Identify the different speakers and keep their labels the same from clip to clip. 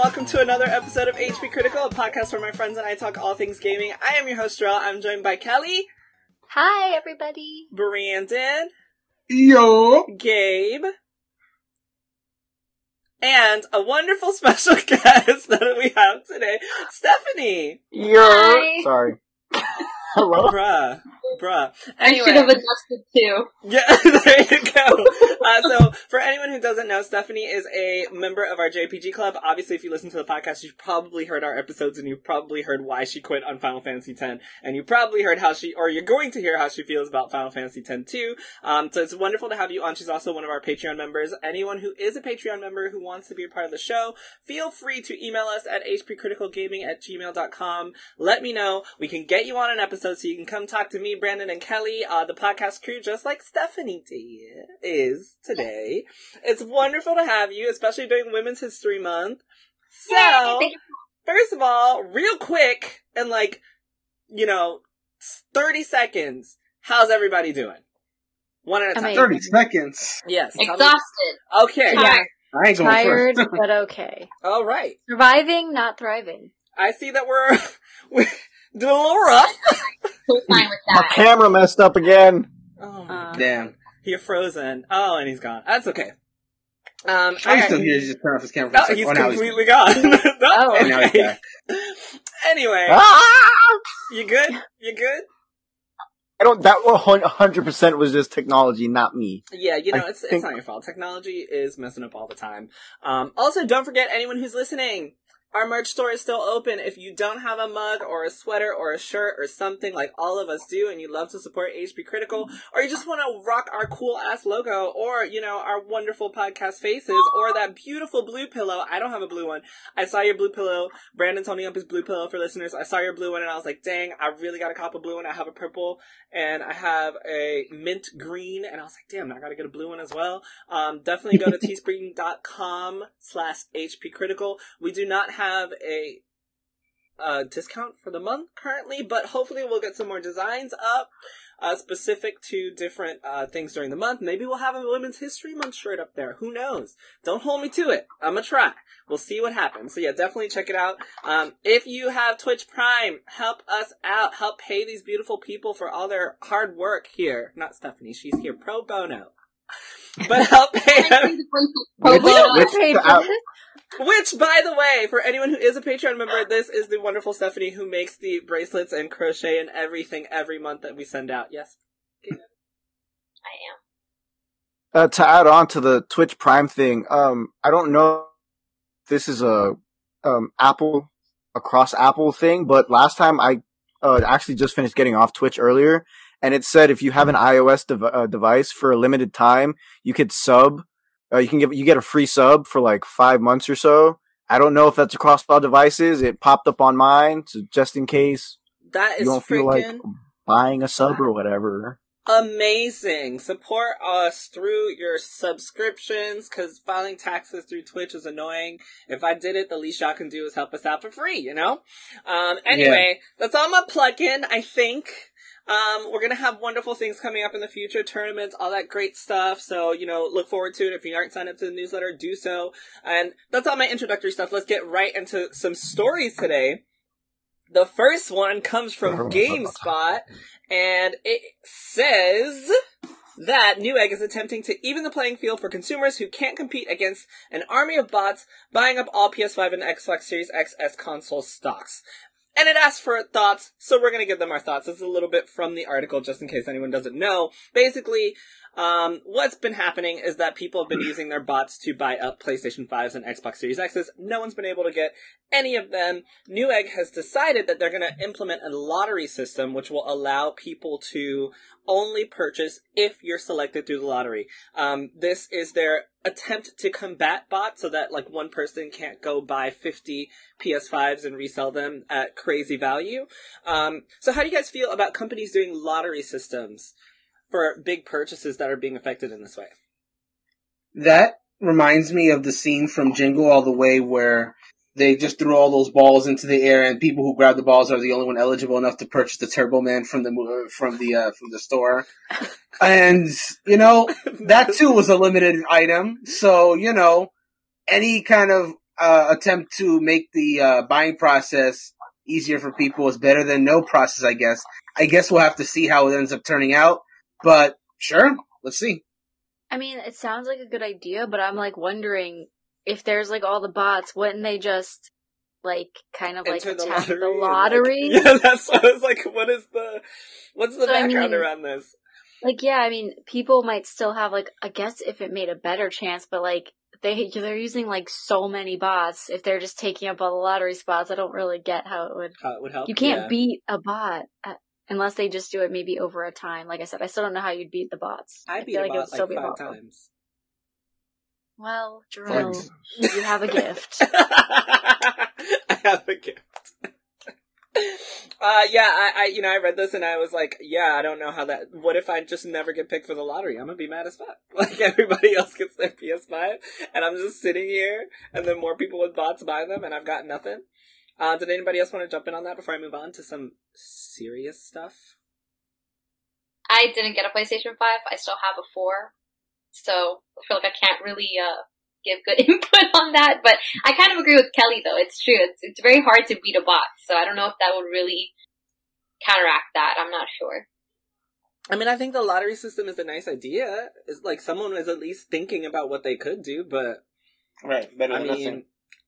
Speaker 1: welcome
Speaker 2: to another episode of HP Critical, a podcast where my friends and I talk all things gaming. I am your host, Jarrell. I'm joined by Kelly,
Speaker 1: Hi, everybody.
Speaker 2: Brandon,
Speaker 3: Yo.
Speaker 2: Gabe, and a wonderful special guest that we have today, Stephanie.
Speaker 3: Yo.
Speaker 1: Hi.
Speaker 3: Sorry. Hello.
Speaker 2: Bruh. Bruh.
Speaker 1: I should have adjusted too.
Speaker 2: Yeah, there you go. Uh, so, for anyone who doesn't know, Stephanie is a member of our JRPG club. Obviously, if you listen to the podcast, you've probably heard our episodes and you've probably heard why she quit on Final Fantasy X. And you probably heard how she, or you're going to hear how she feels about Final Fantasy X too. Um, so it's wonderful to have you on. She's also one of our Patreon members. Anyone who is a Patreon member who wants to be a part of the show, feel free to email us at hpcriticalgaming at gmail.com. Let me know. We can get you on an episode so you can come talk to me, Brandon, and Kelly, uh, the podcast crew, just like Stephanie did, is today. It's wonderful to have you, especially during Women's History Month. So, first of all, real quick, and like, you know, 30 seconds, how's everybody doing? One at a time.
Speaker 1: Amazing.
Speaker 3: 30 seconds.
Speaker 2: Yes.
Speaker 1: Exhausted.
Speaker 2: Okay.
Speaker 1: Tired.
Speaker 3: I ain't going
Speaker 4: Tired, but okay.
Speaker 2: All right.
Speaker 4: Surviving, not thriving.
Speaker 2: I see that we're, we're doing a little rough.
Speaker 1: So fine with
Speaker 3: My camera messed up again.
Speaker 2: Oh my
Speaker 4: Uh,
Speaker 3: Damn.
Speaker 2: You're frozen. Oh, and he's gone. That's okay. Um,
Speaker 3: I'm
Speaker 2: okay.
Speaker 3: still here. Just turned off his camera. For a
Speaker 2: Oh,
Speaker 3: second.
Speaker 2: he's
Speaker 3: Oh, now
Speaker 2: completely gone.
Speaker 4: Oh,
Speaker 3: And now he's back.
Speaker 2: Anyway,
Speaker 3: Ah!
Speaker 2: you good? You good?
Speaker 3: I don't. That 100 percent was just technology, not me.
Speaker 2: Yeah, you know,
Speaker 3: I
Speaker 2: it's it's not your fault. Technology is messing up all the time. Um, also, don't forget anyone who's listening. Our merch store is still open. If you don't have a mug or a sweater or a shirt or something like all of us do, and you love to support HP Critical, or you just want to rock our cool ass logo, or you know our wonderful podcast faces, or that beautiful blue pillow. I don't have a blue one. I saw your blue pillow. Brandon's holding up his blue pillow for listeners. I saw your blue one, and I was like, dang, I really got to cop a blue one. I have a purple, and I have a mint green, and I was like, damn, I gotta get a blue one as well. Um, definitely go to teespring.com slash HP Critical. We do not have a uh, discount for the month currently, but hopefully we'll get some more designs up uh, specific to different uh, things during the month. Maybe we'll have a Women's History Month shirt up there. Who knows? Don't hold me to it. I'm gonna try. We'll see what happens. So yeah, definitely check it out. Um, if you have Twitch Prime, help us out. Help pay these beautiful people for all their hard work here. Not Stephanie. She's here pro bono. But help pay them.
Speaker 1: Pro
Speaker 3: Which- which- uh.
Speaker 2: Which, by the way, for anyone who is a Patreon member, this is the wonderful Stephanie who makes the bracelets and crochet and everything every month that we send out. Yes.
Speaker 1: I am.
Speaker 3: Uh, to add on to the Twitch Prime thing, um, I don't know if this is a um Apple across Apple thing, but last time I uh, actually just finished getting off Twitch earlier, and it said if you have an iOS dev- uh, device for a limited time, you could sub. Uh, you can give you get a free sub for like five months or so. I don't know if that's across all devices. It popped up on mine, so just in case
Speaker 2: That
Speaker 3: you don't feel like buying a sub or whatever.
Speaker 2: amazing. Support us through your subscriptions because filing taxes through Twitch is annoying. If I did it, the least y'all can do is help us out for free, you know? Um, anyway, that's all my plug-in, I think. Um, we're gonna have wonderful things coming up in the future, tournaments, all that great stuff. So, you know, look forward to it. If you aren't signed up to the newsletter, do so. And that's all my introductory stuff. Let's get right into some stories today. The first one comes from GameSpot, and it says that Newegg is attempting to even the playing field for consumers who can't compete against an army of bots buying up all PS5 and Xbox Series XS console stocks. And it asks for thoughts, so we're gonna give them our thoughts. This is a little bit from the article, just in case anyone doesn't know. Basically, um, what's been happening is that people have been using their bots to buy up PlayStation 5s and Xbox Series X's. No one's been able to get any of them. Newegg has decided that they're gonna implement a lottery system which will allow people to only purchase if you're selected through the lottery. Um, this is their attempt to combat bots so that like one person can't go buy 50 PS5s and resell them at crazy value. Um, so how do you guys feel about companies doing lottery systems for big purchases that are being affected in this way?
Speaker 5: That reminds me of the scene from Jingle All the Way where they just threw all those balls into the air, and people who grab the balls are the only one eligible enough to purchase the Turbo Man from the from the uh, from the store. And you know that too was a limited item, so you know any kind of uh, attempt to make the uh, buying process easier for people is better than no process, I guess. I guess we'll have to see how it ends up turning out, but sure, let's see.
Speaker 4: I mean, it sounds like a good idea, but I'm like wondering if there's like all the bots, wouldn't they just like kind of like
Speaker 2: Enter the
Speaker 4: attack
Speaker 2: lottery.
Speaker 4: the lottery?
Speaker 2: Like, yeah, that's what I was like. What is the what's the
Speaker 4: So, I
Speaker 2: background
Speaker 4: mean-
Speaker 2: around this?
Speaker 4: Like, yeah, I mean, people might still have like, I guess if it made a better chance, but like, they, they're using like so many bots. If they're just taking up all the lottery spots, I don't really get how it would,
Speaker 2: How it would help?
Speaker 4: you can't
Speaker 2: Yeah.
Speaker 4: beat a bot unless they just do it maybe over a time. Like I said, I still don't know how you'd beat the bots.
Speaker 2: I beat
Speaker 4: feel
Speaker 2: a
Speaker 4: like it would
Speaker 2: bot
Speaker 4: still
Speaker 2: like
Speaker 4: be
Speaker 2: five
Speaker 4: possible.
Speaker 2: times.
Speaker 4: Well, Jerome,
Speaker 5: Flex.
Speaker 4: you have a gift.
Speaker 2: I have a gift. Uh, yeah, I, I, you know, I read this and I was like, yeah, I don't know how that, what if I just never get picked for the lottery? I'm gonna be mad as fuck. Like everybody else gets their PS5 and I'm just sitting here and then more people with bots buy them and I've got nothing. Uh, did anybody else want to jump in on that before I move on to some serious stuff?
Speaker 1: I didn't get a PlayStation 5. I still have a 4. So I feel like I can't really uh, give good input on that. But I kind of agree with Kelly, though. It's true. It's, it's very hard to beat a bot. So I don't know if that would really counteract that. I'm not sure.
Speaker 2: I mean, I think the lottery system is a nice idea. It's like someone is at least thinking about what they could do, but
Speaker 5: Right, better
Speaker 2: I
Speaker 5: than
Speaker 2: mean,
Speaker 5: nothing.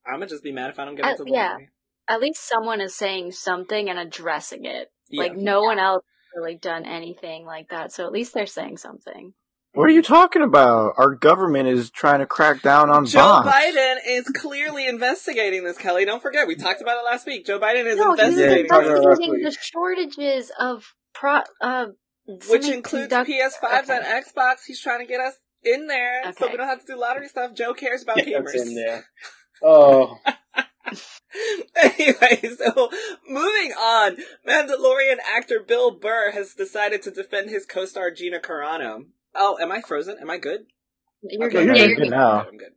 Speaker 2: I'm gonna just be mad if I don't get
Speaker 4: Uh,
Speaker 2: into the
Speaker 4: yeah.
Speaker 2: lottery.
Speaker 4: At least someone is saying something and addressing it.
Speaker 2: Yeah.
Speaker 4: Like no one else has really done anything like that. So at least they're saying something.
Speaker 3: What are you talking about? Our government is trying to crack down on
Speaker 2: Joe
Speaker 3: bots.
Speaker 2: Biden is clearly investigating this, Kelly. Don't forget, we talked about it last week. Joe Biden is
Speaker 4: No,
Speaker 2: investigating
Speaker 5: talked
Speaker 2: this,
Speaker 5: about it last
Speaker 4: investigating the shortages of pro uh
Speaker 2: which includes PS5s
Speaker 4: okay.
Speaker 2: and Xbox. He's trying to get us in there so we don't have to do lottery stuff. Joe cares about
Speaker 5: Yeah, that's
Speaker 2: gamers.
Speaker 5: in there. Oh,
Speaker 2: anyway, so moving on, Mandalorian actor Bill Burr has decided to defend his co-star Gina Carano. Oh, am I frozen? Am I good?
Speaker 4: You're
Speaker 2: Okay,
Speaker 4: good.
Speaker 5: you're
Speaker 1: Yeah,
Speaker 5: good.
Speaker 1: you're
Speaker 3: Good now.
Speaker 2: I'm good.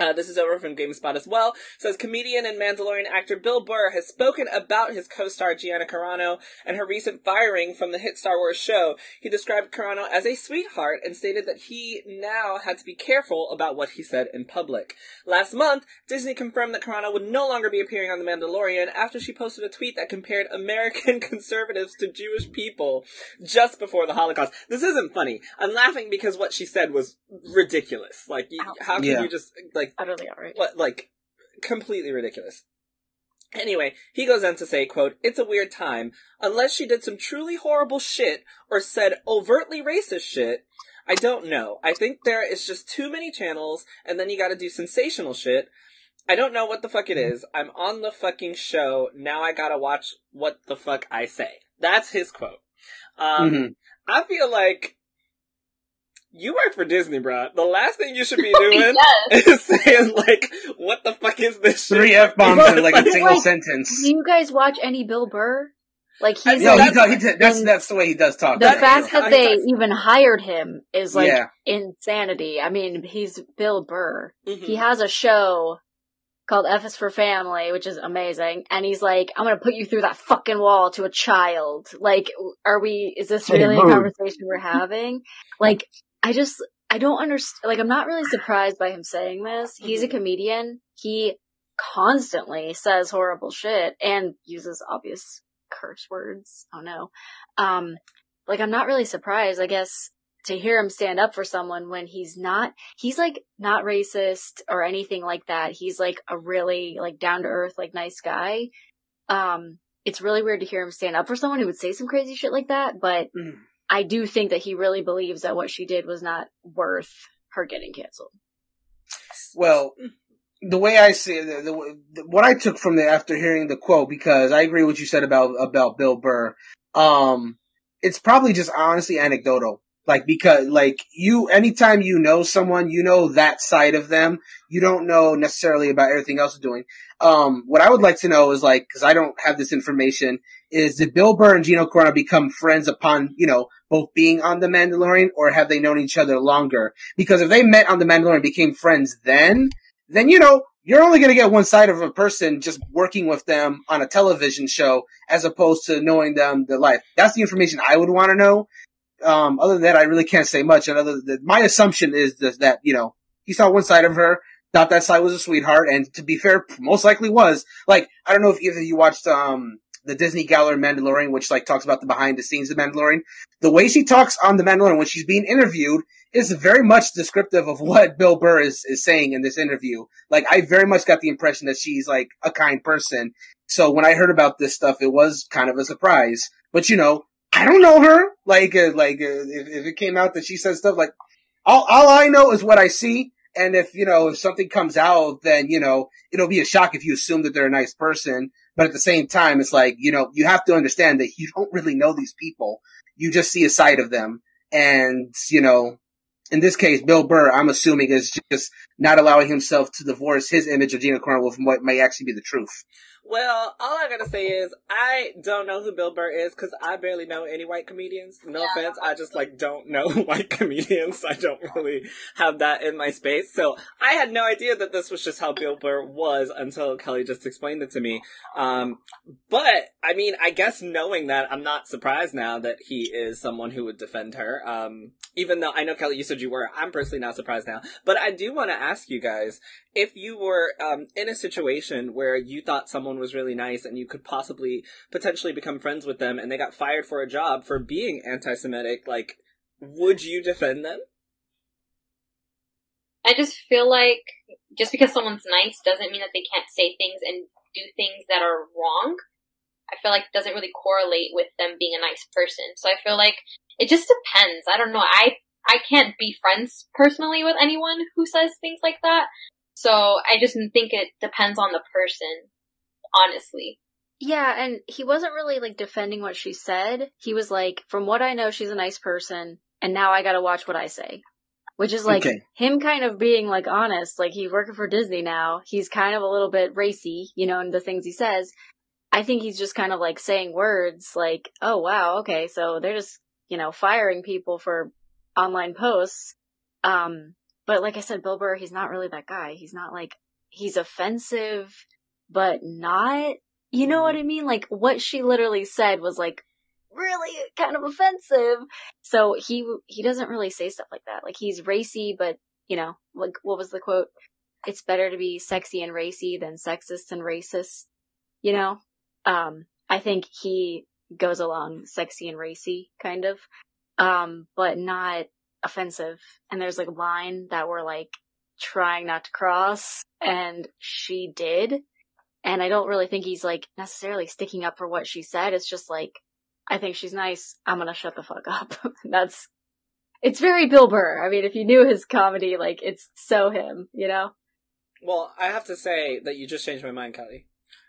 Speaker 2: Uh, this is over from GameSpot as well. Says comedian and Mandalorian actor Bill Burr has spoken about his co-star Gina Carano and her recent firing from the hit Star Wars show. He described Carano as a sweetheart and stated that he now had to be careful about what he said in public. Last month, Disney confirmed that Carano would no longer be appearing on The Mandalorian after she posted a tweet that compared American conservatives to Jewish people just before the Holocaust. This isn't funny. I'm laughing because what she said was ridiculous. Like, you,
Speaker 4: Ow.
Speaker 2: how can
Speaker 5: Yeah.
Speaker 2: you just like
Speaker 4: Utterly outrageous.
Speaker 2: what like completely ridiculous. Anyway, he goes on to say, quote, It's a weird time. Unless she did some truly horrible shit or said overtly racist shit, I don't know. I think there is just too many channels and then you gotta do sensational shit. I don't know what the fuck it is. I'm on the fucking show. Now I gotta watch what the fuck I say. That's his quote. Um,
Speaker 5: Mhm.
Speaker 2: I feel like you work for Disney, bro. The last thing you should be doing
Speaker 1: does.
Speaker 2: is saying like, "What the fuck is this?" shit?
Speaker 5: three f bombs in like a single
Speaker 4: like-
Speaker 5: sentence.
Speaker 4: Do you guys watch any Bill Burr? Like
Speaker 2: I
Speaker 4: he's
Speaker 2: mean,
Speaker 5: No, he
Speaker 2: that's-
Speaker 5: does, he does, that's that's the way he does talk.
Speaker 4: the fact that
Speaker 2: how
Speaker 4: they
Speaker 2: talks.
Speaker 4: even hired him is like
Speaker 5: Yeah.
Speaker 4: insanity. I mean, he's Bill Burr.
Speaker 2: Mhm.
Speaker 4: He has a show called F is for Family, which is amazing. And he's like, I'm gonna put you through that fucking wall to a child. Like, are we, is this
Speaker 3: Hey,
Speaker 4: really a conversation we're having? Like, I just, I don't understand. Like, I'm not really surprised by him saying this. He's a
Speaker 2: Mhm.
Speaker 4: comedian. He constantly says horrible shit and uses obvious curse words. Oh no. Um, like, I'm not really surprised, I guess, to hear him stand up for someone when he's not, he's like not racist or anything like that. He's like a really like down to earth, like nice guy. Um, it's really weird to hear him stand up for someone who would say some crazy shit like that, but
Speaker 5: Mm.
Speaker 4: I do think that he really believes that what she did was not worth her getting canceled.
Speaker 5: Well, the way I see it, the, the, what I took from the after hearing the quote, because I agree with what you said about about Bill Burr. Um, it's probably just honestly anecdotal. Like because like you anytime you know someone, you know that side of them. You don't know necessarily about everything else they're doing. Um what I would like to know is like cuz I don't have this information is did Bill Burr and Gina Carano become friends upon, you know, both being on The Mandalorian or have they known each other longer? Because if they met on The Mandalorian and became friends then, then you know, you're only going to get one side of a person just working with them on a television show as opposed to knowing them their life. That's the information I would want to know. Um, other than that, I really can't say much. And other than my assumption is that, you know, he saw one side of her, thought that side was a sweetheart, and to be fair, most likely was. Like, I don't know if either of you watched, um, the Disney Gallery Mandalorian, which like talks about the behind the scenes of Mandalorian. The way she talks on the Mandalorian when she's being interviewed is very much descriptive of what Bill Burr is, is saying in this interview. Like, I very much got the impression that she's like a kind person. So when I heard about this stuff, it was kind of a surprise. But you know, I don't know her. Like, uh, like uh, if, if it came out that she said stuff like, all all I know is what I see. And if you know if something comes out, then you know it'll be a shock if you assume that they're a nice person. But at the same time, it's like you know you have to understand that you don't really know these people. You just see a side of them, and you know in this case, Bill Burr, I'm assuming, is just not allowing himself to divorce his image of Gina Carano from what may actually be the truth.
Speaker 2: Well, all I gotta say is I don't know who Bill Burr is because I barely know any white comedians. No
Speaker 1: Yeah.
Speaker 2: offense, I just like don't know white comedians. I don't really have that in my space. So I had no idea that this was just how Bill Burr was until Kelly just explained it to me. Um, but I mean, I guess knowing that, I'm not surprised now that he is someone who would defend her. Um, even though I know Kelly, you said you were. I'm personally not surprised now. But I do want to ask you guys if you were um, in a situation where you thought someone was really nice and you could possibly potentially become friends with them and they got fired for a job for being anti-Semitic, like, would you defend them?
Speaker 1: I just feel like just because someone's nice doesn't mean that they can't say things and do things that are wrong. I feel like it doesn't really correlate with them being a nice person. So I feel like it just depends. I don't know. I I can't be friends personally with anyone who says things like that. So I just think it depends on the person, honestly.
Speaker 4: Yeah, and he wasn't really like defending what she said. He was like, from what I know, she's a nice person, and now I gotta watch what I say. Which is like
Speaker 5: Okay.
Speaker 4: him kind of being like honest, like he's working for Disney now. He's kind of a little bit racy, you know, in the things he says. I think he's just kind of like saying words like, oh wow, okay, so they're just, you know, firing people for online posts. Um, but like I said, Bill Burr, he's not really that guy. He's not like, he's offensive, but not you know what I mean? Like what she literally said was like really kind of offensive. So he he doesn't really say stuff like that. Like he's racy, but you know, like what was the quote? It's better to be sexy and racy than sexist and racist. You know, um, I think he goes along sexy and racy kind of, um, but not offensive. And there's like a line that we're like trying not to cross, and she did. And I don't really think he's like necessarily sticking up for what she said. It's just like, I think she's nice. I'm gonna shut the fuck up. That's, it's very Bill Burr. I mean, if you knew his comedy, like, it's so him, you know?
Speaker 2: Well, I have to say that you just changed my mind, Kelly.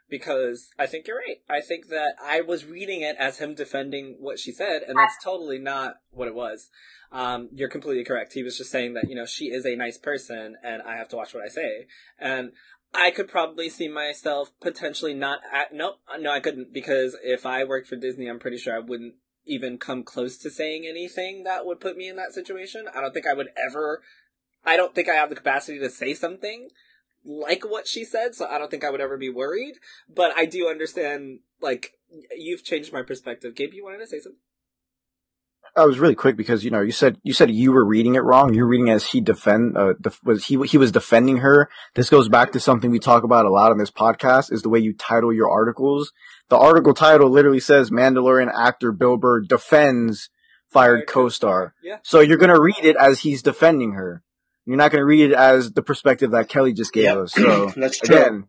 Speaker 2: Because I think you're right. I think that I was reading it as him defending what she said, and that's totally not what it was. Um, you're completely correct. He was just saying that, you know, she is a nice person, and I have to watch what I say. And I could probably see myself potentially not at, no, no, I couldn't, because if I worked for Disney, I'm pretty sure I wouldn't even come close to saying anything that would put me in that situation. I don't think I would ever, I don't think I have the capacity to say something like what she said, so I don't think I would ever be worried. But I do understand, like, you've changed my perspective. Gabe, you wanted to say something?
Speaker 3: I was really quick because you know you said you said you were reading it wrong. You're reading as he defend uh, def- was he he was defending her. This goes back to something we talk about a lot on this podcast is the way you title your articles. The article title literally says Mandalorian actor Bill Burr defends fired
Speaker 2: Fired
Speaker 3: co-star.
Speaker 2: Yeah.
Speaker 3: So you're gonna read it as he's defending her. You're not gonna read it as the perspective that Kelly just gave
Speaker 5: Yep.
Speaker 3: us. So
Speaker 5: That's true.
Speaker 3: again,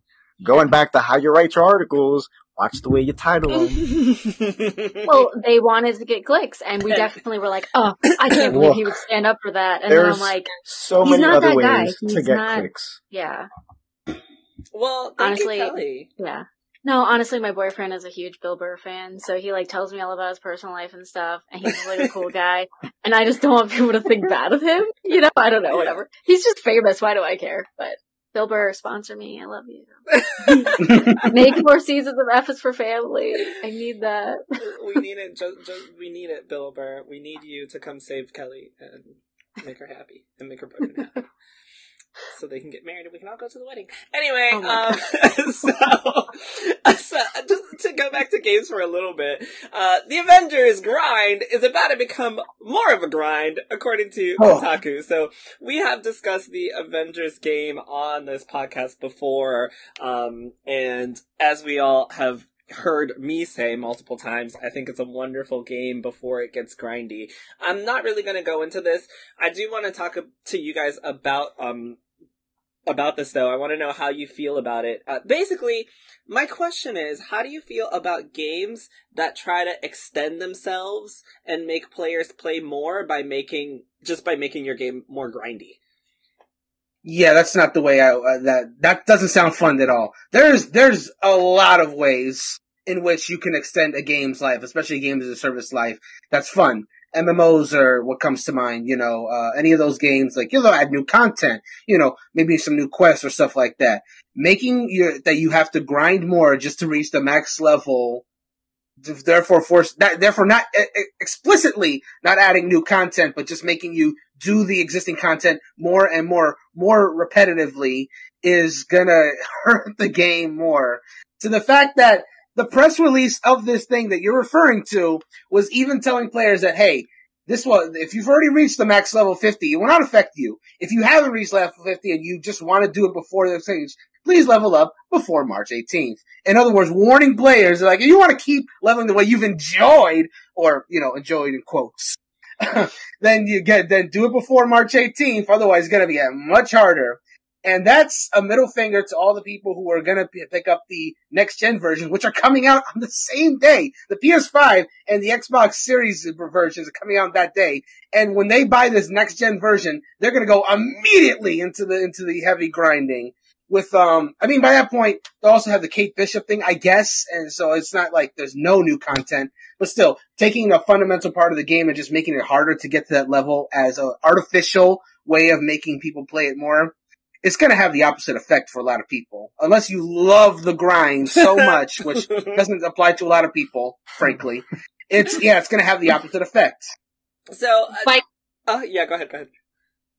Speaker 3: going back to how you write your articles, watch the way you title them.
Speaker 4: Well, they wanted to get clicks, and we definitely were like, oh, I can't believe he would stand up for that. And then I'm like,
Speaker 3: so
Speaker 4: He's
Speaker 3: many
Speaker 4: not
Speaker 3: other
Speaker 4: that guy.
Speaker 3: ways to
Speaker 4: He's
Speaker 3: get
Speaker 4: not-
Speaker 3: clicks.
Speaker 4: yeah,
Speaker 2: well,
Speaker 4: Honestly- yeah. No, honestly, my boyfriend is a huge Bill Burr fan, so he like tells me all about his personal life and stuff, and he's like a cool guy. And I just don't want people to think bad of him. You know, I don't know, whatever. He's just famous. Why do I care? But Bill Burr, sponsor me. I love you. Make more seasons of F is for Family. I need that.
Speaker 2: we need it. Just, just, we need it, Bill Burr. We need you to come save Kelly and make her happy and make her boyfriend happy. So they can get married and we can all go to the wedding. Anyway,
Speaker 4: Oh
Speaker 2: um, so, so just to go back to games for a little bit, uh, the Avengers grind is about to become more of a grind, according to
Speaker 5: Oh.
Speaker 2: Kotaku. So we have discussed the Avengers game on this podcast before, um, and as we all have heard me say multiple times, I think it's a wonderful game before it gets grindy. I'm not really going to go into this. I do want to talk to you guys about um about this though. I want to know how you feel about it. Uh, basically, my question is, how do you feel about games that try to extend themselves and make players play more by making just by making your game more grindy?
Speaker 5: Yeah, that's not the way I uh, that that doesn't sound fun at all. There's there's a lot of ways in which you can extend a game's life, especially games as a service life. That's fun. MMOs are what comes to mind. You know, uh, any of those games like you'll add new content. You know, maybe some new quests or stuff like that. Making your that you have to grind more just to reach the max level. Therefore, force that therefore not explicitly not adding new content, but just making you do the existing content more and more, more repetitively is gonna hurt the game more. To the fact that the press release of this thing that you're referring to was even telling players that, hey, this was, if you've already reached the max level 50, it will not affect you. If you haven't reached level 50 and you just want to do it before the stage, please level up before March 18th. In other words, warning players, like, if you want to keep leveling the way you've enjoyed, or, you know, enjoyed in quotes, then you get then do it before March 18th. Otherwise, it's gonna be uh, much harder. And that's a middle finger to all the people who are gonna p- pick up the next gen versions, which are coming out on the same day. The PS5 and the Xbox Series versions are coming out that day. And when they buy this next gen version, they're gonna go immediately into the into the heavy grinding. With um, I mean, by that point, they also have the Kate Bishop thing, I guess, and so it's not like there's no new content but still taking a fundamental part of the game and just making it harder to get to that level as an artificial way of making people play it more it's going to have the opposite effect for a lot of people unless you love the grind so much which doesn't apply to a lot of people frankly it's yeah it's going to have the opposite effect
Speaker 2: So, uh,
Speaker 1: Like,
Speaker 2: uh, yeah, go ahead, go ahead.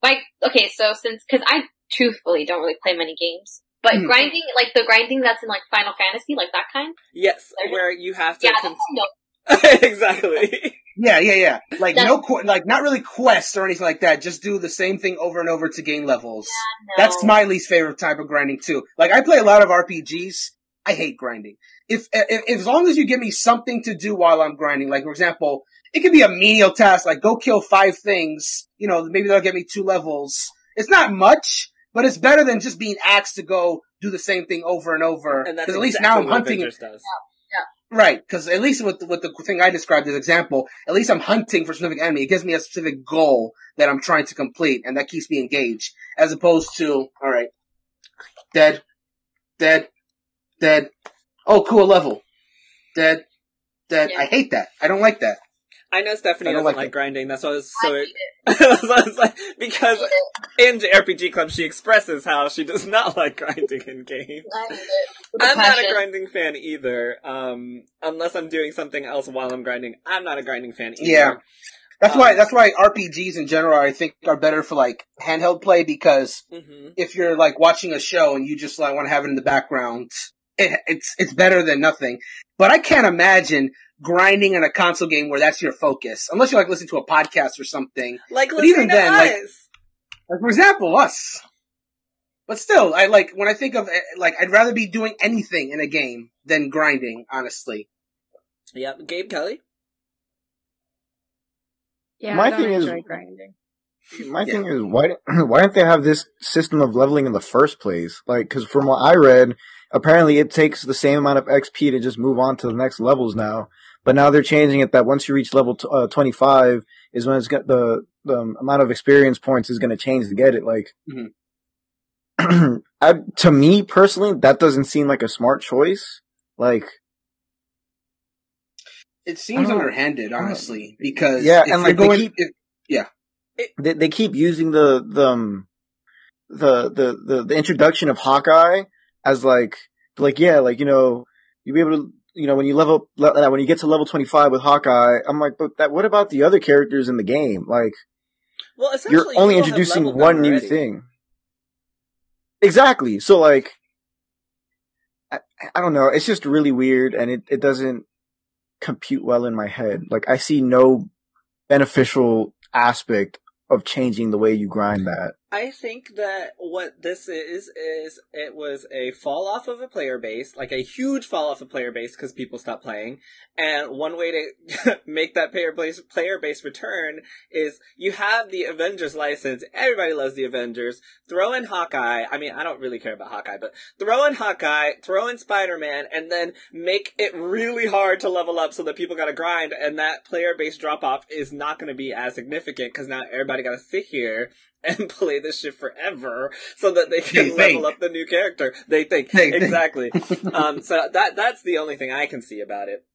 Speaker 1: like, okay, so since, cause I truthfully don't really play many games, but
Speaker 5: Mhm.
Speaker 1: grinding, like the grinding that's in like Final Fantasy, like that kind,
Speaker 2: Yes,
Speaker 1: There's-
Speaker 2: where you have to.
Speaker 1: yeah,
Speaker 2: con-
Speaker 1: no,
Speaker 2: exactly.
Speaker 5: Yeah yeah yeah like
Speaker 1: That's-
Speaker 5: no qu- like not really quests or anything like that just do the same thing over and over to gain levels
Speaker 1: no.
Speaker 5: That's my least favorite type of grinding too. Like I play a lot of RPGs. I hate grinding. If, if as long as you give me something to do while I'm grinding, like for example, it could be a menial task, like go kill five things. You know, maybe that'll get me two levels. It's not much, but it's better than just being asked to go do the same thing over and over.
Speaker 2: And that's
Speaker 5: Because at least
Speaker 2: exactly
Speaker 5: now I'm hunting.
Speaker 2: Avengers does.
Speaker 5: Right, because at least with the, with the thing I described as example, at least I'm hunting for a specific enemy. It gives me a specific goal that I'm trying to complete, and that keeps me engaged. As opposed to, all right, dead, dead, dead. Oh, cool level. Dead, dead.
Speaker 1: Yeah.
Speaker 5: I hate that. I don't like that.
Speaker 2: I know Stephanie
Speaker 5: I
Speaker 2: doesn't like,
Speaker 5: like
Speaker 2: grinding. That's why I was so.
Speaker 1: hate it.
Speaker 2: That's I was like, because
Speaker 1: I hate it.
Speaker 2: in JRPG Club she expresses how she does not like grinding in games.
Speaker 1: I hate it. With a
Speaker 2: I'm not a grinding fan either. Um, unless I'm doing something else while I'm grinding, I'm not a grinding fan either.
Speaker 5: Yeah. That's
Speaker 2: Um,
Speaker 5: why, that's why RPGs in general, I think, are better for like handheld play because
Speaker 2: hmm
Speaker 5: if you're like watching a show and you just like want to have it in the background, it, it's it's better than nothing. But I can't imagine grinding in a console game where that's your focus, unless you like listen to a podcast or something.
Speaker 2: Like
Speaker 5: But
Speaker 2: listening
Speaker 5: even
Speaker 2: to
Speaker 5: then, like-
Speaker 2: us.
Speaker 5: Like for example, us. But still, I like when I think of eh, like I'd rather be doing anything in a game than grinding. Honestly,
Speaker 2: Yeah, Gabe Kelly.
Speaker 4: Yeah,
Speaker 3: My
Speaker 4: I don't
Speaker 3: thing is-
Speaker 4: grinding.
Speaker 3: My
Speaker 5: Yeah.
Speaker 3: thing is, why why don't they have this system of leveling in the first place? Like, because from what I read, apparently it takes the same amount of XP to just move on to the next levels now. But now they're changing it that once you reach level t- uh, 25 is when it's got the the amount of experience points is going to change to get it. Like, I, to me personally, that doesn't seem like a smart choice. Like,
Speaker 5: It seems underhanded, honestly, because
Speaker 3: Yeah,
Speaker 5: if
Speaker 3: and, like, they
Speaker 5: going,
Speaker 3: keep-
Speaker 5: if-
Speaker 3: they, they keep using the, the, um, the, the, the, the introduction of Hawkeye as like, like, yeah, like, you know, you'll be able to, you know, when you level, le- when you get to level 25 with Hawkeye, I'm like, but that, what about the other characters in the game? Like,
Speaker 2: Well, essentially,
Speaker 3: you're only
Speaker 2: you
Speaker 3: introducing one new thing. Exactly. So like, I, I don't know. It's just really weird and it, it doesn't compute well in my head. Like I see no beneficial aspect of changing the way you grind that.
Speaker 2: I think that what this is is it was a fall off of a player base, like a huge fall off of player base because people stopped playing. And one way to make that player base player base return is you have the Avengers license. Everybody loves the Avengers. Throw in Hawkeye. I mean, I don't really care about Hawkeye, but throw in Hawkeye, throw in Spider Man, and then make it really hard to level up so that people got to grind. And that player base drop off is not going to be as significant because now everybody got to sit here and play this shit forever so that they can
Speaker 5: They
Speaker 2: level
Speaker 5: think.
Speaker 2: up the new character. They think
Speaker 5: They think.
Speaker 2: exactly. um, so that that's the only thing I can see about it.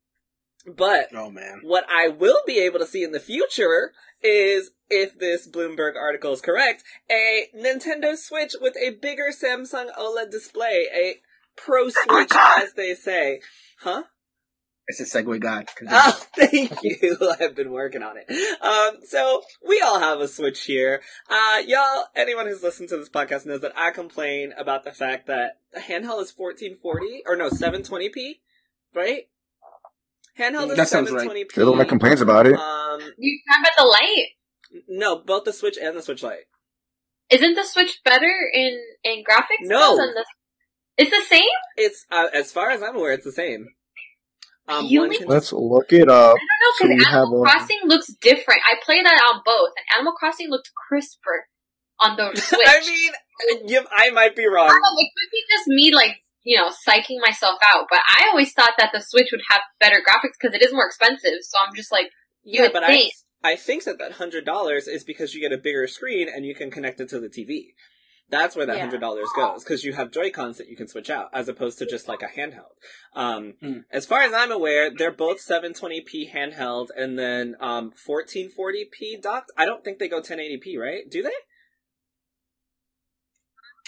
Speaker 2: But
Speaker 5: oh man,
Speaker 2: what I will be able to see in the future is if this Bloomberg article is correct, a Nintendo Switch with a bigger Samsung OLED display, a Pro Switch as they say. Huh?
Speaker 5: It's a segue god. Continue.
Speaker 2: Oh, thank you. I've been working on it. Um, so we all have a Switch here. Uh, y'all, anyone who's listened to this podcast knows that I complain about the fact that the handheld is 1440 or no 720p, right? Handheld is
Speaker 5: That sounds right.
Speaker 2: 720p.
Speaker 3: You're the one that complains about it.
Speaker 2: Um,
Speaker 1: You talk about the light.
Speaker 2: no, both the Switch and the Switch light.
Speaker 1: Isn't the Switch better in in graphics?
Speaker 2: No.
Speaker 1: Than the, it's the same.
Speaker 2: It's uh, as far as I'm aware, it's the same. Um,
Speaker 1: Really?
Speaker 2: one can
Speaker 3: Let's look it up.
Speaker 1: I don't know
Speaker 3: So
Speaker 1: because
Speaker 3: we have
Speaker 1: Animal
Speaker 3: a-
Speaker 1: Crossing looks different. I play that on both, and Animal Crossing looks crisper on the Switch.
Speaker 2: I mean, you, I might be
Speaker 1: I
Speaker 2: wrong.
Speaker 1: don't know, it could be just me, like you know, psyching myself out. But I always thought that the Switch would have better graphics because it is more expensive. So I'm just like, you
Speaker 2: Yeah, but
Speaker 1: think.
Speaker 2: I I think that that hundred dollars is because you get a bigger screen and you can connect it to the TV. That's where that hundred dollars goes because you have Joy Cons that you can switch out as opposed to just like a handheld. Um,
Speaker 5: Hmm.
Speaker 2: As far as I'm aware, they're both 720p handheld and then um, 1440p docked. I don't think they go 1080p, right? Do they?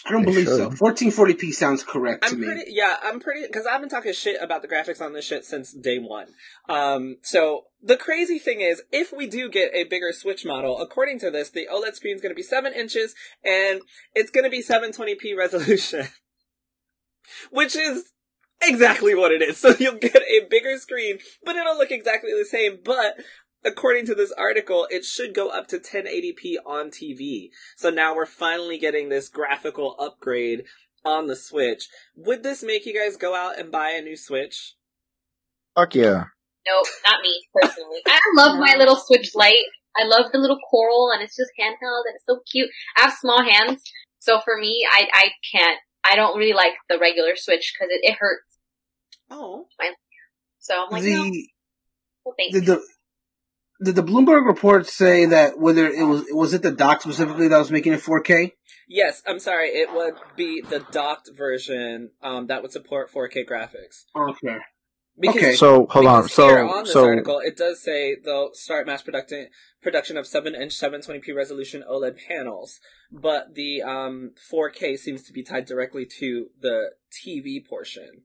Speaker 5: I don't
Speaker 3: They
Speaker 5: believe so. 1440p sounds correct to
Speaker 2: I'm
Speaker 5: me.
Speaker 2: pretty, yeah, I'm pretty, cause I've been talking shit about the graphics on this shit since day one. Um, so, the crazy thing is, if we do get a bigger Switch model, according to this, the OLED screen is gonna be 7 inches, and it's gonna be 720p resolution. Which is exactly what it is. So you'll get a bigger screen, but it'll look exactly the same, but according to this article, it should go up to 1080p on TV. So now we're finally getting this graphical upgrade on the Switch. Would this make you guys go out and buy a new Switch?
Speaker 3: Fuck yeah.
Speaker 1: Nope, not me personally. I love my little Switch Lite. I love the little coral, and it's just handheld, and it's so cute. I have small hands, so for me, I I can't. I don't really like the regular Switch because it, it hurts.
Speaker 2: Oh.
Speaker 1: So I'm like, no, well, thanks.
Speaker 5: did the did the Bloomberg report say that whether it was was it the dock specifically that was making it 4K?
Speaker 2: Yes, I'm sorry, it would be the docked version um, that would support 4K graphics.
Speaker 5: Okay.
Speaker 2: Because
Speaker 5: Okay.
Speaker 3: So hold on.
Speaker 2: Because here
Speaker 3: So
Speaker 2: on this
Speaker 3: so
Speaker 2: article, it does say they'll start mass production production of seven inch 720p resolution OLED panels, but the um 4K seems to be tied directly to the TV portion.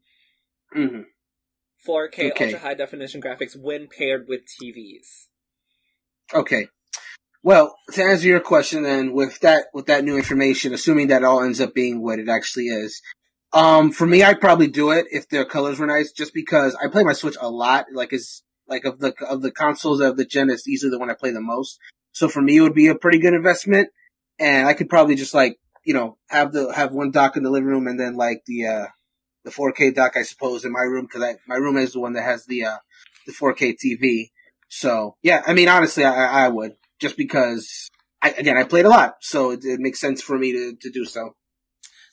Speaker 5: Mm-hmm.
Speaker 2: 4K
Speaker 5: Okay.
Speaker 2: ultra high definition graphics when paired with TVs.
Speaker 5: Okay. Well, to answer your question, then with that with that new information, assuming that all ends up being what it actually is, um, for me, I'd probably do it if the colors were nice, just because I play my Switch a lot. Like, it's like of the of the consoles of the gen, it's easily the one I play the most. So for me, it would be a pretty good investment, and I could probably just like you know have the have one dock in the living room and then like the uh the 4K dock, I suppose, in my room because my room is the one that has the uh the 4K TV. So yeah, I mean, honestly, I, I would just because I, again I played a lot, so it, it makes sense for me to, to do so.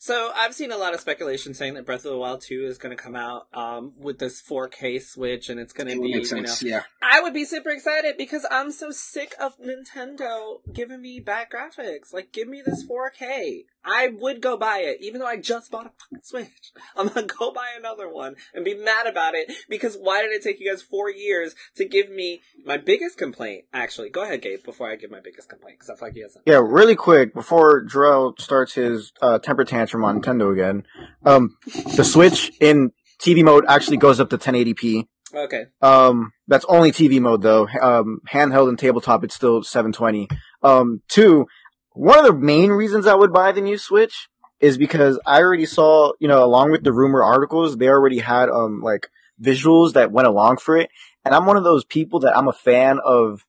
Speaker 2: So I've seen a lot of speculation saying that Breath of the Wild 2 is going to come out um, with this 4K Switch, and it's going to
Speaker 5: would
Speaker 2: be,
Speaker 5: make
Speaker 2: you know.
Speaker 5: Yeah.
Speaker 2: I would be super excited because I'm so sick of Nintendo giving me bad graphics. Like, give me this 4K. I would go buy it, even though I just bought a fucking Switch. I'm gonna go buy another one and be mad about it because why did it take you guys four years to give me my biggest complaint? Actually, go ahead, Gabe, before I give my biggest complaint because I feel like he hasn't.
Speaker 3: Yeah, really quick before Jarrell starts his uh, temper tantrum on Nintendo again. Um, the Switch in TV mode actually goes up to 1080p.
Speaker 2: Okay.
Speaker 3: Um, that's only TV mode though. Um, handheld and tabletop, it's still 720. Um, two, one of the main reasons I would buy the new Switch is because I already saw, you know, along with the rumor articles, they already had, um, like visuals that went along for it. And I'm one of those people that I'm a fan of,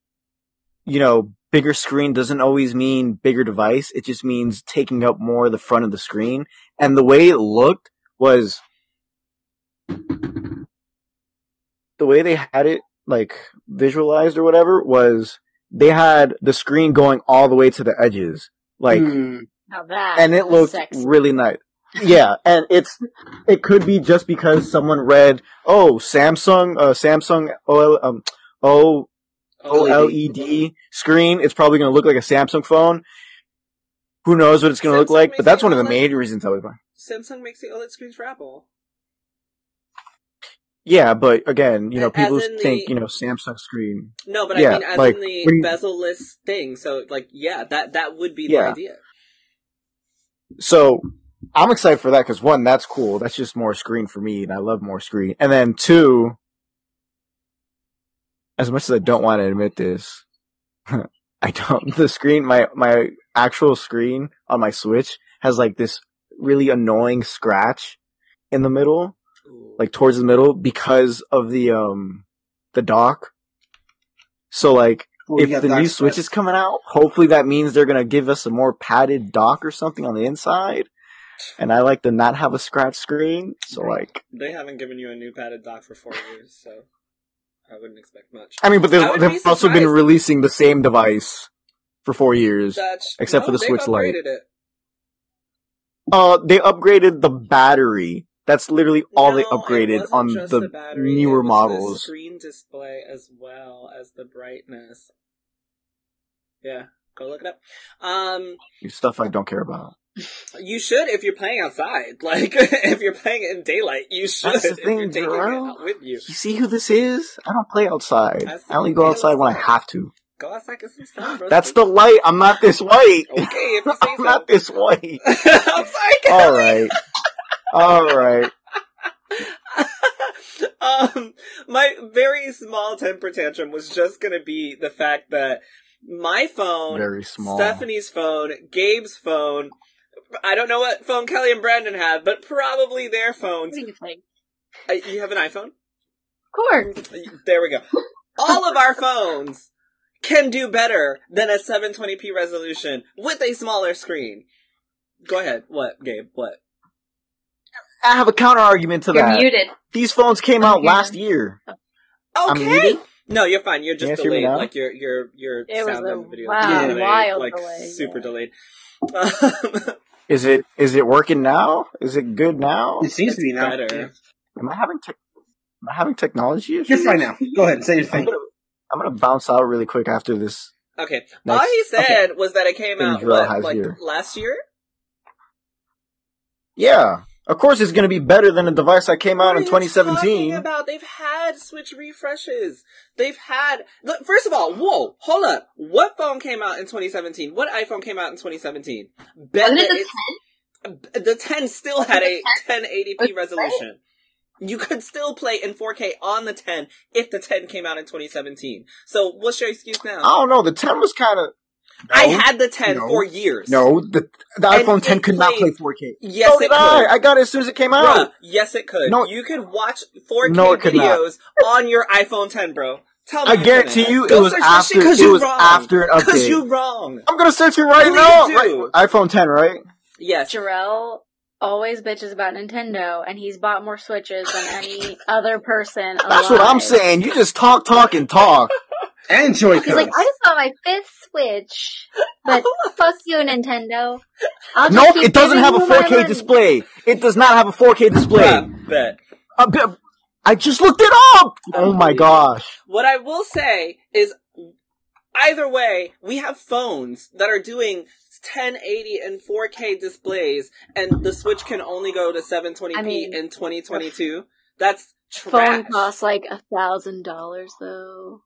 Speaker 3: you know, bigger screen doesn't always mean bigger device. It just means taking up more of the front of the screen. And the way it looked was the way they had it like visualized or whatever was they had the screen going all the way to the edges. Like.
Speaker 4: Now that
Speaker 3: and it looked
Speaker 4: sexy.
Speaker 3: really nice. Yeah, and it's it could be just because someone read, "Oh, Samsung uh Samsung OL um O OLED screen, it's probably going to look like a Samsung phone." Who knows what it's going to look like, but that's one of the
Speaker 2: OLED
Speaker 3: main reasons I would buy.
Speaker 2: Samsung makes the OLED screens for Apple.
Speaker 3: Yeah, but again, you know,
Speaker 2: As
Speaker 3: people
Speaker 2: in the-
Speaker 3: think, you know, Samsung screen.
Speaker 2: No, but
Speaker 3: Yeah,
Speaker 2: I mean, as
Speaker 3: like,
Speaker 2: in the
Speaker 3: when you-
Speaker 2: bezel-less thing. So, like, yeah, that that would be the idea.
Speaker 3: So I'm excited for that because one, that's cool. That's just more screen for me, and I love more screen. And then two, as much as I don't want to admit this, I don't. The screen, my my actual screen on my Switch has like this really annoying scratch in the middle, like towards the middle, because of the um the dock. So like
Speaker 5: Well,
Speaker 3: if the new. Switch is coming out, hopefully that means they're gonna give us a more padded dock or something on the inside. And I like to not have a scratch screen, so like,
Speaker 2: they haven't given you a new padded dock for four years, so I wouldn't expect much.
Speaker 3: I mean, but
Speaker 2: I
Speaker 3: there's-
Speaker 2: would
Speaker 3: they've also been
Speaker 2: surprised.
Speaker 3: releasing the same device for four years.
Speaker 2: That's,
Speaker 3: except for
Speaker 2: no,
Speaker 3: the Switch Lite.
Speaker 2: upgraded It.
Speaker 3: Uh, they upgraded the battery. That's literally all they
Speaker 2: No, it
Speaker 3: upgraded
Speaker 2: wasn't
Speaker 3: on
Speaker 2: just
Speaker 3: the,
Speaker 2: battery,
Speaker 3: newer
Speaker 2: it was
Speaker 3: models.
Speaker 2: The screen display as well as the brightness. Yeah, go look it up. Um,
Speaker 3: Stuff I don't care about.
Speaker 2: You should if you're playing outside. Like, if you're playing in daylight, you should.
Speaker 3: That's the thing,
Speaker 2: you're taking
Speaker 3: Jarrell.
Speaker 2: it out with you.
Speaker 3: You see who this is? I don't play outside. I only go outside when I have to.
Speaker 2: Go outside, get some sun, bro.
Speaker 3: That's the light. I'm not this white.
Speaker 2: Okay, if you say
Speaker 3: I'm
Speaker 2: so.
Speaker 3: not this white.
Speaker 2: I'm sorry,
Speaker 3: All right. All right.
Speaker 2: um, my very small temper tantrum was just gonna be the fact that my phone,
Speaker 3: Very small.
Speaker 2: Stephanie's phone, Gabe's phone, I don't know what phone Kelly and Brandon have, but probably their phones.
Speaker 4: You?
Speaker 2: Uh, you have an iPhone?
Speaker 4: Of course.
Speaker 2: There we go. All of our phones can do better than a 720p resolution with a smaller screen. Go ahead. What, Gabe? What?
Speaker 3: I have a counter argument to
Speaker 1: You're
Speaker 3: that.
Speaker 1: muted.
Speaker 3: These phones came out
Speaker 4: Okay.
Speaker 3: last year. I'm
Speaker 2: Okay.
Speaker 3: muted?
Speaker 2: No, you're fine. You're just
Speaker 3: Yes, hear me
Speaker 2: delayed.
Speaker 3: now?
Speaker 2: Like your your your
Speaker 4: It was
Speaker 2: sound
Speaker 4: a
Speaker 2: on the video. is
Speaker 4: wow,
Speaker 2: delayed,
Speaker 4: wild
Speaker 2: like
Speaker 4: delay,
Speaker 2: super
Speaker 4: yeah.
Speaker 2: delayed. Um,
Speaker 3: Is it is it working now? Is it good now?
Speaker 5: It seems to be now.
Speaker 2: better.
Speaker 3: Am I having te- am I having technology issues?
Speaker 5: You're fine now. Go ahead, say your
Speaker 3: I'm gonna, I'm gonna bounce out really quick after this.
Speaker 2: Okay.
Speaker 3: Next-
Speaker 2: All he said was that it came
Speaker 3: Thing
Speaker 2: out what, like
Speaker 3: here.
Speaker 2: last year.
Speaker 3: Yeah, of course it's gonna be better than the device that came out
Speaker 2: What
Speaker 3: in
Speaker 2: are you talking
Speaker 3: 2017.
Speaker 2: About they've had Switch refreshes. They've had. Look, first of all, whoa, hold up. What phone came out in 2017? What iPhone came out in 2017? Bet
Speaker 1: Wasn't it the
Speaker 2: it's- The 10 still had a 1080p resolution. You could still play in 4K on the 10 if the 10 came out in 2017. So what's your excuse now?
Speaker 3: I don't know. The 10 was kind of.
Speaker 2: I had the 10
Speaker 3: no,
Speaker 2: for years.
Speaker 3: No, the the iPhone 10
Speaker 2: it
Speaker 3: could not play 4K.
Speaker 2: Yes,
Speaker 3: so
Speaker 2: it
Speaker 3: did
Speaker 2: could.
Speaker 3: I. I got it as soon as it came out.
Speaker 2: Bruh, yes, it could.
Speaker 3: No.
Speaker 2: you could watch 4K
Speaker 3: No, it not.
Speaker 2: videos on your iPhone 10, bro. Tell me
Speaker 3: I guarantee
Speaker 2: couldn't.
Speaker 3: you it
Speaker 2: Go
Speaker 3: was
Speaker 2: search
Speaker 3: after-
Speaker 2: 'cause
Speaker 3: it
Speaker 2: you're
Speaker 3: was
Speaker 2: wrong.
Speaker 3: after an update.
Speaker 2: Cause
Speaker 3: update.
Speaker 2: you wrong.
Speaker 3: I'm gonna search it right
Speaker 2: Please
Speaker 3: now.
Speaker 2: do.
Speaker 3: Right, iPhone 10, right?
Speaker 2: Yes.
Speaker 4: Jarrell always bitches about Nintendo, and he's bought more Switches than any other person.
Speaker 3: That's what I'm saying. You just talk, talk, and talk.
Speaker 5: And Joy-Cons.
Speaker 4: He's like, I just got my fifth Switch. but fuck you, Nintendo. I'll just
Speaker 3: Nope,
Speaker 4: keep
Speaker 3: it doesn't have a 4K display. It does not have a 4K display.
Speaker 2: Bruh, bet.
Speaker 3: Uh, b- I just looked it up. Oh my gosh.
Speaker 2: What I will say is, either way, we have phones that are doing 1080 and 4K displays, and the Switch can only go to 720p
Speaker 4: I mean,
Speaker 2: in 2022. That's
Speaker 4: Phone
Speaker 2: trash.
Speaker 4: costs like a thousand dollars though.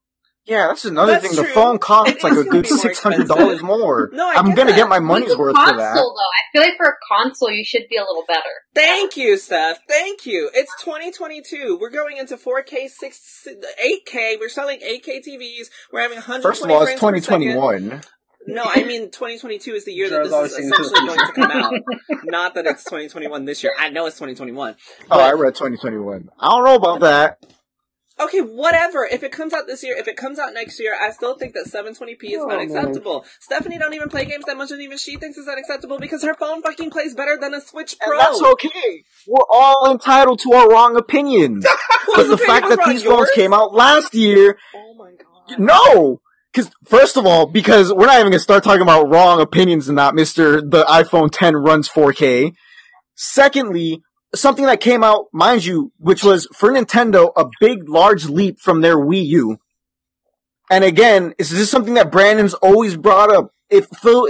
Speaker 3: Yeah, that's another
Speaker 2: That's
Speaker 3: thing. The phone costs
Speaker 2: It
Speaker 3: like a good six hundred dollars more.
Speaker 2: No, I
Speaker 3: I'm gonna
Speaker 2: that.
Speaker 3: get my money's
Speaker 1: With
Speaker 3: worth
Speaker 1: console,
Speaker 3: for that.
Speaker 1: though, I feel like for a console, you should be a little better.
Speaker 2: Thank you, Steph. Thank you. It's 2022. We're going into 4K, 6, 8K. We're selling 8K TVs. We're having 120
Speaker 3: First of all, it's
Speaker 2: frames per second.
Speaker 3: 2021.
Speaker 2: No, I mean 2022 is the year that this is
Speaker 5: saying
Speaker 2: essentially going to come out. Not that it's 2021 this year. I know it's 2021.
Speaker 3: Oh, I read 2021. I don't know about that.
Speaker 2: Okay, whatever. If it comes out this year, if it comes out next year, I still think that 720p is
Speaker 3: Oh,
Speaker 2: unacceptable. Stephanie don't even play games that much, and even she thinks it's unacceptable because her phone fucking plays better than a Switch Pro.
Speaker 3: And that's okay. We're all entitled to our wrong opinions. but the
Speaker 2: opinion
Speaker 3: fact that
Speaker 2: wrong?
Speaker 3: these phones came out last year,
Speaker 2: Oh my god.
Speaker 3: no. Because first of all, because we're not even gonna start talking about wrong opinions and that, Mister the iPhone 10 runs 4K. Secondly, something that came out, mind you, which was for Nintendo a big, large leap from their Wii U. And again, is this something that Brandon's always brought up? It feel,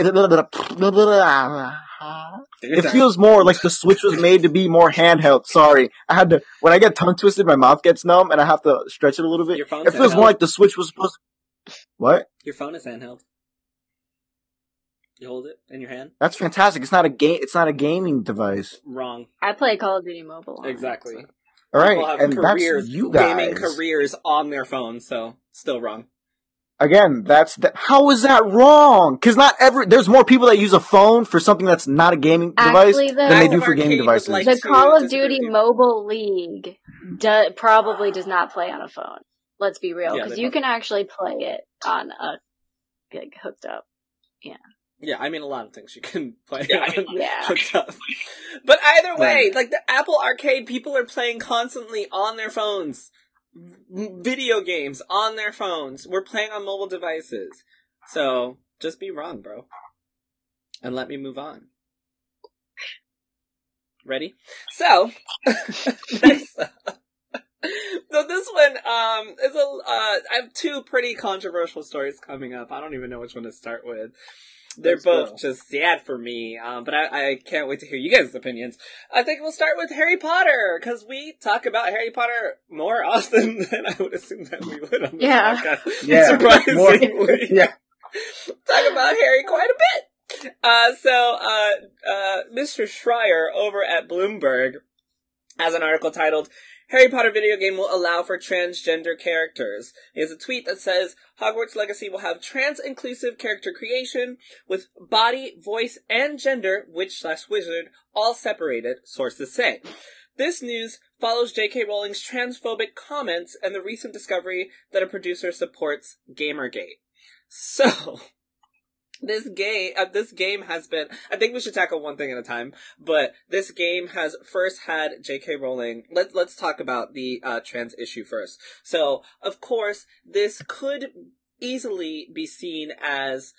Speaker 3: it feels more like the Switch was made to be more handheld. Sorry, I had to. When I get tongue twisted, my mouth gets numb, and I have to stretch it a little bit.
Speaker 2: Your
Speaker 3: It feels
Speaker 2: handheld.
Speaker 3: more like the Switch was supposed. To, what?
Speaker 2: Your phone is handheld. You hold it in your hand?
Speaker 3: That's fantastic. It's not a game. It's not a gaming device.
Speaker 2: Wrong.
Speaker 4: I play Call of Duty Mobile. on it,
Speaker 2: Exactly.
Speaker 4: so-
Speaker 3: All right,
Speaker 2: People have
Speaker 3: and
Speaker 2: careers,
Speaker 3: that's you guys.
Speaker 2: gaming careers on their phones, so still wrong.
Speaker 3: Again, that's the, how is that wrong? Because not every there's more people that use a phone for something that's not a gaming
Speaker 4: Actually,
Speaker 3: device
Speaker 4: though-
Speaker 3: than they do
Speaker 2: Active
Speaker 3: for gaming
Speaker 2: Arcade
Speaker 3: devices.
Speaker 2: like
Speaker 4: the Call of Duty
Speaker 2: with.
Speaker 4: Mobile League do, probably does not play on a phone. Let's be real, because
Speaker 2: they
Speaker 4: you
Speaker 2: probably-
Speaker 4: can actually play it on a like hooked up.
Speaker 2: Yeah, I mean a lot of things you can play.
Speaker 5: Yeah, I
Speaker 2: on
Speaker 4: Yeah.
Speaker 2: But either way,
Speaker 5: Right.
Speaker 2: like the Apple Arcade, people are playing constantly on their phones. Video games on their phones. We're playing on mobile devices. So just be wrong, bro. And let me move on. Ready? So, next up. So this one um is a uh I have two pretty controversial stories coming up. I don't even know which one to start with. They're
Speaker 5: Let's
Speaker 2: both
Speaker 5: go.
Speaker 2: just sad for me, um, but I, I can't wait to hear you guys' opinions. I think we'll start with Harry Potter because we talk about Harry Potter more often than I would assume that we would on this
Speaker 4: Yeah.
Speaker 2: podcast.
Speaker 5: Yeah,
Speaker 2: surprisingly,
Speaker 5: more- yeah.
Speaker 2: talk about Harry quite a bit. Uh, so, uh, uh, Mr. Schreier over at Bloomberg has an article titled Harry Potter video game will allow for transgender characters. He has a tweet that says Hogwarts Legacy will have trans-inclusive character creation with body, voice, and gender, witch slash wizard, all separated, sources say. This news follows J.K. Rowling's transphobic comments and the recent discovery that a producer supports Gamergate. So, this game, uh, this game has been. I think we should tackle one thing at a time. But this game has first had J.K. Rowling. Let's let's talk about the uh, trans issue first. So, of course, this could easily be seen as,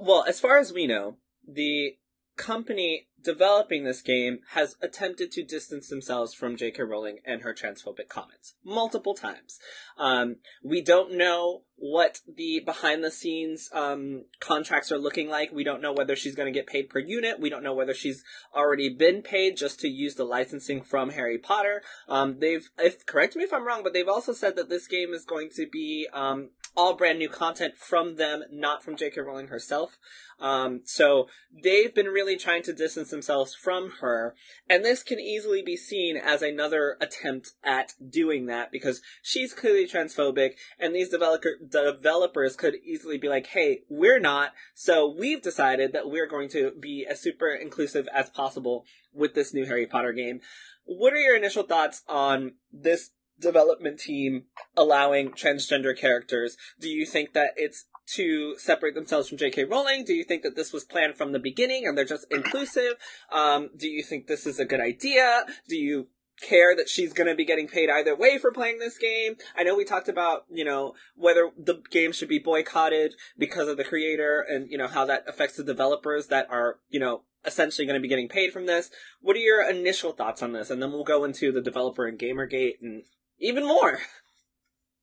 Speaker 2: well, as far as we know, the company developing this game has attempted to distance themselves from J.K. Rowling and her transphobic comments multiple times. Um, we don't know what the behind the scenes um, contracts are looking like. We don't know whether she's going to get paid per unit. We don't know whether she's already been paid just to use the licensing from Harry Potter. Um, they've, if correct me if I'm wrong, but they've also said that this game is going to be um, all brand new content from them, not from J.K. Rowling herself. Um, so they've been really trying to distance themselves from her, and this can easily be seen as another attempt at doing that because she's clearly transphobic, and these developer developers could easily be like, "Hey, we're not, so we've decided that we're going to be as super inclusive as possible with this new Harry Potter game." What are your initial thoughts on this development team allowing transgender characters? Do you think that it's to separate themselves from J.K. Rowling? Do you think that this was planned from the beginning and they're just inclusive? Um, do you think this is a good idea? Do you care that she's going to be getting paid either way for playing this game. I know we talked about, you know, whether the game should be boycotted because of the creator and, you know, how that affects the developers that are, you know, essentially going to be getting paid from this. What are your initial thoughts on this? And then we'll go into the developer and Gamergate and even more.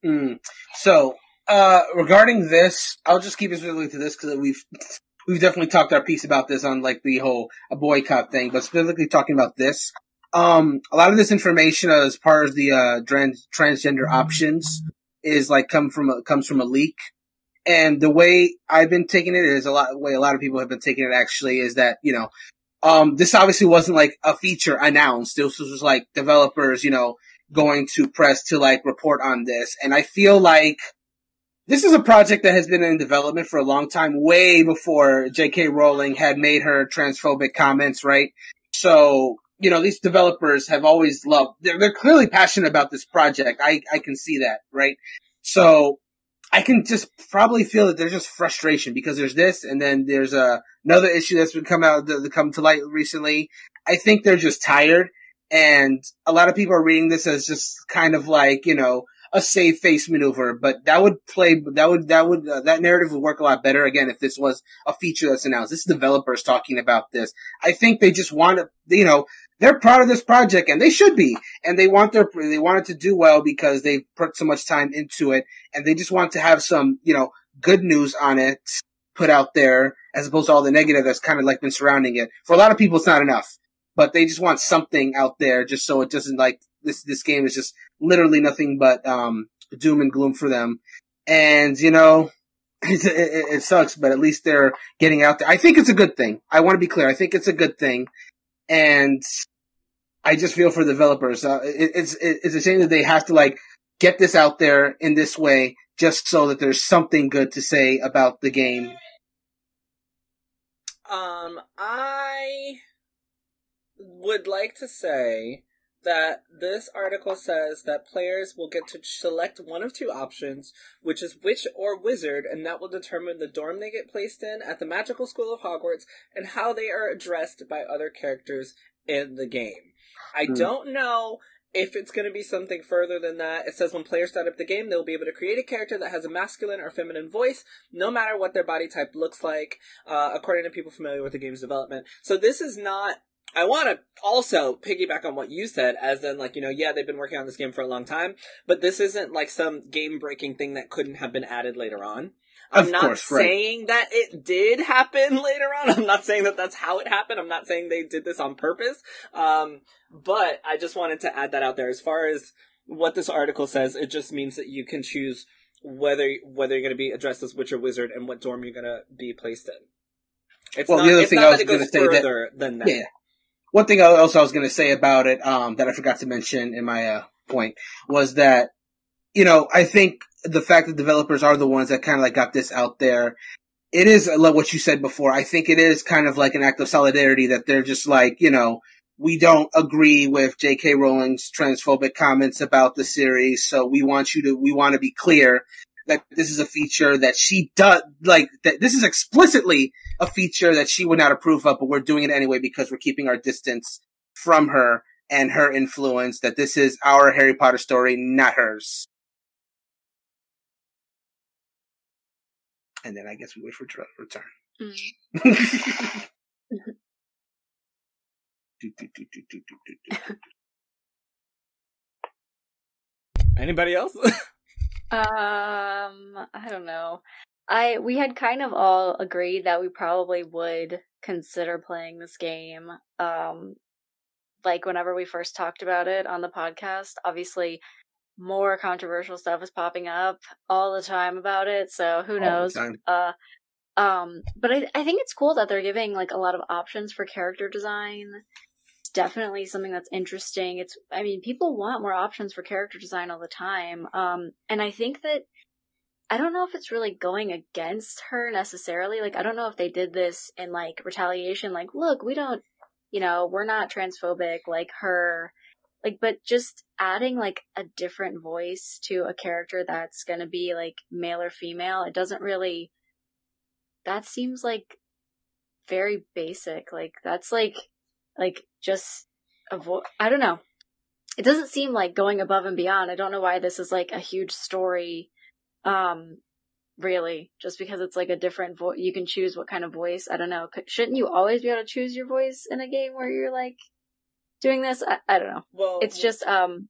Speaker 5: Mm. So, uh, regarding this, I'll just keep it specifically to this because we've we've definitely talked our piece about this on like the whole a boycott thing, but specifically talking about this. Um, a lot of this information as far as the uh, trans- transgender options is like come from a, comes from a leak, and the way I've been taking it is a lot way a lot of people have been taking it actually is that you know, um, this obviously wasn't like a feature announced. This was like developers, you know, going to press to like report on this, and I feel like this is a project that has been in development for a long time, way before J.K. Rowling had made her transphobic comments, right? So, you know, these developers have always loved, they're, they're clearly passionate about this project. I, I can see that, right? So, I can just probably feel that there's just frustration because there's this and then there's a, another issue that's been come out, that come to light recently. I think they're just tired and a lot of people are reading this as just kind of like, you know, a safe face maneuver, but that would play, that would, that would, uh, that narrative would work a lot better again if this was a feature that's announced. This is developers talking about this. I think they just want to, you know, they're proud of this project and they should be. And they want their, they want it to do well because they've put so much time into it and they just want to have some, you know, good news on it put out there as opposed to all the negative that's kind of like been surrounding it. For a lot of people, it's not enough, but they just want something out there just so it doesn't like this, this game is just literally nothing but, um, doom and gloom for them. And, you know, it, it, it sucks, but at least they're getting out there. I think it's a good thing. I want to be clear. I think it's a good thing. And I just feel for developers. Uh, it, it's, it's a shame that they have to like get this out there in this way just so that there's something good to say about the game.
Speaker 2: Um, I would like to say that this article says that players will get to select one of two options, which is witch or wizard, and that will determine the dorm they get placed in at the magical school of Hogwarts and how they are addressed by other characters in the game. I
Speaker 5: Hmm.
Speaker 2: don't know if it's going to be something further than that. It says when players start up the game, they'll be able to create a character that has a masculine or feminine voice, no matter what their body type looks like, uh, according to people familiar with the game's development. So this is not. I want to also piggyback on what you said, as in, like, you know, yeah, they've been working on this game for a long time, but this isn't like some game breaking thing that couldn't have been added later on. I'm
Speaker 5: Of
Speaker 2: not
Speaker 5: course, right.
Speaker 2: saying that it did happen later on. I'm not saying that that's how it happened. I'm not saying they did this on purpose. Um, but I just wanted to add that out there. As far as what this article says, it just means that you can choose whether whether you're going to be addressed as witch or wizard and what dorm you're going to be placed in. It's
Speaker 5: Well,
Speaker 2: not,
Speaker 5: the other thing I
Speaker 2: that
Speaker 5: was
Speaker 2: goes
Speaker 5: gonna say that-
Speaker 2: than that.
Speaker 5: Yeah. One thing else I was going to say about it, um, that I forgot to mention in my, uh, point was that, you know, I think the fact that developers are the ones that kind of like got this out there, it is like what you said before. I think it is kind of like an act of solidarity that they're just like, you know, we don't agree with J.K. Rowling's transphobic comments about the series, so we want you to, we want to be clear that this is a feature that she does, like, that this is explicitly a feature that she would not approve of, but we're doing it anyway because we're keeping our distance from her and her influence, that this is our Harry Potter story, not hers. And then I guess we wait for Dre- return.
Speaker 4: Mm.
Speaker 2: Anybody else?
Speaker 4: Um, I don't know. I we had kind of all agreed that we probably would consider playing this game. Um, like whenever we first talked about it on the podcast, obviously more controversial stuff is popping up all the time about it. So who
Speaker 5: All
Speaker 4: knows? Uh, um, but I I think it's cool that they're giving like a lot of options for character design. Definitely something that's interesting. It's I mean people want more options for character design all the time. Um, and I think that I don't know if it's really going against her necessarily. Like I don't know if they did this in like retaliation. Like look, we don't, you know, we're not transphobic like her. Like, but just adding like a different voice to a character that's gonna be like male or female, it doesn't really that seems like very basic. Like that's like like just avoid. I don't know. it doesn't seem like going above and beyond. I don't know why this is like a huge story. Um, really, just because it's like a different voice, you can choose what kind of voice. I don't know. Could- Shouldn't you always be able to choose your voice in a game where you're like doing this? I, I don't know.
Speaker 2: Well,
Speaker 4: It's just um,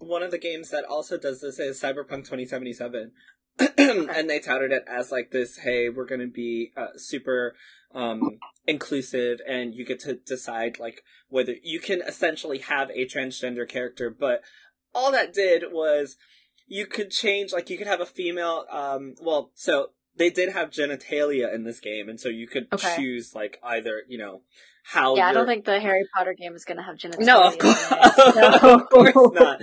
Speaker 2: one of the games that also does this is Cyberpunk 2077. and they touted it as like this, hey, we're going to be uh, super um, inclusive and you get to decide like whether you can essentially have a transgender character, but all that did was you could change like you could have a female um well so they did have genitalia in this game and so you could
Speaker 4: Okay.
Speaker 2: choose like either you know how
Speaker 4: yeah, I don't think the Harry Potter game is gonna have genitalia.
Speaker 2: no, of course,
Speaker 4: it, so-
Speaker 2: of course not.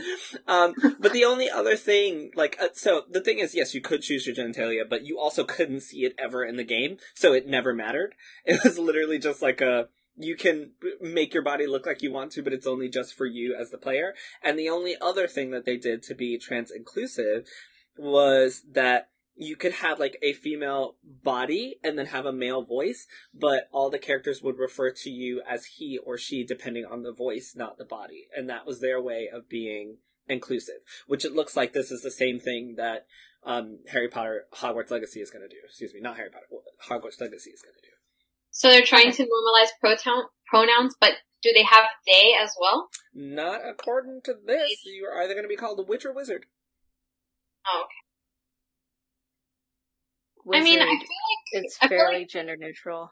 Speaker 2: Um, but the only other thing, like, uh, so the thing is, yes, you could choose your genitalia, but you also couldn't see it ever in the game, so it never mattered. It was literally just like a, you can make your body look like you want to, but it's only just for you as the player. And the only other thing that they did to be trans inclusive was that you could have like a female body and then have a male voice, but all the characters would refer to you as he or she depending on the voice, not the body. And that was their way of being inclusive, which it looks like this is the same thing that um, Harry Potter Hogwarts Legacy is going to do. Excuse me, not Harry Potter. Hogwarts Legacy is going to do.
Speaker 1: So they're trying to normalize proton- pronouns, but do they have they as well?
Speaker 2: Not according to this. You are either going to be called a witch or wizard.
Speaker 1: Oh, okay. I mean, I feel like
Speaker 4: it's
Speaker 1: I
Speaker 4: fairly
Speaker 1: like-
Speaker 4: gender neutral.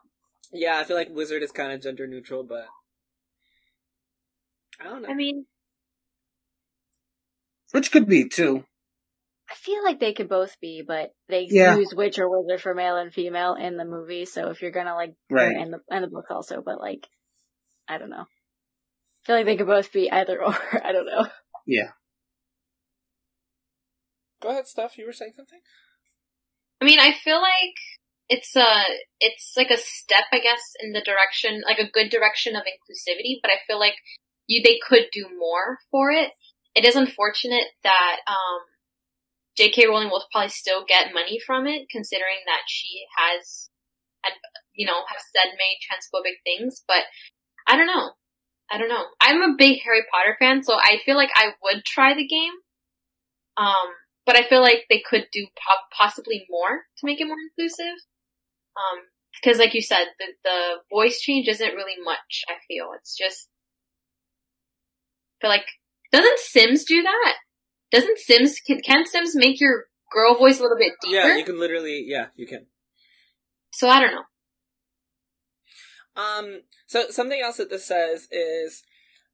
Speaker 2: Yeah, I feel like wizard is kind of gender neutral, but I don't know.
Speaker 1: I mean,
Speaker 5: Which could be too.
Speaker 4: I feel like they could both be, but they
Speaker 5: Yeah.
Speaker 4: use witch or wizard for male and female in the movie. So if you're gonna like,
Speaker 5: Right.
Speaker 4: and the and the book also, but like, I don't know. I feel like they could both be either or. I don't know.
Speaker 5: Yeah.
Speaker 2: Go ahead, Steph. You were saying something.
Speaker 1: I mean, I feel like it's a it's like a step, I guess, in the direction, like a good direction of inclusivity. But I feel like you they could do more for it. It is unfortunate that um, J.K. Rowling will probably still get money from it, considering that she has, had, you know, has said many transphobic things. But I don't know. I don't know. I'm a big Harry Potter fan, so I feel like I would try the game. Um, but I feel like they could do po- possibly more to make it more inclusive. Um, because like you said, the the voice change isn't really much. I feel it's just. I feel like doesn't Sims do that? Doesn't Sims can, can Sims make your girl voice a little bit deeper?
Speaker 2: Yeah, you can literally. Yeah, you can.
Speaker 1: So I don't know.
Speaker 2: Um, so something else that this says is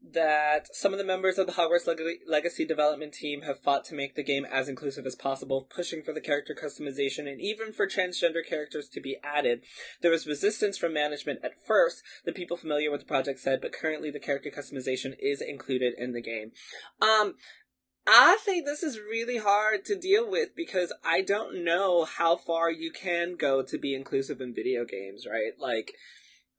Speaker 2: that some of the members of the Hogwarts Leg- Legacy development team have fought to make the game as inclusive as possible, pushing for the character customization and even for transgender characters to be added. There was resistance from management at first, the people familiar with the project said, but currently the character customization is included in the game. Um, I think this is really hard to deal with because I don't know how far you can go to be inclusive in video games, right? Like,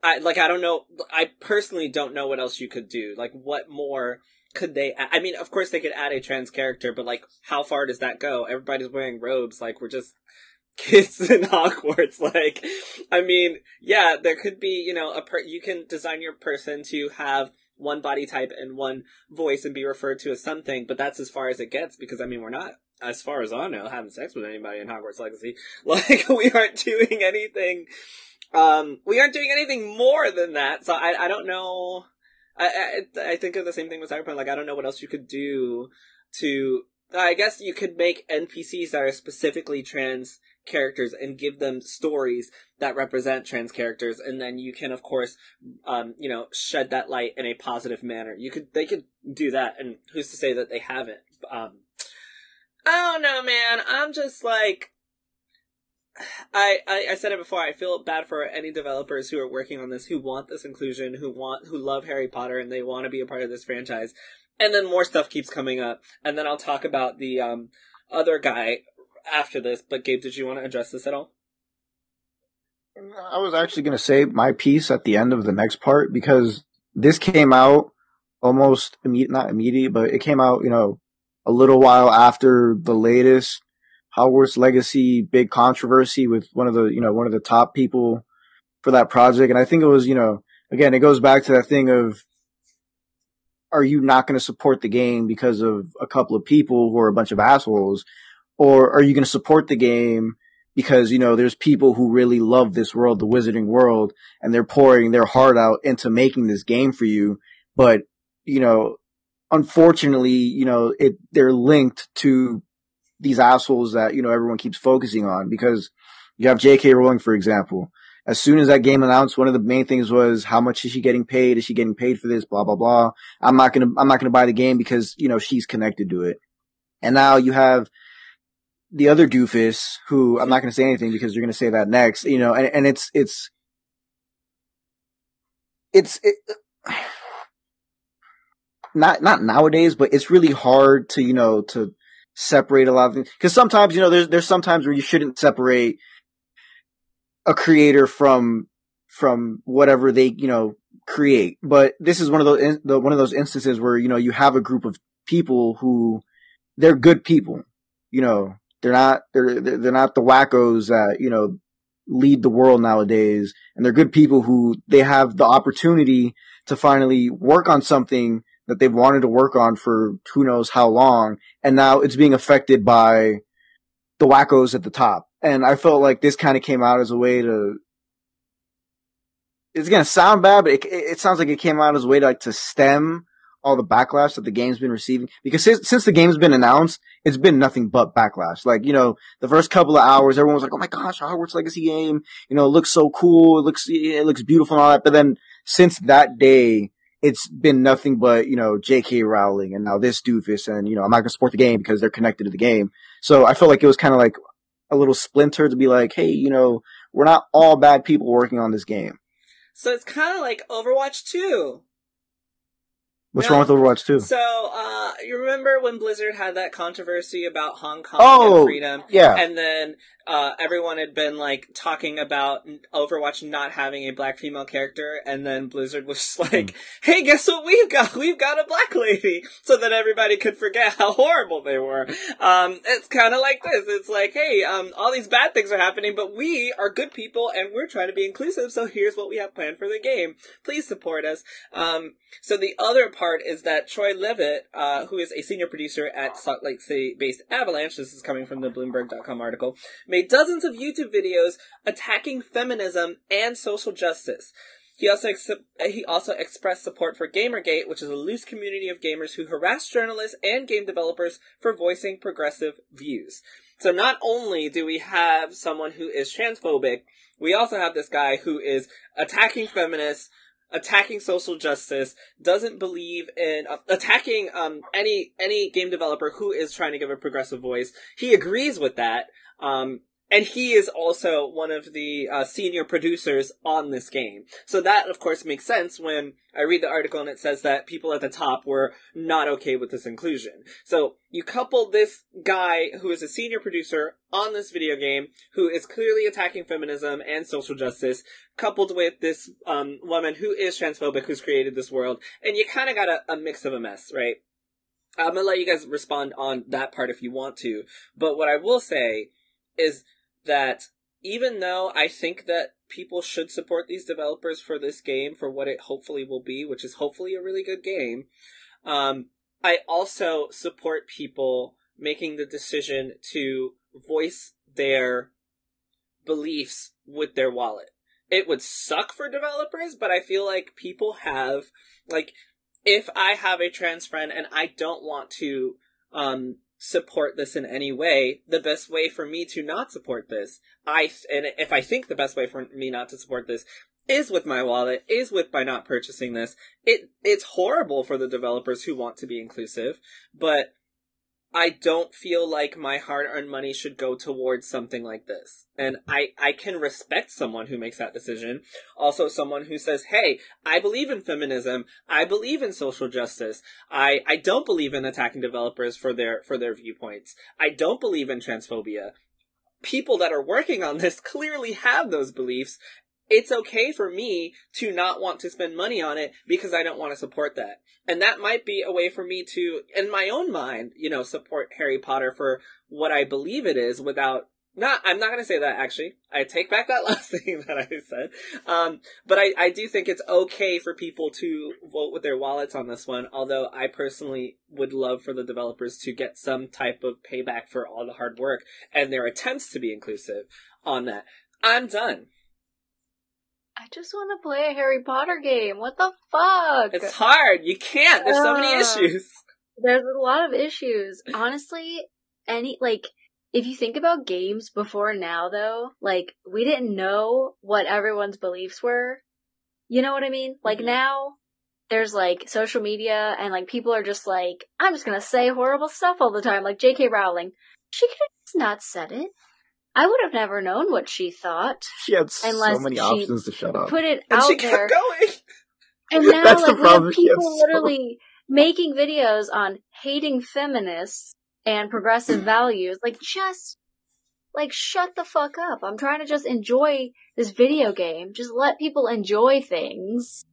Speaker 2: I like I don't know. I personally don't know what else you could do. Like, what more could they? I mean, of course they could add a trans character, but like, how far does that go? Everybody's wearing robes. Like, we're just kids in Hogwarts. Like, I mean, yeah, there could be. You know, a per- you can design your person to have one body type and one voice and be referred to as something, but that's as far as it gets because I mean, we're not. As far as I know, having sex with anybody in Hogwarts Legacy, like we aren't doing anything um, we aren't doing anything more than that, so I, I don't know. I, I, I think of the same thing with Cyberpunk. Like, I don't know what else you could do to. I guess you could make NPCs that are specifically trans characters and give them stories that represent trans characters, and then you can, of course, um, you know, shed that light in a positive manner. You could, they could do that, and who's to say that they haven't? Um, I don't know, man. I'm just like, I, I, I said it before. I feel bad for any developers who are working on this, who want this inclusion, who want, who love Harry Potter, and they want to be a part of this franchise. And then more stuff keeps coming up, and then I'll talk about the um other guy after this. But Gabe, did you want to address this at all?
Speaker 3: I was actually going to say my piece at the end of the next part because this came out almost immediate, not immediate, but it came out, you know, a little while after the latest Hogwarts Legacy big controversy with one of the, you know, one of the top people for that project. And I think it was, you know, again, it goes back to that thing of are you not going to support the game because of a couple of people who are a bunch of assholes? Or are you going to support the game because, you know, there's people who really love this world, the wizarding world, and they're pouring their heart out into making this game for you. But, you know, unfortunately, you know, it, they're linked to these assholes that, you know, everyone keeps focusing on because you have J.K. Rowling, for example. As soon as that game announced, one of the main things was how much is she getting paid? Is she getting paid for this? Blah, blah, blah. I'm not going to, I'm not going to buy the game because, you know, she's connected to it. And now you have the other doofus who I'm not going to say anything because you're going to say that next, you know, and, and it's, it's, it's, it, not, not nowadays, but it's really hard to, you know, to separate a lot of things. Cause sometimes, you know, there's, there's sometimes where you shouldn't separate a creator from, from whatever they, you know, create. But this is one of those, the, one of those instances where, you know, you have a group of people who, they're good people. You know, they're not, they're they're not the wackos that, you know, lead the world nowadays. And they're good people who they have the opportunity to finally work on something that they've wanted to work on for who knows how long. And now it's being affected by the wackos at the top. And I felt like this kind of came out as a way to, it's going to sound bad, but it, it sounds like it came out as a way to like to stem all the backlash that the game's been receiving. Because since, since the game's been announced, it's been nothing but backlash. Like, you know, the first couple of hours, everyone was like, oh my gosh, Hogwarts Legacy game, you know, it looks so cool. It looks, it looks beautiful and all that. But then since that day, it's been nothing but, you know, J.K. Rowling and now this doofus and, you know, I'm not going to support the game because they're connected to the game. So I felt like it was kind of like a little splinter to be like, hey, you know, we're not all bad people working on this game.
Speaker 2: So it's kind of like Overwatch 2.
Speaker 3: What's
Speaker 2: No.
Speaker 3: wrong with Overwatch 2?
Speaker 2: So, uh, you remember when Blizzard had that controversy about Hong Kong
Speaker 3: Oh,
Speaker 2: and freedom?
Speaker 3: yeah.
Speaker 2: And then, uh, everyone had been, like, talking about Overwatch not having a black female character, and then Blizzard was like, hey, guess what we've got? We've got a black lady! So that everybody could forget how horrible they were. Um, it's kinda like this. It's like, hey, um, all these bad things are happening, but we are good people, and we're trying to be inclusive, so here's what we have planned for the game. Please support us. Um, so the other part is that Troy Leavitt, uh, who is a senior producer at Salt Lake City-based Avalanche, this is coming from the Bloomberg.com article, made dozens of YouTube videos attacking feminism and social justice. He also ex- he also expressed support for Gamergate, which is a loose community of gamers who harass journalists and game developers for voicing progressive views. So not only do we have someone who is transphobic, we also have this guy who is attacking feminists, attacking social justice, doesn't believe in uh, attacking um, any any game developer who is trying to give a progressive voice. He agrees with that. Um, and he is also one of the uh, senior producers on this game. So that, of course, makes sense when I read the article and it says that people at the top were not okay with this inclusion. So you couple this guy who is a senior producer on this video game, who is clearly attacking feminism and social justice, coupled with this um, woman who is transphobic, who's created this world, and you kind of got a, a mix of a mess, right? I'm gonna let you guys respond on that part if you want to, but what I will say is that even though I think that people should support these developers for this game for what it hopefully will be, which is hopefully a really good game, um, I also support people making the decision to voice their beliefs with their wallet. It would suck for developers, but I feel like people have, like, if I have a trans friend and I don't want to, um, support this in any way, the best way for me to not support this, I, and if I think the best way for me not to support this is with my wallet, is with by not purchasing this, it, it's horrible for the developers who want to be inclusive, but I don't feel like my hard-earned money should go towards something like this. And I, I can respect someone who makes that decision. Also someone who says, hey, I believe in feminism. I believe in social justice. I, I don't believe in attacking developers for their, for their viewpoints. I don't believe in transphobia. People that are working on this clearly have those beliefs. It's okay for me to not want to spend money on it because I don't want to support that. And that might be a way for me to, in my own mind, you know, support Harry Potter for what I believe it is without Not, I'm not gonna say that actually. I take back that last thing that I said. Um, but I, I do think it's okay for people to vote with their wallets on this one. Although I personally would love for the developers to get some type of payback for all the hard work and their attempts to be inclusive on that. I'm done.
Speaker 4: I just want to play a Harry Potter game. What the fuck?
Speaker 2: It's hard. You can't. There's so many issues.
Speaker 4: There's a lot of issues. Honestly, any like if you think about games before now though, like we didn't know what everyone's beliefs were. You know what I mean? Like
Speaker 2: Mhm.
Speaker 4: now there's like social media and like people are just like, I'm just gonna say horrible stuff all the time. Like J.K. Rowling. She could have just not said it. I would have never known what she thought.
Speaker 3: She had so many options to shut up.
Speaker 4: Put it
Speaker 2: And
Speaker 4: out
Speaker 2: she
Speaker 4: there.
Speaker 2: kept going.
Speaker 4: And now,
Speaker 3: That's the
Speaker 4: like, we
Speaker 3: problem,
Speaker 4: have
Speaker 3: she has
Speaker 4: people
Speaker 3: so-
Speaker 4: literally making videos on hating feminists and progressive values. Like, just, like, shut the fuck up. I'm trying to just enjoy this video game. Just let people enjoy things.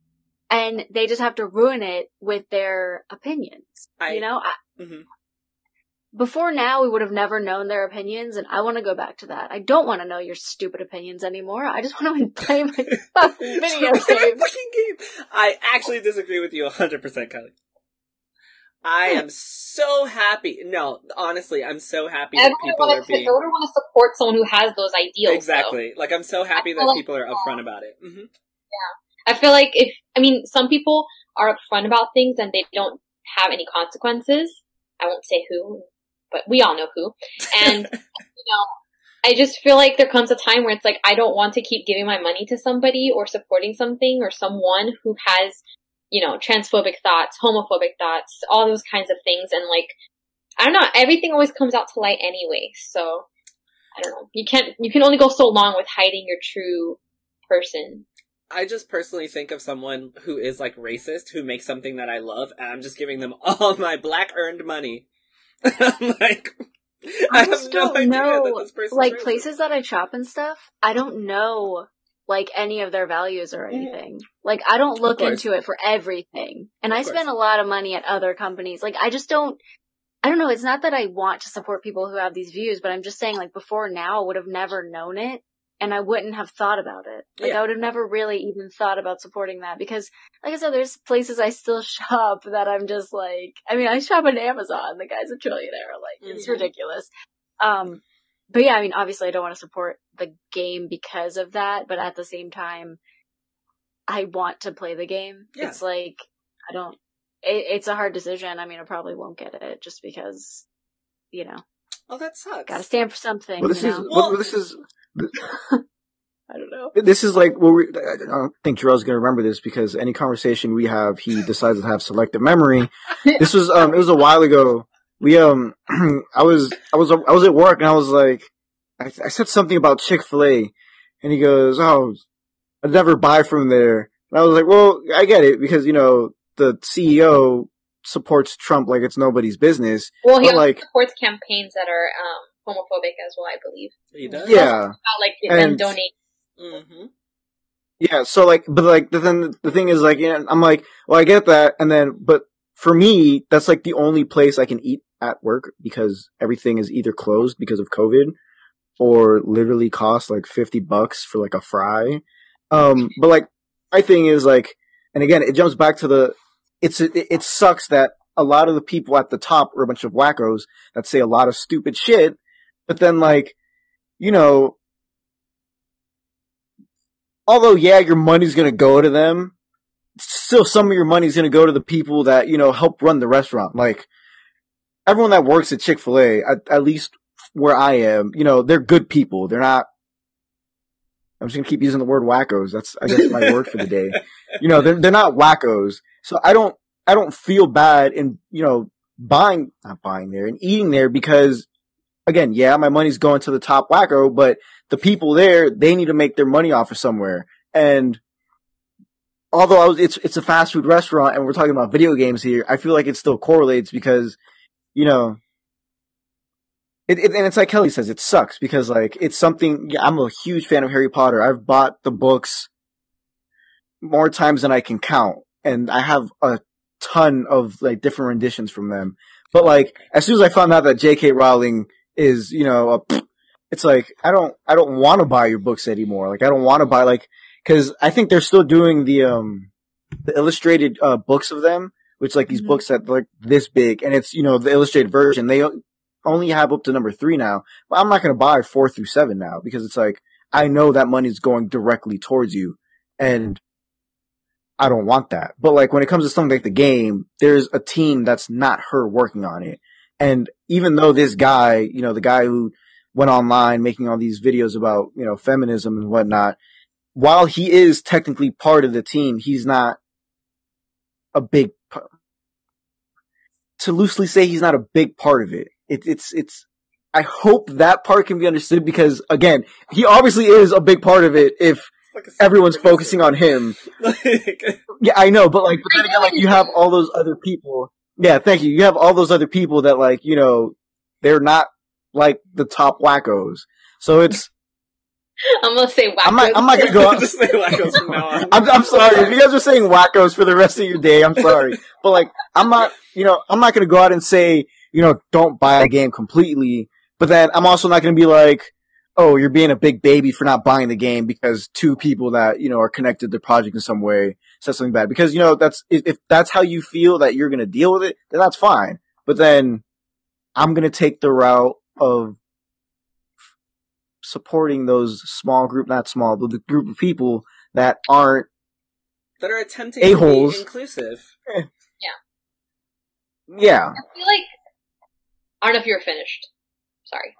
Speaker 4: And they just have to ruin it with their opinions.
Speaker 2: I-
Speaker 4: you know? I,
Speaker 2: Mhm.
Speaker 4: Before now, we would have never known their opinions, and I want to go back to that. I don't want to know your stupid opinions anymore. I just want to play my fucking video game.
Speaker 2: fucking game. I actually disagree with you 100%, Kelly. I am so happy. No, honestly, I'm so happy that
Speaker 1: Everyone
Speaker 2: people are
Speaker 1: wants to,
Speaker 2: being
Speaker 1: everyone want to support someone who has those ideals. though.
Speaker 2: exactly. Like I'm so happy that
Speaker 1: like-
Speaker 2: people are upfront about it. hmm
Speaker 1: I feel like if, I mean, some people are upfront about things and they don't have any consequences. I won't say who, but we all know who. And, you know, I just feel like there comes a time where it's like, I don't want to keep giving my money to somebody or supporting something or someone who has, you know, transphobic thoughts, homophobic thoughts, all those kinds of things. And like, I don't know, everything always comes out to light anyway. So, I don't know. You can't, you can only go so long with hiding your true person.
Speaker 2: I just personally think of someone who is like racist who makes something that I love, and I'm just giving them all my black earned money. I'm like, I,
Speaker 4: I
Speaker 2: have
Speaker 4: just
Speaker 2: no
Speaker 4: don't
Speaker 2: idea
Speaker 4: know,
Speaker 2: that this person's
Speaker 4: like places that I shop and stuff, I don't know like any of their values or eh. anything. Like I don't look into it for everything. And
Speaker 2: Of
Speaker 4: I
Speaker 2: course.
Speaker 4: spend a lot of money at other companies. Like I just don't I don't know, it's not that I want to support people who have these views, but I'm just saying like before now I would have never known it and I wouldn't have thought about it. Like
Speaker 2: Yeah.
Speaker 4: I would have never really even thought about supporting that because like I said, there's places I still shop that I'm just like, I mean, I shop on Amazon. The guy's a trillionaire. Like, it's
Speaker 2: Mhm.
Speaker 4: ridiculous. Um, but yeah, I mean, obviously I don't want to support the game because of that, but at the same time, I want to play the game.
Speaker 2: Yeah.
Speaker 4: It's like, I don't, it, it's a hard decision. I mean, I probably won't get it just because, you know,
Speaker 2: Oh, that sucks.
Speaker 4: gotta stand for something,
Speaker 3: Well, this
Speaker 4: you
Speaker 3: is
Speaker 4: know?
Speaker 3: well, this is
Speaker 4: I don't know.
Speaker 3: this is like well, we, I don't think Jarrell's gonna remember this because any conversation we have, he decides to have selective memory. This was um, it was a while ago. We um, I was I was I was at work and I was like, I, I said something about Chick Fil A, and he goes, "Oh, I'd never buy from there." And I was like, "Well, I get it because you know the CEO supports Trump like it's nobody's business."
Speaker 1: Well, he
Speaker 3: like-
Speaker 1: supports campaigns that are um, homophobic as well, I believe.
Speaker 2: He does.
Speaker 3: Yeah,
Speaker 1: Not like them
Speaker 3: And-
Speaker 1: donate.
Speaker 2: Mm-hmm.
Speaker 3: Yeah, so like, but like the thing, the thing is like, you know, I'm like, well, I get that, and then, but for me, that's like the only place I can eat at work because everything is either closed because of COVID, or literally costs like fifty bucks for like a fry. Um, but like, my thing is like, and again, it jumps back to the, it's it, it sucks that a lot of the people at the top are a bunch of wackos that say a lot of stupid shit, but then like, you know, although yeah, your money's gonna go to them, still some of your money's gonna go to the people that, you know, help run the restaurant. Like, everyone that works at Chick-fil-A, at, at least where I am, you know, they're good people. They're not, I'm just gonna keep using the word wackos. That's, I guess, my word for the day. You know, they're, they're not wackos. So I don't, I don't feel bad in, you know, buying, not buying there and eating there because, again, yeah, my money's going to the top wacko, but the people there, they need to make their money off of somewhere. And although I was, it's, it's a fast food restaurant and we're talking about video games here, I feel like it still correlates because, you know, it, it, and it's like Kelly says, it sucks because like, it's something, yeah, I'm a huge fan of Harry Potter. I've bought the books more times than I can count and I have a ton of like different renditions from them. But like, as soon as I found out that J.K. Rowling is, you know, a, it's like I don't I don't want to buy your books anymore. Like I don't want to buy like because I think they're still doing the um the illustrated uh books of them, which like these
Speaker 4: Mhm.
Speaker 3: books that like this big, and it's you know the illustrated version. They only have up to number three now, but I'm not gonna buy four through seven now because it's like I know that money is going directly towards you, and I don't want that. But like when it comes to something like the game, there's a team that's not her working on it. And even though this guy, you know, the guy who went online making all these videos about, you know, feminism and whatnot, while he is technically part of the team, he's not a big, p- to loosely say he's not a big part of it. it it's, it's, I hope that part can be understood because again, he obviously is a big part of it if
Speaker 2: like
Speaker 3: everyone's focusing on him.
Speaker 2: like,
Speaker 3: Yeah, I know, but like, but then again, like you have all those other people. Yeah, thank you. You have all those other people that like, you know, they're not like the top wackos. So it's,
Speaker 1: I'm gonna say
Speaker 3: I'm not, I'm not gonna go out.
Speaker 2: just say wackos from now on.
Speaker 3: I'm, I'm sorry. If you guys are saying wackos for the rest of your day, I'm sorry. But like, I'm not, you know, I'm not gonna go out and say, you know, don't buy a game completely. But then I'm also not gonna be like, oh, you're being a big baby for not buying the game because two people that, you know, are connected to the project in some way said something bad. Because, you know, that's, if, if that's how you feel that you're gonna deal with it, then that's fine. But then I'm gonna take the route of supporting those small group, not small, but the group of people that aren't
Speaker 2: that are attempting
Speaker 3: A-holes.
Speaker 2: be inclusive. Eh.
Speaker 3: Yeah. Yeah.
Speaker 1: I feel like I don't know if you were finished. Sorry.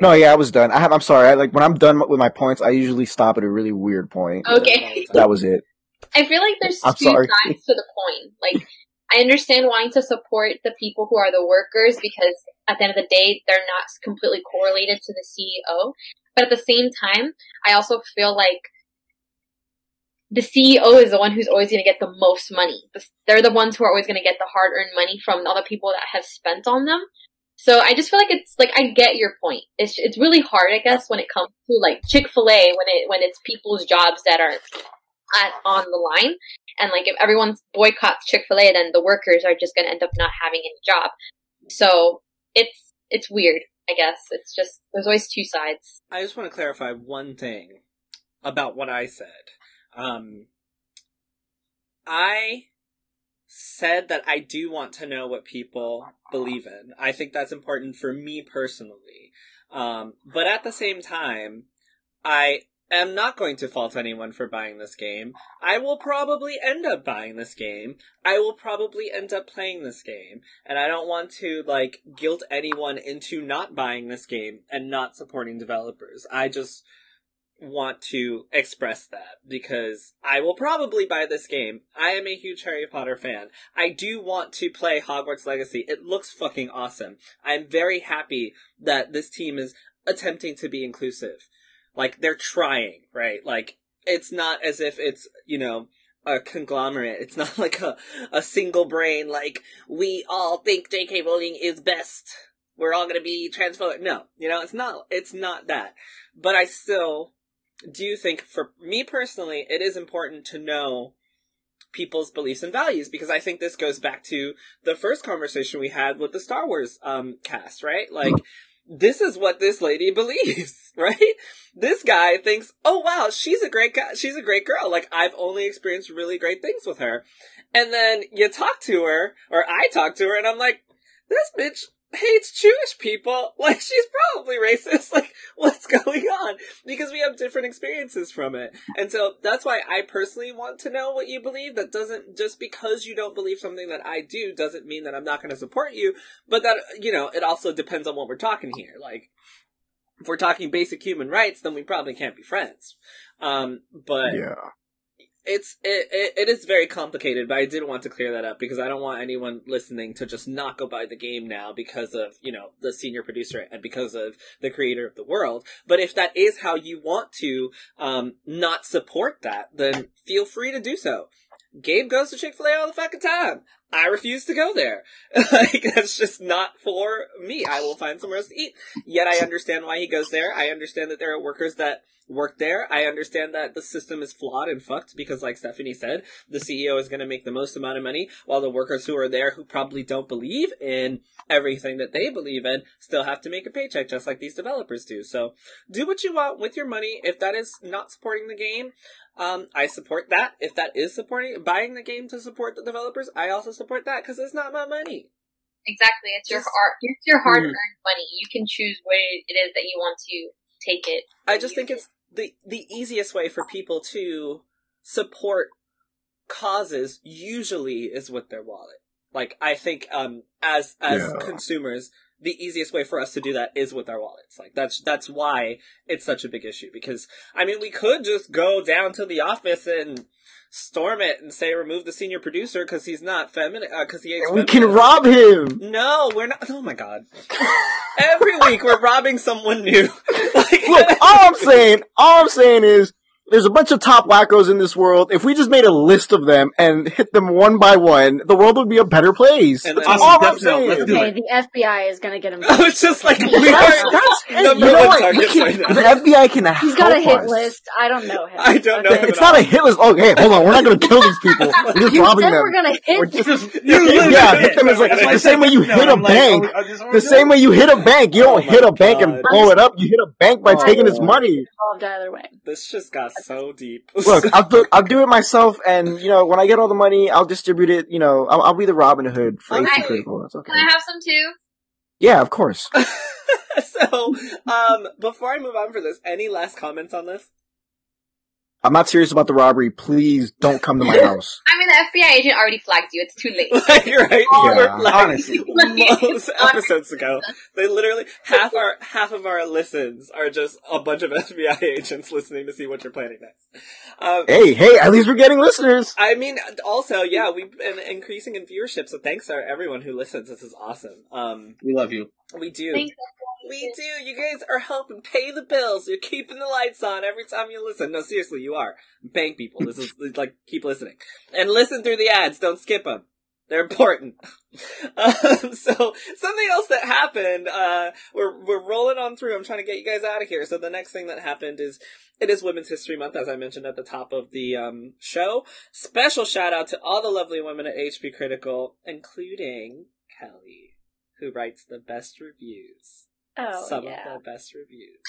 Speaker 3: No, yeah, I was done. I have. I'm sorry. I, like when I'm done with my points, I usually stop at a really weird point.
Speaker 1: Okay.
Speaker 3: That was it.
Speaker 1: I feel like there's
Speaker 3: I'm
Speaker 1: two
Speaker 3: sorry.
Speaker 1: sides to the coin. Like, I understand wanting to support the people who are the workers because at the end of the day, they're not completely correlated to the CEO. But at the same time, I also feel like the CEO is the one who's always going to get the most money. They're the ones who are always going to get the hard earned money from all the people that have spent on them. So I just feel like it's like I get your point. It's it's really hard, I guess, when it comes to like Chick Fil A when it when it's people's jobs that are at, on the line, and like if everyone boycotts Chick Fil A, then the workers are just going to end up not having any job. So it's it's weird, I guess. It's just there's always two sides.
Speaker 2: I just want to clarify one thing about what I said. Um, I said that I do want to know what people believe in. I think that's important for me personally. Um, but at the same time, I am not going to fault anyone for buying this game. I will probably end up buying this game. I will probably end up playing this game. And I don't want to, like, guilt anyone into not buying this game and not supporting developers. I just want to express that because I will probably buy this game. I am a huge Harry Potter fan. I do want to play Hogwarts Legacy. It looks fucking awesome. I'm very happy that this team is attempting to be inclusive. Like, they're trying, right? Like, it's not as if it's, you know, a conglomerate. It's not like a, a single brain, like, we all think JK Rowling is best. We're all gonna be transphobic. No, you know, it's not, it's not that. But I still do think, for me personally, it is important to know people's beliefs and values because I think this goes back to the first conversation we had with the Star Wars um cast, right? Like this is what this lady believes, right? This guy thinks, "Oh wow, she's a great guy. She's a great girl. Like I've only experienced really great things with her." And then you talk to her or I talk to her and I'm like, "This bitch hates Jewish people. Like she's probably racist. Like what's going on?" Because we have different experiences from it. And so that's why I personally want to know what you believe. That doesn't just because you don't believe something that I do doesn't mean that I'm not going to support you. But that you know, it also depends on what we're talking here. Like if we're talking basic human rights, then we probably can't be friends. Um, but
Speaker 3: Yeah.
Speaker 2: It's it, it it is very complicated, but I did want to clear that up because I don't want anyone listening to just not go buy the game now because of you know the senior producer and because of the creator of the world. But if that is how you want to um not support that, then feel free to do so. Gabe goes to Chick Fil A all the fucking time. I refuse to go there. like that's just not for me. I will find somewhere else to eat. Yet I understand why he goes there. I understand that there are workers that work there. I understand that the system is flawed and fucked because, like Stephanie said, the CEO is going to make the most amount of money while the workers who are there who probably don't believe in everything that they believe in still have to make a paycheck just like these developers do. So do what you want with your money. If that is not supporting the game, um, I support that. If that is supporting buying the game to support the developers, I also support that because it's not my money.
Speaker 1: Exactly. It's your
Speaker 2: Just-
Speaker 1: art. It's your hard earned money. You can choose where it is that you want to take it.
Speaker 2: I just think it's the the easiest way for people to support causes usually is with their wallet. Like I think um as as
Speaker 3: Yeah.
Speaker 2: consumers the easiest way for us to do that is with our wallets. Like that's that's why it's such a big issue because I mean we could just go down to the office and storm it and say remove the senior producer because he's not feminine uh, because he hates
Speaker 3: And we can rob him.
Speaker 2: No, we're not. Oh my god! Every week we're robbing someone new. like,
Speaker 3: Look, all I'm saying, all I'm saying is, there's a bunch of top wackos in this world. If we just made a list of them and hit them one by one, the world would be a better place.
Speaker 2: And
Speaker 3: That's
Speaker 2: then-
Speaker 3: all I'm
Speaker 5: Death let's
Speaker 3: saying.
Speaker 5: do
Speaker 4: Okay,
Speaker 5: it.
Speaker 4: the FBI is gonna get him.
Speaker 2: I was just like, we
Speaker 3: That's,
Speaker 2: are
Speaker 3: that's, hey,
Speaker 2: number
Speaker 3: you know
Speaker 2: one
Speaker 3: what?
Speaker 2: targets
Speaker 3: We
Speaker 2: right now.
Speaker 3: The FBI can help
Speaker 4: He's got a hit
Speaker 3: us.
Speaker 4: list. I don't know him.
Speaker 2: I don't know
Speaker 4: Okay.
Speaker 2: him
Speaker 3: It's
Speaker 2: at
Speaker 3: not
Speaker 2: all.
Speaker 3: a hit list. Okay, hold on. We're not going to kill these people. We're just
Speaker 4: You
Speaker 3: robbing
Speaker 4: said
Speaker 3: them.
Speaker 4: we're gonna hit.
Speaker 3: We're just-
Speaker 5: You
Speaker 3: yeah,
Speaker 5: literally
Speaker 3: hit them is like
Speaker 5: That's why I
Speaker 3: the same way you hit a
Speaker 5: I'm like,
Speaker 3: bank.
Speaker 5: oh, this is what
Speaker 3: The same way you hit a bank. You
Speaker 2: Oh
Speaker 3: don't hit a bank and blow it up. You hit a bank by
Speaker 4: Oh.
Speaker 3: taking its money.
Speaker 4: involved either way.
Speaker 2: This just got so deep.
Speaker 3: Look, I'll do, I'll do it myself, and you know, when I get all the money, I'll distribute it. You know, I'll, I'll be the Robin Hood for
Speaker 2: Okay.
Speaker 3: HP Critical. That's okay.
Speaker 1: Can I have some too?
Speaker 3: Yeah, of course.
Speaker 2: so, um, before I move on for this, any last comments on this?
Speaker 3: I'm not serious about the robbery. Please don't come to my house.
Speaker 1: I mean, the FBI agent already flagged you. It's too late.
Speaker 2: Like, right?
Speaker 3: Yeah.
Speaker 2: Were like,
Speaker 5: Honestly.
Speaker 2: most episodes ago. They literally half our half of our listens are just a bunch of FBI agents listening to see what you're planning next. Um,
Speaker 3: Hey, hey, at least we're getting listeners.
Speaker 2: I mean, also, yeah, we've been increasing in viewership, so thanks to everyone who listens. This is awesome. Um,
Speaker 5: We love you.
Speaker 2: We do. We do. You guys are helping pay the bills. You're keeping the lights on every time you listen. No, seriously, you are. I'm people. This is like keep listening and listen through the ads. Don't skip them. They're important. um, so something else that happened. Uh, we're we're rolling on through. I'm trying to get you guys out of here. So the next thing that happened is it is Women's History Month, as I mentioned at the top of the um, show. Special shout out to all the lovely women at HP Critical, including Kelly, who writes the best reviews
Speaker 4: Oh
Speaker 2: some
Speaker 4: yeah.
Speaker 2: of the best reviews.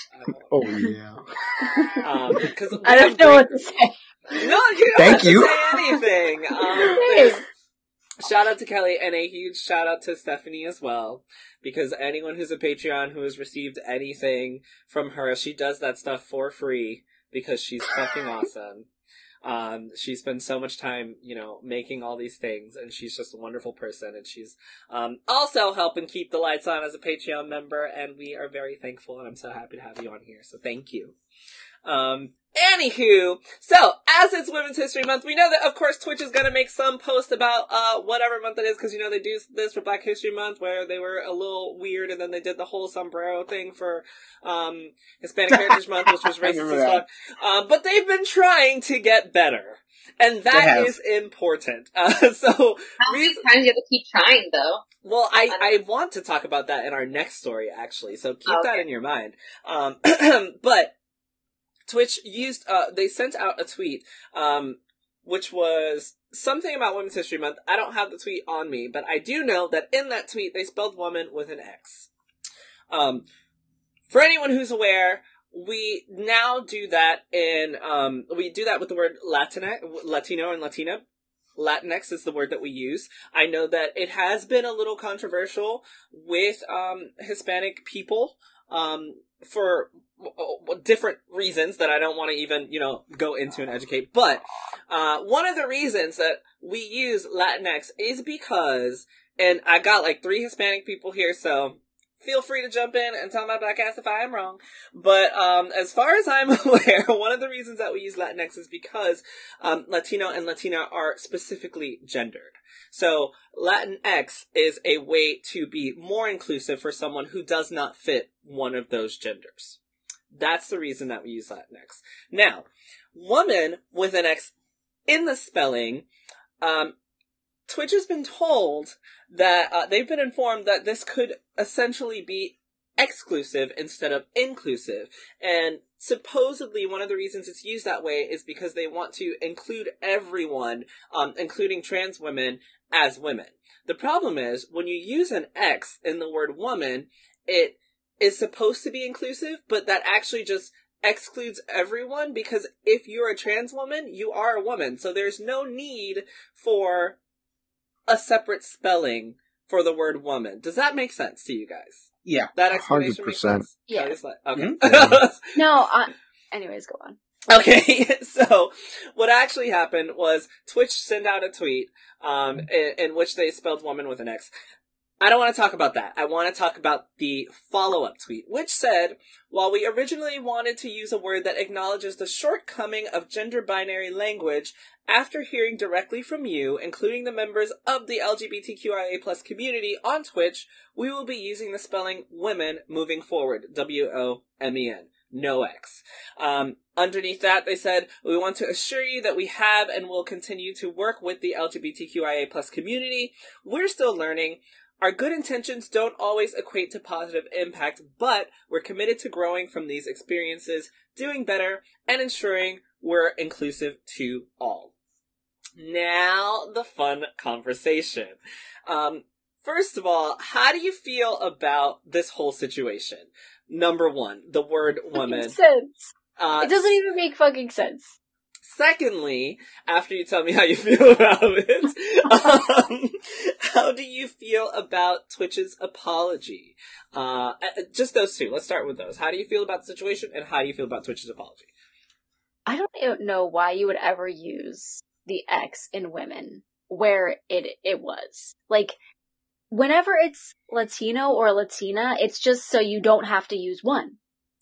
Speaker 3: Oh yeah.
Speaker 2: Um, because
Speaker 4: I don't know what to say.
Speaker 2: No, you don't
Speaker 3: Thank
Speaker 2: have to
Speaker 3: you.
Speaker 2: say anything. Um,
Speaker 4: Hey.
Speaker 2: shout out to Kelly and a huge shout out to Stephanie as well. Because anyone who's a Patreon who has received anything from her, she does that stuff for free because she's fucking awesome. Um, she spends so much time, you know, making all these things, and she's just a wonderful person, and she's um, also helping keep the lights on as a Patreon member, and we are very thankful, and I'm so happy to have you on here, so thank you. Um, anywho, so as it's Women's History Month, we know that of course Twitch is gonna make some post about uh whatever month it is, because you know they do this for Black History Month, where they were a little weird, and then they did the whole sombrero thing for um Hispanic Heritage Month, which was
Speaker 5: I
Speaker 2: racist as fuck. Um, but they've been trying to get better, and
Speaker 5: They
Speaker 2: that
Speaker 5: have.
Speaker 2: is important. Uh, so
Speaker 1: How many
Speaker 2: reason-
Speaker 1: times you have to keep trying, though?
Speaker 2: well, I, I want to talk about that in our next story, actually. So keep that in your mind. Um, but Twitch used, uh, they sent out a tweet, um, which was something about Women's History Month. I don't have the tweet on me, but I do know that in that tweet they spelled woman with an X. Um, for anyone who's aware, we now do that in, um, we do that with the word Latina, Latino and Latina. Latinx is the word that we use. I know that it has been a little controversial with um, Hispanic people um, for w- w- different reasons that I don't want to even, you know, go into and educate. But uh, one of the reasons that we use Latinx is because, and I got like three Hispanic people here, so feel free to jump in and tell my black ass if I am wrong. But um, as far as I'm aware, one of the reasons that we use Latinx is because um, Latino and Latina are specifically gendered. So Latinx is a way to be more inclusive for someone who does not fit one of those genders. That's the reason that we use Latinx. Now, woman with an X in the spelling, um, Twitch has been told that uh, they've been informed that this could essentially be exclusive instead of inclusive. And supposedly one of the reasons it's used that way is because they want to include everyone, um, including trans women, as women. The problem is when you use an X in the word woman, it is supposed to be inclusive, but that actually just excludes everyone because if you're a trans woman, you are a woman. So there's no need for a separate spelling for the word woman. Does that make sense to you guys?
Speaker 5: Yeah.
Speaker 2: That explanation makes
Speaker 3: 100%.
Speaker 2: sense?
Speaker 4: Yeah.
Speaker 2: Okay.
Speaker 5: Mhm.
Speaker 4: No, uh, anyways, go on.
Speaker 2: Okay, so what actually happened was Twitch sent out a tweet um, in, in which they spelled woman with an X. I don't want to talk about that. I want to talk about the follow up tweet, which said, while we originally wanted to use a word that acknowledges the shortcoming of gender binary language, after hearing directly from you, including the members of the LGBTQIA plus community on Twitch, we will be using the spelling women moving forward. W O M E N. No X. Um, underneath that, they said, we want to assure you that we have and will continue to work with the LGBTQIA plus community. We're still learning. Our good intentions don't always equate to positive impact, but we're committed to growing from these experiences, doing better, and ensuring we're inclusive to all. Now, the fun conversation. Um, first of all, how do you feel about this whole situation? Number one, the word woman.
Speaker 4: Sense.
Speaker 2: Uh,
Speaker 4: It doesn't even make fucking sense.
Speaker 2: Secondly, after you tell me how you feel about it, um, how do you feel about Twitch's apology? Uh, uh, just those two. Let's start with those. How do you feel about the situation, and how do you feel about Twitch's apology?
Speaker 4: I don't know why you would ever use the X in women where it it was. Like whenever it's Latino or Latina, it's just so you don't have to use one.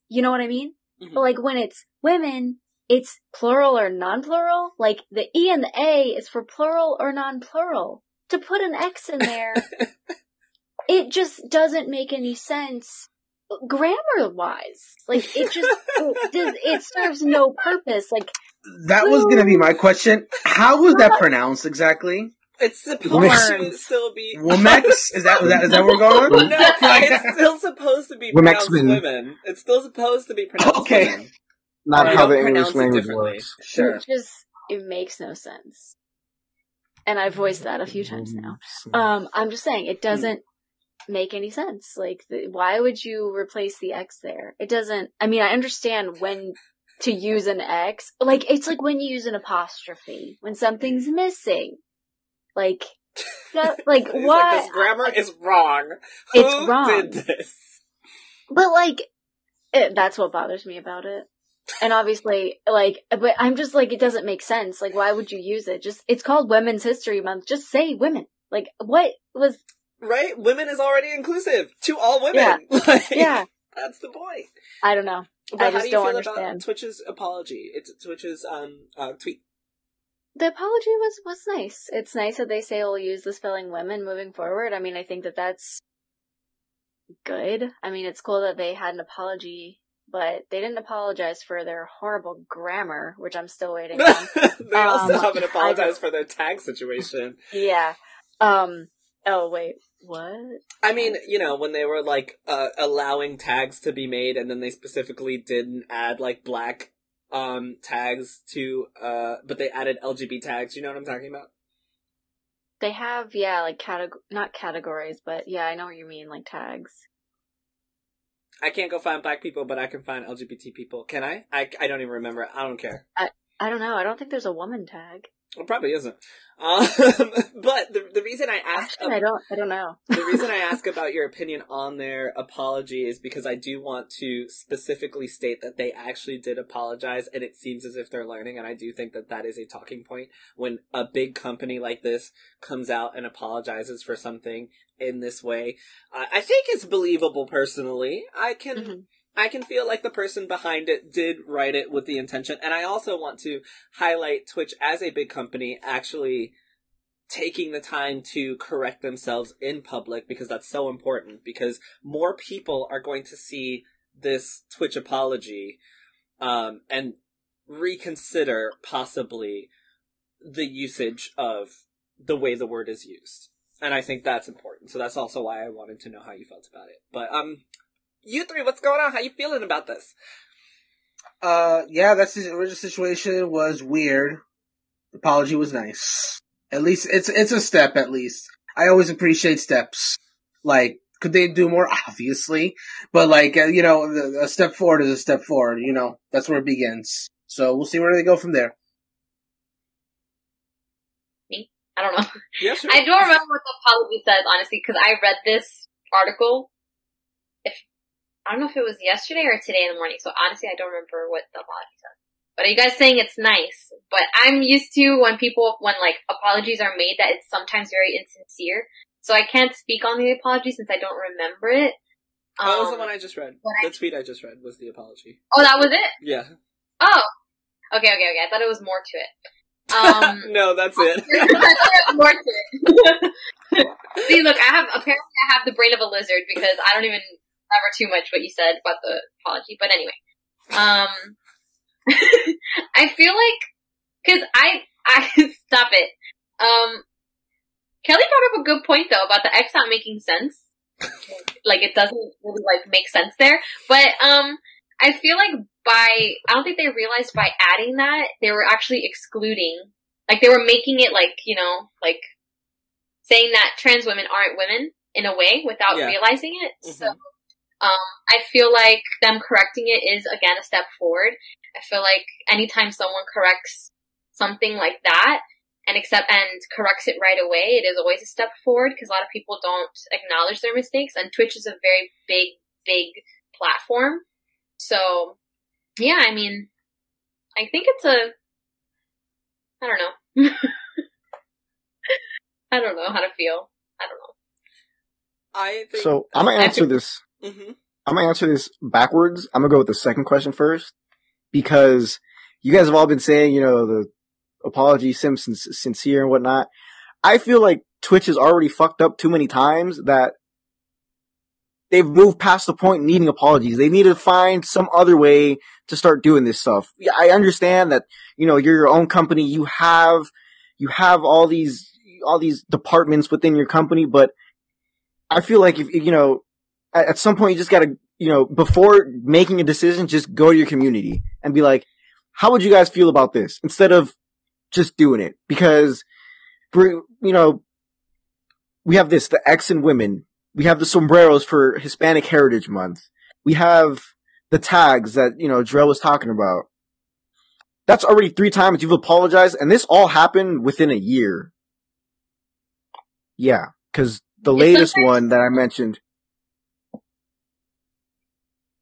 Speaker 4: You know what I mean?
Speaker 2: Mhm.
Speaker 4: But like when it's women, it's plural or non-plural. Like the E and the A is for plural or non-plural. To put an X in there, it just doesn't make any sense grammar wise. Like it just it, does- it serves no purpose. Like
Speaker 5: That was gonna be my question. How was that pronounced exactly?
Speaker 2: It's supposed
Speaker 3: Womex.
Speaker 2: to still be.
Speaker 5: Womex? Is that, is that, is that where we're going?
Speaker 2: no, it's still supposed to be pronounced
Speaker 3: Womexman.
Speaker 2: women. It's still supposed to be pronounced
Speaker 5: Okay.
Speaker 2: women.
Speaker 3: Not
Speaker 2: Or
Speaker 3: how the English language works.
Speaker 5: Sure.
Speaker 4: it just it makes no sense. And I've voiced that a few times now. Um, I'm just saying it doesn't make any sense. Like, the, why would you replace the X there? It doesn't. I mean, I understand when to use an X. Like, it's like when you use an apostrophe when something's missing. Like, like what?
Speaker 2: Like, this grammar is wrong.
Speaker 4: It's
Speaker 2: Who
Speaker 4: wrong.
Speaker 2: did this?
Speaker 4: But like, it, that's what bothers me about it. And obviously, like, but I'm just like, it doesn't make sense. Like, why would you use it? Just, it's called Women's History Month. Just say women. Like, what was,
Speaker 2: Right? Women is already inclusive to all women. Like,
Speaker 4: yeah,
Speaker 2: That's the point.
Speaker 4: I don't know.
Speaker 2: But
Speaker 4: I
Speaker 2: how
Speaker 4: just
Speaker 2: do you
Speaker 4: don't
Speaker 2: feel
Speaker 4: understand.
Speaker 2: about Twitch's apology? It's Twitch's um uh, tweet.
Speaker 4: The apology was, was nice. It's nice that they say we'll use the spelling women moving forward. I mean, I think that that's good. I mean, it's cool that they had an apology, but they didn't apologize for their horrible grammar, which I'm still waiting on.
Speaker 2: they also
Speaker 4: Um,
Speaker 2: haven't apologized for their tag situation.
Speaker 4: yeah. Um, oh wait, what?
Speaker 2: I mean, you know, when they were like uh, allowing tags to be made, and then they specifically didn't add like black um tags to, uh, but they added LGBT tags. You know what I'm talking about?
Speaker 4: They have, yeah, like categ- not categories, but yeah, I know what you mean, like tags.
Speaker 2: I can't go find black people, but I can find LGBT people. Can I? I, I don't even remember. I don't care.
Speaker 4: I don't know. I don't think there's a woman tag.
Speaker 2: It probably isn't. Um, but the the reason I asked
Speaker 4: Actually, I don't. I don't know.
Speaker 2: the reason I ask about your opinion on their apology is because I do want to specifically state that they actually did apologize, and it seems as if they're learning. And I do think that that is a talking point when a big company like this comes out and apologizes for something in this way. Uh, I think it's believable. Personally, I can.
Speaker 4: Mhm.
Speaker 2: I can feel like the person behind it did write it with the intention. And I also want to highlight Twitch as a big company actually taking the time to correct themselves in public because that's so important because more people are going to see this Twitch apology um, and reconsider possibly the usage of the way the word is used. And I think that's important. So that's also why I wanted to know how you felt about it. But um you three, what's going on? How you feeling about this?
Speaker 5: Uh, yeah, that's the original situation was weird. The apology was nice. At least it's it's a step. At least I always appreciate steps. Like, could they do more? Obviously, but like uh, you know, the, a step forward is a step forward. You know, that's where it begins. So we'll see where they go from there.
Speaker 1: I don't know.
Speaker 2: Yeah, sure.
Speaker 1: I don't remember what the apology says, honestly, because I read this article. If I don't know if it was yesterday or today in the morning, so honestly, I don't remember what the apology says. But are you guys saying it's nice? But I'm used to when people, when like apologies are made, that it's sometimes very insincere. So I can't speak on the apology since I don't remember it.
Speaker 2: that was the
Speaker 1: Um,
Speaker 2: one I just read.
Speaker 1: but I-
Speaker 2: The tweet I just read was the apology.
Speaker 1: oh, that was it.
Speaker 2: Yeah.
Speaker 1: Oh, okay, okay, okay. I thought it was more to it. Um,
Speaker 2: no, that's it.
Speaker 1: I thought there was more to it. See, look, I have apparently I have the brain of a lizard because I don't even remember too much what you said about the apology. But anyway, um, I feel like because I I stop it. Um, Kelly brought up a good point though about the X not making sense. like it doesn't really like make sense there, but um, I feel like by I don't think they realized by adding that they were actually excluding like they were making it like you know like saying that trans women aren't women in a way without
Speaker 2: Yeah.
Speaker 1: realizing it.
Speaker 2: Mhm.
Speaker 1: So um, I feel like them correcting it is again a step forward. I feel like anytime someone corrects something like that and accept and corrects it right away, it is always a step forward because a lot of people don't acknowledge their mistakes and Twitch is a very big, big platform. So yeah, I mean, I think it's a, I don't know. I don't know how to feel. I don't know.
Speaker 2: I think.
Speaker 3: So I'm gonna answer this.
Speaker 2: Mhm.
Speaker 3: I'm gonna answer this backwards. I'm gonna go with the second question first because you guys have all been saying, you know, the apology, Simpsons sincere and whatnot. I feel like Twitch has already fucked up too many times that they've moved past the point needing apologies. They need to find some other way to start doing this stuff. I understand that, you know, you're your own company. You have, you have all these, all these departments within your company, but I feel like if, you know, at, some point you just gotta, you know, before making a decision, just go to your community and be like, how would you guys feel about this? Instead of just doing it. Because, you know, we have this, the X and women. We have the sombreros for Hispanic Heritage Month. We have the tags that, you know, Drell was talking about. That's already three times you've apologized, and this all happened within a year. Yeah, because the latest one that I mentioned,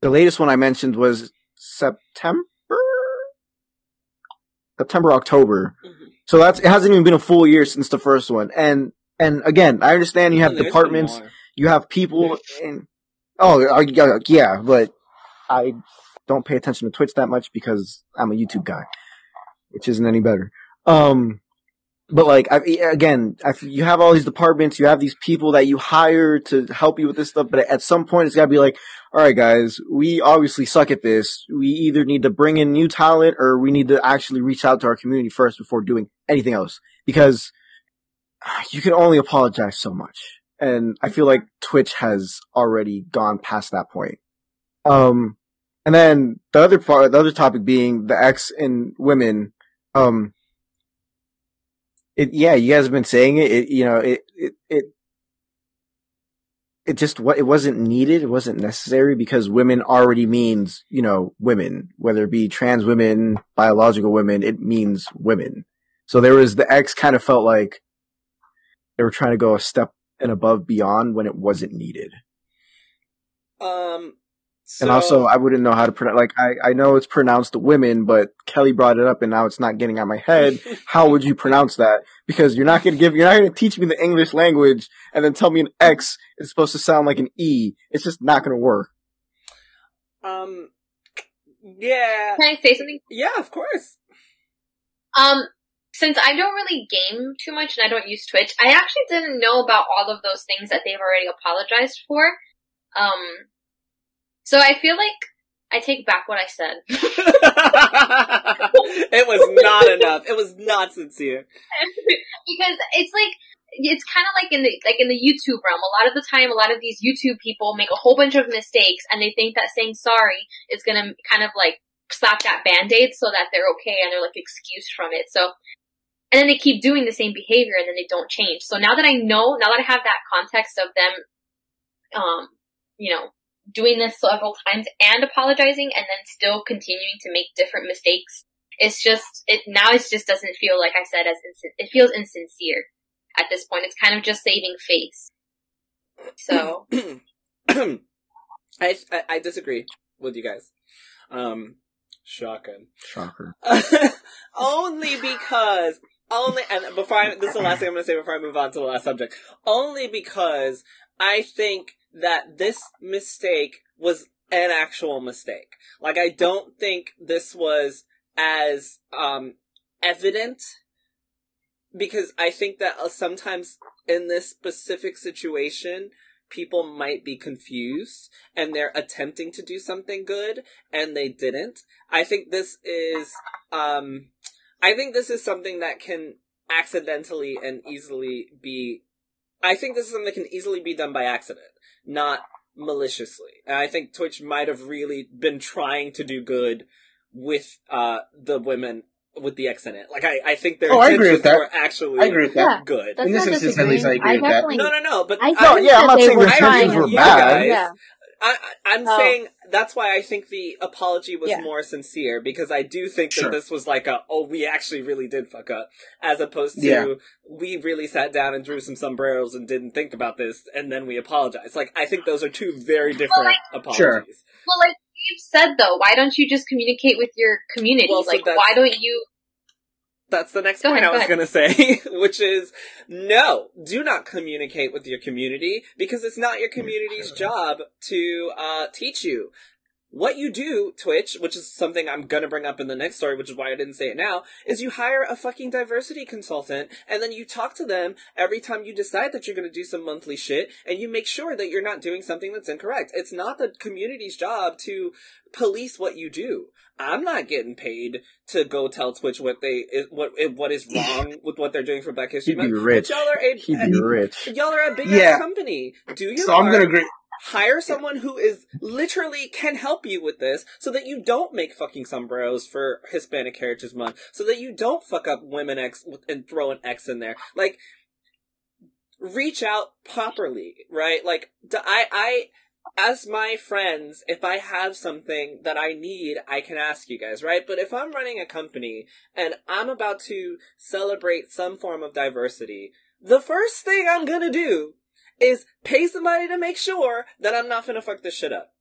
Speaker 3: the latest one I mentioned was September, September, October.
Speaker 2: Mhm.
Speaker 3: So that's, it hasn't even been a full year since the first one. And, and again, I understand you have
Speaker 2: And
Speaker 3: departments, you have people in, oh, yeah, yeah, but I don't pay attention to Twitch that much because I'm a YouTube guy, which isn't any better. Um, but like, I, again, you have all these departments, you have these people that you hire to help you with this stuff, but at some point it's gotta be like, alright guys, we obviously suck at this. We either need to bring in new talent or we need to actually reach out to our community first before doing anything else. Because you can only apologize so much. And I feel like Twitch has already gone past that point. Um, and then the other part, the other topic being the X and women, um, it, yeah, you guys have been saying it, it you know, it, it, it, it just, what, it wasn't needed, it wasn't necessary because women already means, you know, women, whether it be trans women, biological women, it means women. So there was, the X kind of felt like they were trying to go a step and above beyond when it wasn't needed.
Speaker 2: Um. So,
Speaker 3: and also, I wouldn't know how to pronounce. Like, I I know it's pronounced women, but Kelly brought it up, and now it's not getting out my head. How would you pronounce that? Because you're not gonna give, you're not gonna teach me the English language, and then tell me an X is supposed to sound like an E. It's just not gonna work.
Speaker 2: um. Yeah.
Speaker 1: Can I say something?
Speaker 2: Yeah, of course.
Speaker 1: Um, since I don't really game too much and I don't use Twitch, I actually didn't know about all of those things that they've already apologized for. Um, so I feel like I take back what I said.
Speaker 2: it was not enough. It was not sincere.
Speaker 1: because it's like it's kind of like in the like in the YouTube realm. A lot of the time, a lot of these YouTube people make a whole bunch of mistakes, and they think that saying sorry is gonna kind of like slap that band-aid so that they're okay and they're like excused from it. So, and then they keep doing the same behavior and then they don't change. So now that I know, now that I have that context of them, um, you know, doing this several times and apologizing and then still continuing to make different mistakes, it's just, it, now it just doesn't feel like I said as, insin- it feels insincere at this point. It's kind of just saving face. So,
Speaker 2: I, I I disagree with you guys. Um, shotgun.
Speaker 3: Shocker.
Speaker 2: only because only and before I this is the last thing I'm going to say before I move on to the last subject. Only because I think that this mistake was an actual mistake. Like I don't think this was as um evident because I think that uh, sometimes in this specific situation people might be confused and they're attempting to do something good and they didn't. I think this is um I think this is something that can accidentally and easily be I think this is something that can easily be done by accident, not maliciously. And I think Twitch might have really been trying to do good with uh the women with the X in it. Like I, I think their
Speaker 5: Oh, I agree
Speaker 2: intentions
Speaker 5: with that.
Speaker 2: were actually
Speaker 5: I agree with that.
Speaker 2: Good.
Speaker 4: That's
Speaker 5: In this
Speaker 4: not
Speaker 5: instance, at least, I
Speaker 4: disagreeing.
Speaker 5: agree with that.
Speaker 4: definitely-
Speaker 2: No, no, no. But
Speaker 4: I
Speaker 2: I,
Speaker 3: No,
Speaker 4: think
Speaker 3: yeah, I'm not saying
Speaker 4: were
Speaker 3: their
Speaker 4: trying
Speaker 3: intentions were bad.
Speaker 2: guys-
Speaker 4: Yeah.
Speaker 2: I, I'm
Speaker 4: Oh.
Speaker 2: saying that's why I think the apology was
Speaker 4: Yeah.
Speaker 2: more sincere because I do think
Speaker 5: Sure.
Speaker 2: that this was like a oh we actually really did fuck up as opposed to
Speaker 5: Yeah.
Speaker 2: we really sat down and drew some sombreros and didn't think about this and then we apologized. Like I think those are two very different apologies.
Speaker 5: Sure.
Speaker 1: well, like you've said though, why don't you just communicate with your community?
Speaker 2: Well, so
Speaker 1: like, why don't you?
Speaker 2: That's the next
Speaker 1: Go
Speaker 2: point
Speaker 1: ahead,
Speaker 2: I was going to say, which is no, do not communicate with your community because it's not your community's job to uh, teach you. What you do, Twitch, which is something I'm gonna bring up in the next story, which is why I didn't say it now, is you hire a fucking diversity consultant and then you talk to them every time you decide that you're gonna do some monthly shit and you make sure that you're not doing something that's incorrect. It's not the community's job to police what you do. I'm not getting paid to go tell Twitch what they what what is wrong with what they're doing for Black History Month.
Speaker 3: rich.
Speaker 2: Y'all are a,
Speaker 3: be rich.
Speaker 2: y'all are a big
Speaker 5: Yeah.
Speaker 2: company. Do your
Speaker 5: So I'm gonna agree.
Speaker 2: Hire someone who is literally can help you with this so that you don't make fucking sombreros for Hispanic Heritage Month, so that you don't fuck up women X and throw an X in there. Like, reach out properly, right? Like, I, I, as my friends, if I have something that I need, I can ask you guys, right? But if I'm running a company and I'm about to celebrate some form of diversity, the first thing I'm gonna do is pay somebody to make sure that I'm not gonna fuck this shit up.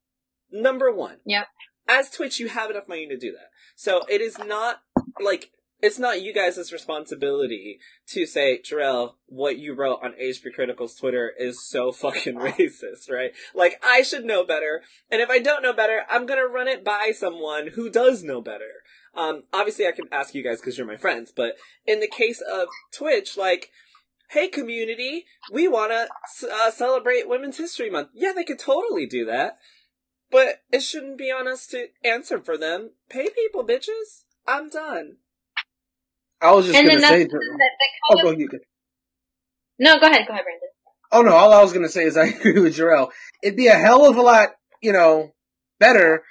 Speaker 2: Number one.
Speaker 1: Yep.
Speaker 2: As Twitch, you have enough money to do that. So it is not like it's not you guys' responsibility to say, Jarrell, what you wrote on HP Critical's Twitter is so fucking racist, right? Like I should know better, and if I don't know better, I'm gonna run it by someone who does know better. Um, obviously I can ask you guys because you're my friends, but in the case of Twitch, like, hey community, we wanna uh, celebrate Women's History Month. Yeah, they could totally do that. But it shouldn't be on us to answer for them. Pay people, bitches. I'm done.
Speaker 5: I was just
Speaker 1: and
Speaker 5: gonna say.
Speaker 1: that's that,
Speaker 5: To,
Speaker 1: that
Speaker 5: oh,
Speaker 1: kind
Speaker 5: go,
Speaker 1: of,
Speaker 5: you go.
Speaker 1: no, go ahead, go ahead, Brandon.
Speaker 5: Oh no, all I was gonna say is I agree with Jarrell. It'd be a hell of a lot, you know, better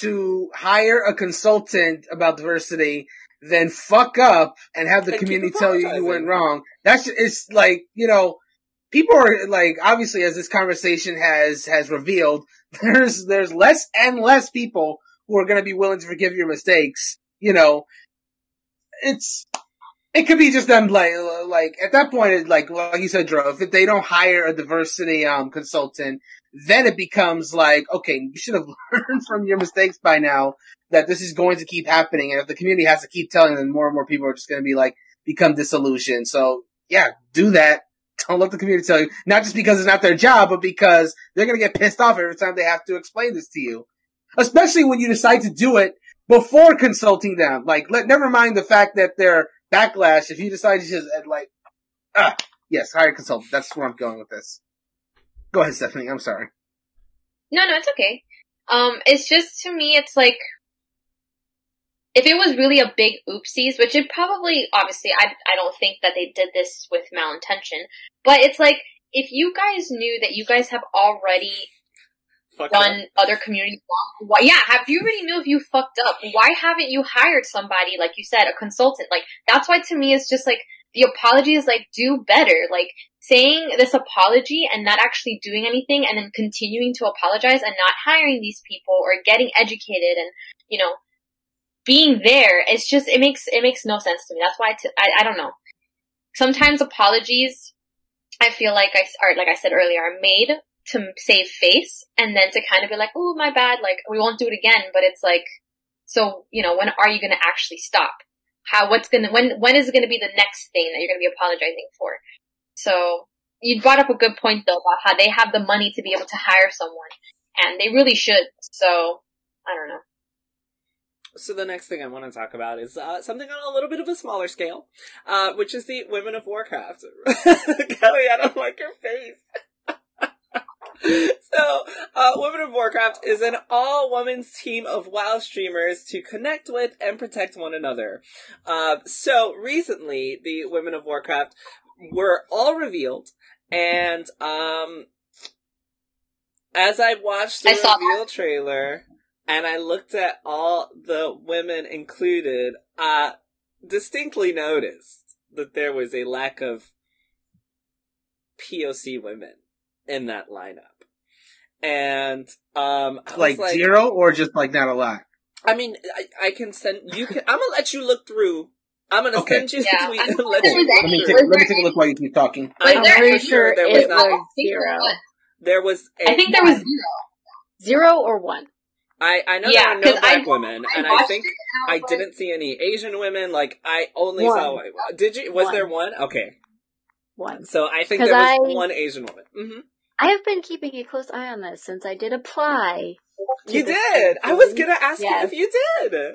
Speaker 5: to hire a consultant about diversity than fuck up and have the
Speaker 2: And
Speaker 5: community tell you you went wrong. That's ju- it's like you know, people are like obviously as this conversation has has revealed, there's there's less and less people who are gonna be willing to forgive your mistakes. You know, it's it could be just them like like at that point like like you said Drew, if they don't hire a diversity um consultant then it becomes like okay you should have learned from your mistakes by now that this is going to keep happening. And if the community has to keep telling them more and more people are just going to be like become disillusioned. So yeah do that. Don't let the community tell you. Not just because it's not their job but because they're going to get pissed off every time they have to explain this to you. Especially when you decide to do it before consulting them. Like let never mind the fact that they're backlash. If you decide to just like ah yes hire a consultant. That's where i'm going with this go ahead stephanie i'm sorry
Speaker 1: No, no, it's okay. Um, it's just to me, it's like if it was really a big oopsies, which it probably, obviously, I I don't think that they did this with malintention, but it's like if you guys knew that you guys have already
Speaker 2: fucked
Speaker 1: done
Speaker 2: up.
Speaker 1: other communities wrong. Why, yeah, have you already knew if you fucked up? Why haven't you hired somebody, like you said, a consultant? Like, that's why to me it's just like, the apology is like, do better. Like, saying this apology and not actually doing anything and then continuing to apologize and not hiring these people or getting educated and, you know, being there, it's just, it makes, it makes no sense to me. That's why, to, I, I don't know. Sometimes apologies, I feel like I, or like I said earlier, are made to save face and then to kind of be like, oh, my bad, like, we won't do it again, but it's like, so, you know, when are you gonna actually stop? How, what's gonna, when, when is it gonna be the next thing that you're gonna be apologizing for? So, you brought up a good point though about how they have the money to be able to hire someone, and they really should, so, I don't know.
Speaker 2: So the next thing I want to talk about is uh, something on a little bit of a smaller scale, uh, which is the Women of Warcraft. Kelly, I don't like your face. so, uh, Women of Warcraft is an all-women's team of WoW streamers to connect with and protect one another. Uh, so recently, the Women of Warcraft were all revealed, and um, as I watched the
Speaker 1: I saw
Speaker 2: reveal trailer and I looked at all the women included, I distinctly noticed that there was a lack of POC women in that lineup. And um I was
Speaker 5: like,
Speaker 2: like
Speaker 5: zero or just like not a lot?
Speaker 2: I mean, I, I can send you can I'm gonna let you look through I'm gonna
Speaker 5: Okay.
Speaker 2: send you
Speaker 1: Yeah,
Speaker 2: the tweet and let you
Speaker 5: Let me take, let me take a look while you keep talking.
Speaker 2: I'm
Speaker 1: Was
Speaker 2: pretty
Speaker 4: pretty sure
Speaker 2: there was
Speaker 4: was
Speaker 2: not
Speaker 1: I
Speaker 4: zero.
Speaker 2: there was a
Speaker 1: I think there was zero.
Speaker 4: Zero or one?
Speaker 2: I, I know
Speaker 1: Yeah,
Speaker 2: there are no
Speaker 1: 'cause I-
Speaker 2: black women,
Speaker 1: I
Speaker 2: and I think
Speaker 1: and
Speaker 2: I
Speaker 1: was
Speaker 2: didn't see any Asian women. Like I only
Speaker 4: One.
Speaker 2: saw. Did you? Was
Speaker 4: One.
Speaker 2: there one? Okay,
Speaker 4: One.
Speaker 2: so I think
Speaker 4: 'Cause
Speaker 2: there was
Speaker 4: I-
Speaker 2: one Asian woman. hmm
Speaker 4: I have been keeping a close eye on this since I did apply.
Speaker 2: You
Speaker 4: this
Speaker 2: did. I was gonna ask
Speaker 4: Yes.
Speaker 2: you if you did.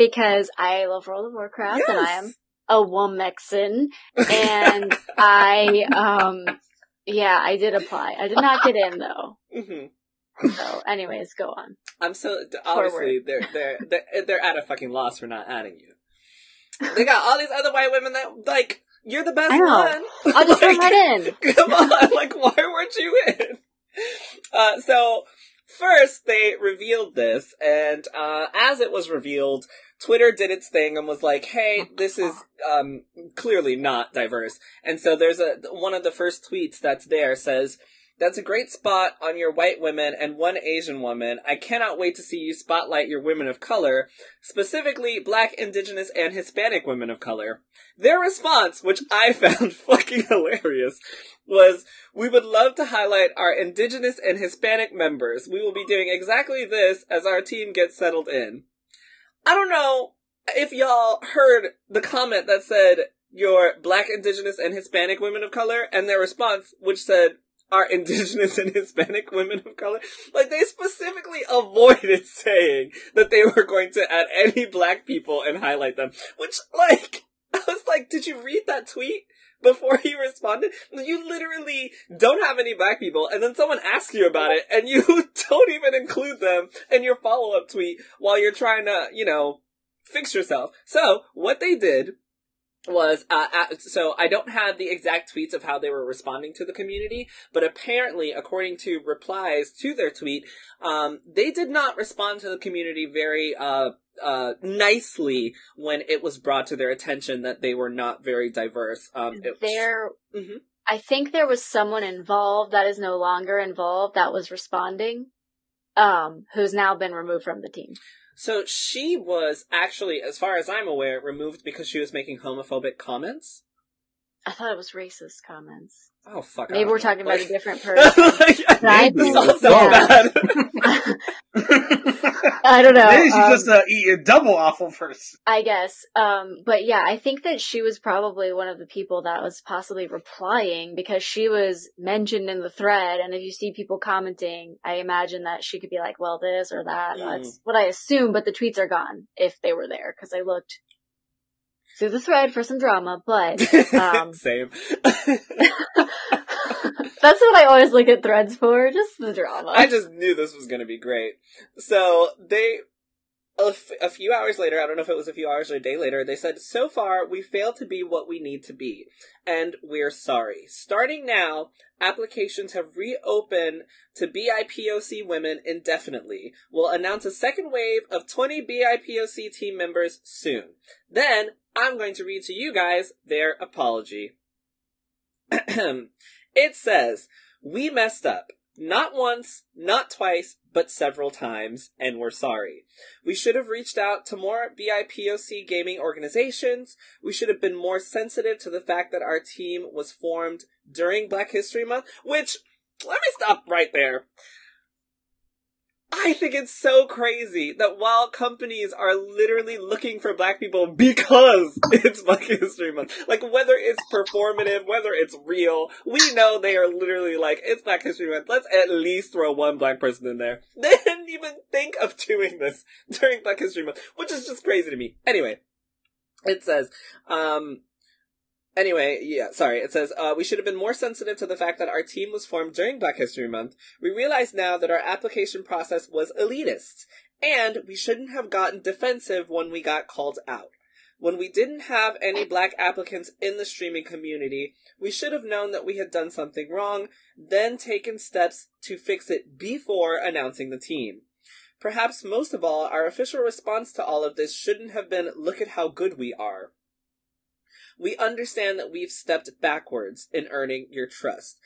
Speaker 4: Because I love World of Warcraft and I am a Womexin and I um yeah, I did apply. I did not get in though.
Speaker 2: hmm
Speaker 4: So anyways, go on.
Speaker 2: I'm so obviously they're they're they're they're at a fucking loss for not adding you. They got all these other white women that like you're the best one.
Speaker 4: I'll just
Speaker 2: Like,
Speaker 4: right in.
Speaker 2: Come on, like why weren't you in? Uh, so first they revealed this, and uh, as it was revealed, Twitter did its thing and was like, "Hey, this is um, clearly not diverse." And so there's a one of the first tweets that's there says. That's a great spot on your white women and one Asian woman. I cannot wait to see you spotlight your women of color, specifically black, indigenous, and Hispanic women of color. Their response, which I found fucking hilarious, was, we would love to highlight our indigenous and Hispanic members. We will be doing exactly this as our team gets settled in. I don't know if y'all heard the comment that said, your black, indigenous, and Hispanic women of color, and their response, which said, our indigenous and Hispanic women of color. Like, they specifically avoided saying that they were going to add any black people and highlight them. Which, like, I was like, did you read that tweet? Before he responded, you literally don't have any black people, and then someone asks you about it, and you don't even include them in your follow up tweet while you're trying to, you know, fix yourself. So, what they did was uh, uh, so I don't have the exact tweets of how they were responding to the community, but apparently, according to replies to their tweet, um, they did not respond to the community very uh, uh, nicely when it was brought to their attention that they were not very diverse. Um, it-
Speaker 4: There
Speaker 2: Mhm.
Speaker 4: I think there was someone involved that is no longer involved that was responding. Um, who's now been removed from the team.
Speaker 2: So she was actually, as far as I'm aware, removed because she was making homophobic comments.
Speaker 4: I thought it was racist comments.
Speaker 2: Oh fuck!
Speaker 4: Maybe
Speaker 2: don't
Speaker 4: we're
Speaker 2: know.
Speaker 4: talking about a different person.
Speaker 2: like,
Speaker 4: Right?
Speaker 2: this all sounds
Speaker 4: Yeah.
Speaker 2: bad.
Speaker 4: I don't know.
Speaker 5: Maybe she's
Speaker 4: um,
Speaker 5: just a, a double awful person.
Speaker 4: I guess. Um, but yeah, I think that she was probably one of the people that was possibly replying because she was mentioned in the thread. And if you see people commenting, I imagine that she could be like, well, this or that.
Speaker 2: Mm.
Speaker 4: That's what I assume, but the tweets are gone if they were there because I looked through the thread for some drama, but Um,
Speaker 2: Same.
Speaker 4: That's what I always look at threads for, just the drama.
Speaker 2: I just knew this was gonna be great. So they, a few hours later, I don't know if it was a few hours or a day later, they said, so far, we failed to be what we need to be. And we're sorry. Starting now, applications have reopened to BIPOC women indefinitely. We'll announce a second wave of 20 BIPOC team members soon. Then, I'm going to read to you guys their apology. it says, we messed up. Not once, not twice, but several times, and we're sorry. We should have reached out to more BIPOC gaming organizations. We should have been more sensitive to the fact that our team was formed during Black History Month, which, let me stop right there. I think it's so crazy that while companies are literally looking for black people because it's Black History Month, like whether it's performative, whether it's real, we know they are literally like, it's Black History Month, let's at least throw one black person in there. They didn't even think of doing this during Black History Month, which is just crazy to me. Anyway, it says, um, Anyway, yeah, sorry. It says, uh, we should have been more sensitive to the fact that our team was formed during Black History Month. We realize now that our application process was elitist, and we shouldn't have gotten defensive when we got called out. When we didn't have any black applicants in the streaming community, we should have known that we had done something wrong, then taken steps to fix it before announcing the team. Perhaps most of all, our official response to all of this shouldn't have been, look at how good we are. We understand that we've stepped backwards in earning your trust,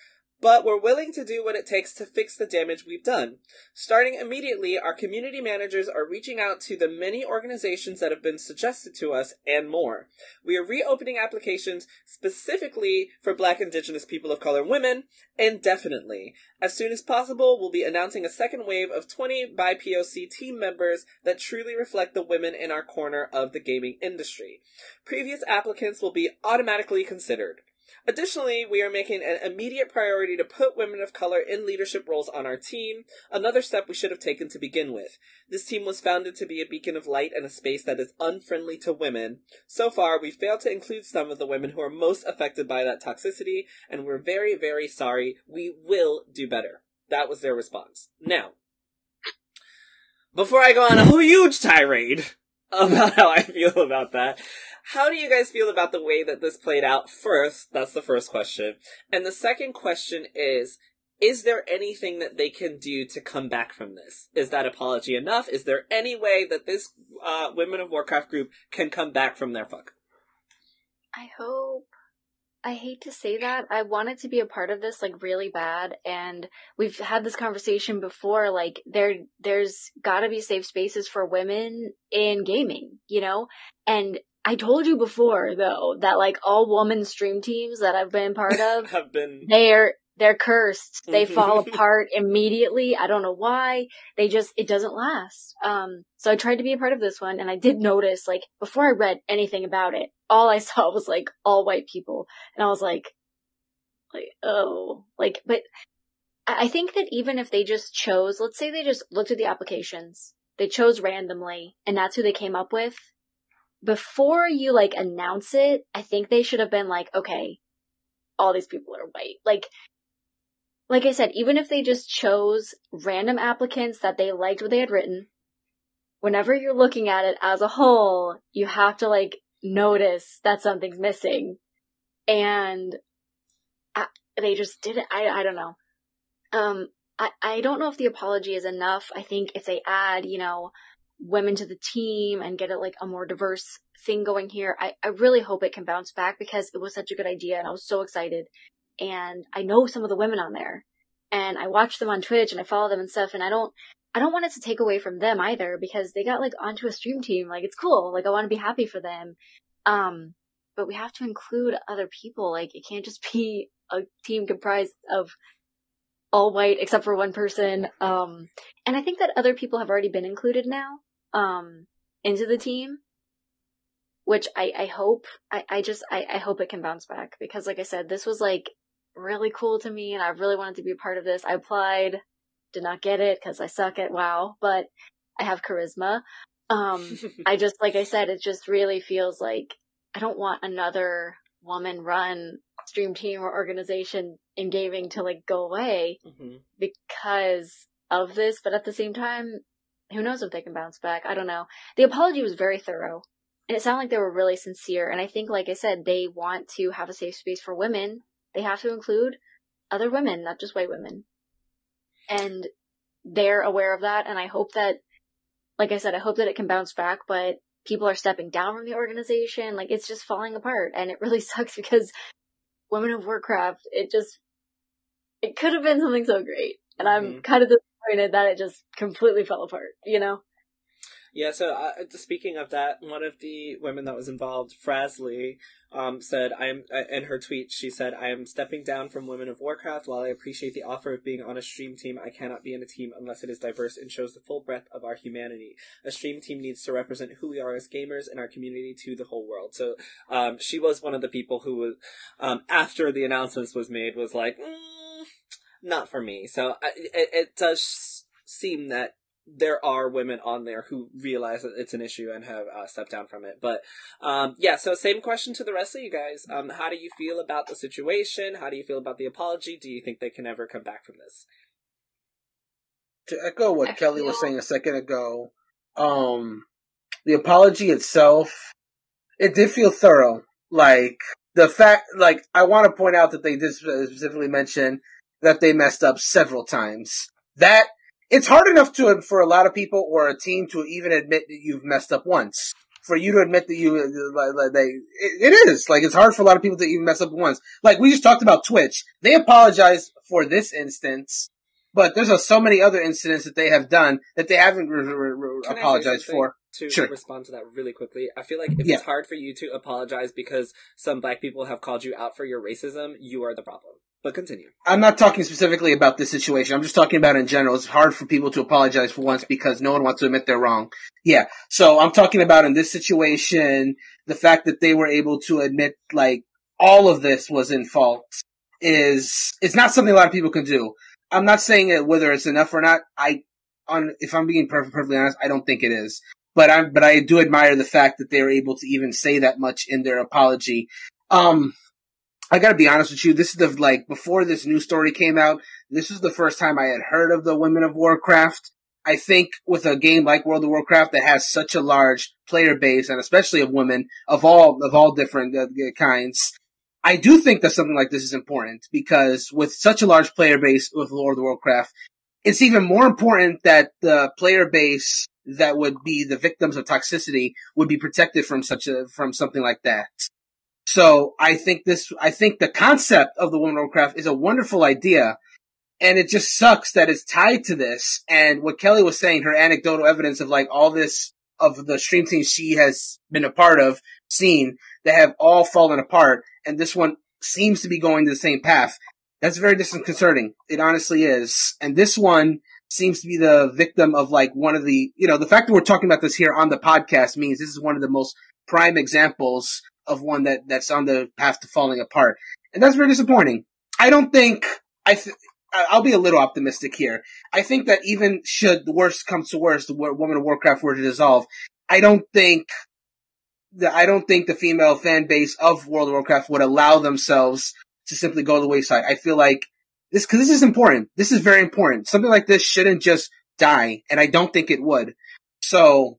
Speaker 2: but we're willing to do what it takes to fix the damage we've done. Starting immediately, our community managers are reaching out to the many organizations that have been suggested to us and more. We are reopening applications specifically for Black, Indigenous, people of color, women indefinitely. As soon as possible, we'll be announcing a second wave of 20 BIPOC team members that truly reflect the women in our corner of the gaming industry. Previous applicants will be automatically considered. Additionally, we are making an immediate priority to put women of color in leadership roles on our team, another step we should have taken to begin with. This team was founded to be a beacon of light and a space that is unfriendly to women. So far, we failed to include some of the women who are most affected by that toxicity, and we're very, very sorry. We will do better. That was their response. Now, before I go on a huge tirade about how I feel about that, how do you guys feel about the way that this played out first? That's the first question. And the second question is, is there anything that they can do to come back from this? Is that apology enough? Is there any way that this uh, Women of Warcraft group can come back from their fuck?
Speaker 4: I hope. I hate to say that. I wanted to be a part of this like really bad and we've had this conversation before like there there's got to be safe spaces for women in gaming, you know? And I told you before though that like all woman stream teams that I've been part of
Speaker 2: Have been
Speaker 4: they're they're cursed. They
Speaker 2: Mhm.
Speaker 4: fall apart immediately. I don't know why. They just it doesn't last. Um so I tried to be a part of this one and I did notice like before I read anything about it, all I saw was like all white people and I was like like oh like but I think that even if they just chose, let's say they just looked at the applications, they chose randomly and that's who they came up with. Before you like announce it, I think they should have been like, okay, all these people are white. Like, like I said, even if they just chose random applicants that they liked what they had written, whenever you're looking at it as a whole, you have to like notice that something's missing. And I, they just did it. I, I don't know. Um, I, I don't know if the apology is enough. I think if they add, you know, women to the team and get it like a more diverse thing going here, I, I really hope it can bounce back because it was such a good idea and I was so excited. And I know some of the women on there and I watch them on Twitch and I follow them and stuff and I don't, I don't want it to take away from them either because they got like onto a stream team. Like it's cool. Like I want to be happy for them. Um, but we have to include other people. Like it can't just be a team comprised of all white except for one person. Um, and I think that other people have already been included now, um, into the team, which I, I hope, I, I just, I, I hope it can bounce back because like I said, this was like really cool to me and I really wanted to be a part of this. I applied, did not get it because I suck at WoW, but I have charisma. Um, I just, like I said, it just really feels like I don't want another woman run stream team or organization in gaming to like go away
Speaker 2: Mhm.
Speaker 4: because of this, but at the same time, who knows if they can bounce back? I don't know. The apology was very thorough. And it sounded like they were really sincere. And I think, like I said, they want to have a safe space for women. They have to include other women, not just white women. And they're aware of that. And I hope that, like I said, I hope that it can bounce back, but people are stepping down from the organization. Like it's just falling apart. And it really sucks because Women of Warcraft, it just, it could have been something so great. And I'm
Speaker 2: Mhm.
Speaker 4: kind of disappointed that it just completely fell apart, you know?
Speaker 2: Yeah, so uh, speaking of that, one of the women that was involved, Frasley, um, said, "I'm." Uh, in her tweet, she said, "I am stepping down from Women of Warcraft. While I appreciate the offer of being on a stream team, I cannot be in a team unless it is diverse and shows the full breadth of our humanity. A stream team needs to represent who we are as gamers and our community to the whole world." So, um, she was one of the people who was, um, after the announcements was made, was like, mm, "Not for me." So, it, it does seem that there are women on there who realize that it's an issue and have uh, stepped down from it. But um, yeah, so same question to the rest of you guys. Um, how do you feel about the situation? How do you feel about the apology? Do you think they can ever come back from this?
Speaker 5: to echo what
Speaker 1: I
Speaker 5: Kelly was saying a second ago, um, the apology itself, it did feel thorough. Like the fact, like I want to point out that they did specifically mention that they messed up several times. That it's hard enough to for a lot of people or a team to even admit that you've messed up once. For you to admit that you, like, they, it, it is like it's hard for a lot of people to even mess up once. Like we just talked about Twitch, they apologized for this instance, but there's a, so many other incidents that they have done that they haven't re- re- re- apologized for.
Speaker 2: To
Speaker 5: Sure.
Speaker 2: respond to that really quickly, I feel like if
Speaker 5: Yeah.
Speaker 2: it's hard for you to apologize because some black people have called you out for your racism, you are the problem. But continue.
Speaker 5: I'm not talking specifically about this situation. I'm just talking about in general. It's hard for people to apologize for once because no one wants to admit they're wrong. Yeah. So I'm talking about in this situation, the fact that they were able to admit like all of this was in fault is, it's not something a lot of people can do. I'm not saying it, whether it's enough or not. I, on, if I'm being perfectly honest, I don't think it is. But I'm, but I do admire the fact that they were able to even say that much in their apology. Um, I gotta be honest with you. This is the like before this new story came out. This is the first time I had heard of the Women of Warcraft. I think with a game like World of Warcraft that has such a large player base and especially of women of all of all different uh, kinds, I do think that something like this is important because with such a large player base with World of Warcraft, it's even more important that the player base that would be the victims of toxicity would be protected from such a from something like that. So I think this, I think the concept of the Women of Warcraft is a wonderful idea. And it just sucks that it's tied to this. And what Kelly was saying, her anecdotal evidence of like all this, of the stream teams she has been a part of, seen, that have all fallen apart. And this one seems to be going to the same path. That's very disconcerting. It honestly is. And this one seems to be the victim of like one of the, you know, the fact that we're talking about this here on the podcast means this is one of the most prime examples of one that that's on the path to falling apart, and that's very disappointing. I don't think I. Th- I'll be a little optimistic here. I think that even should the worst come to worst, the Wo- Women of Warcraft were to dissolve, I don't think that I don't think the female fan base of World of Warcraft would allow themselves to simply go to the wayside. I feel like this because this is important. This is very important. Something like this shouldn't just die, and I don't think it would. So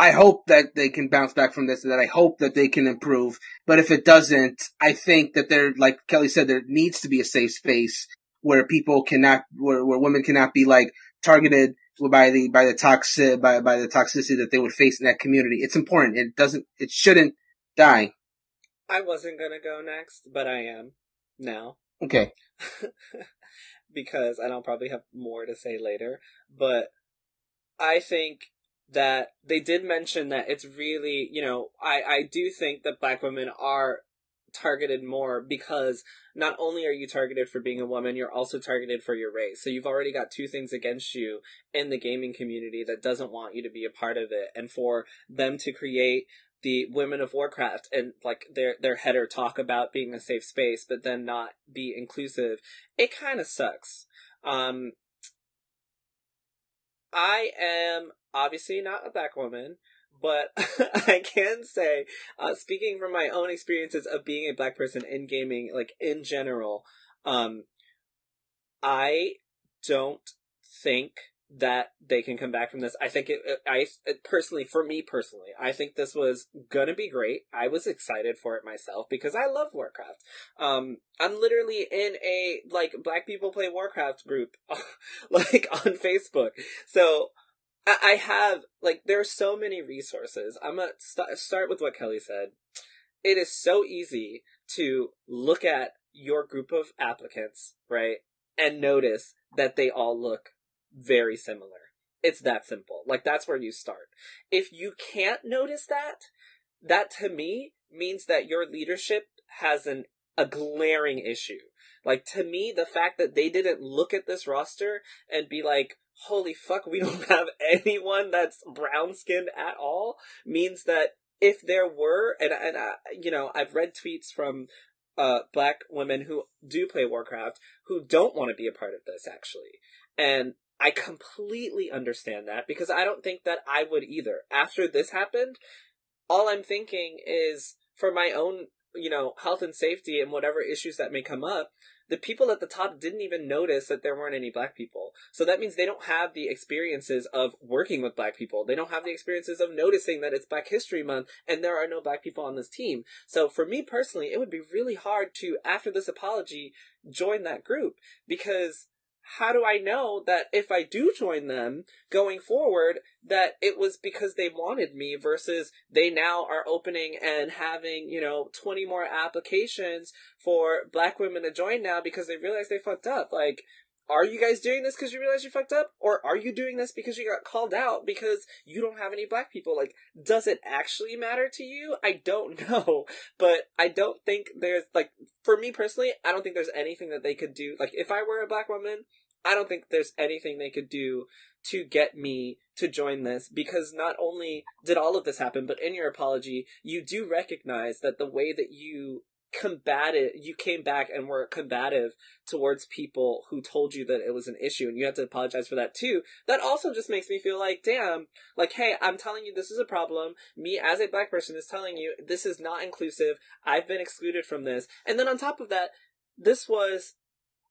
Speaker 5: I hope that they can bounce back from this and that I hope that they can improve. But if it doesn't, I think that there, like Kelly said, there needs to be a safe space where people cannot, where, where women cannot be like targeted by the, by the toxic, by, by the toxicity that they would face in that community. It's important. It doesn't, it shouldn't die.
Speaker 2: I wasn't gonna go next, but I am now.
Speaker 5: Okay.
Speaker 2: because and I'll probably have more to say later, but I think that they did mention that it's really, you know, I I do think that black women are targeted more because not only are you targeted for being a woman, you're also targeted for your race. So you've already got two things against you in the gaming community that doesn't want you to be a part of it. And for them to create the women of Warcraft and like their their header talk about being a safe space, but then not be inclusive, it kind of sucks. Um, I am obviously not a black woman, but I can say, uh, speaking from my own experiences of being a black person in gaming, like in general, um, I don't think that they can come back from this. I think it, I it, personally, for me personally, I think this was gonna be great. I was excited for it myself because I love Warcraft. Um, I'm literally in a like Black people play Warcraft group, like on Facebook. So I, I have like there are so many resources. I'm gonna st- start with what Kelly said. It is so easy to look at your group of applicants, right, and notice that they all look very similar. It's that simple. Like that's where you start. If you can't notice that, that to me means that your leadership has an a glaring issue. Like to me, the fact that they didn't look at this roster and be like, "Holy fuck, we don't have anyone that's brown skinned at all," means that if there were, and and uh, you know, I've read tweets from uh black women who do play Warcraft who don't want to be a part of this actually, and I completely understand that because I don't think that I would either. After this happened, all I'm thinking is for my own, you know, health and safety and whatever issues that may come up, the people at the top didn't even notice that there weren't any black people. So that means they don't have the experiences of working with black people. They don't have the experiences of noticing that it's Black History Month and there are no black people on this team. So for me personally, it would be really hard to, after this apology, join that group because how do I know that if I do join them going forward, that it was because they wanted me versus they now are opening and having, you know, 20 more applications for black women to join now because they realize they fucked up. Like, are you guys doing this because you realize you fucked up? Or are you doing this because you got called out because you don't have any black people? Like, does it actually matter to you? I don't know. But I don't think there's, like, for me personally, I don't think there's anything that they could do. Like, if I were a black woman, I don't think there's anything they could do to get me to join this because not only did all of this happen, but in your apology, you do recognize that the way that you combated, you came back and were combative towards people who told you that it was an issue and you had to apologize for that too. That also just makes me feel like, damn, like, hey, I'm telling you this is a problem. Me as a black person is telling you this is not inclusive. I've been excluded from this. And then on top of that, this was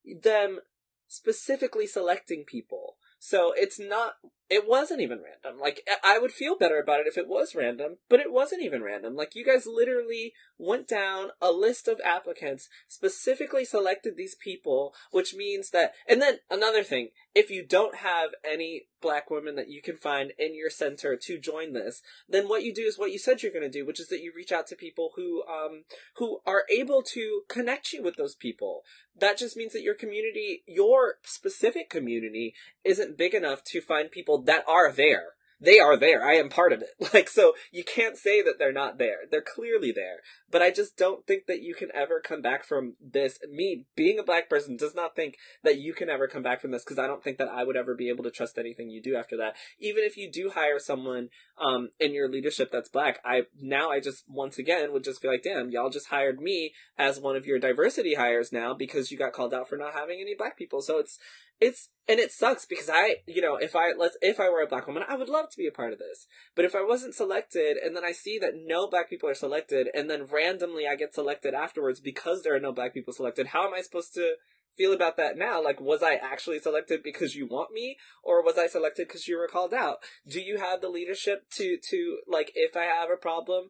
Speaker 2: them specifically selecting people. So it's not, it wasn't even random. Like, I- would feel better about it if it was random, but it wasn't even random. Like, you guys literally went down a list of applicants, specifically selected these people, which means that, and then another thing, if you don't have any black women that you can find in your center to join this, then what you do is what you said you're going to do, which is that you reach out to people who, um, who are able to connect you with those people. That just means that your community, your specific community, isn't big enough to find people that are there. They are there. I am part of it. Like, so you can't say that they're not there. They're clearly there. But I just don't think that you can ever come back from this. Me, being a black person, does not think that you can ever come back from this because I don't think that I would ever be able to trust anything you do after that. Even if you do hire someone um in your leadership that's black, I now I just once again would just be like, damn, y'all just hired me as one of your diversity hires now because you got called out for not having any black people. So it's it's and it sucks because I, you know, if I let's if I were a black woman, I would love to be a part of this. But if I wasn't selected and then I see that no black people are selected and then randomly I get selected afterwards because there are no black people selected, how am I supposed to feel about that now? Like was I actually selected because you want me or was I selected because you were called out? Do you have the leadership to to like if I have a problem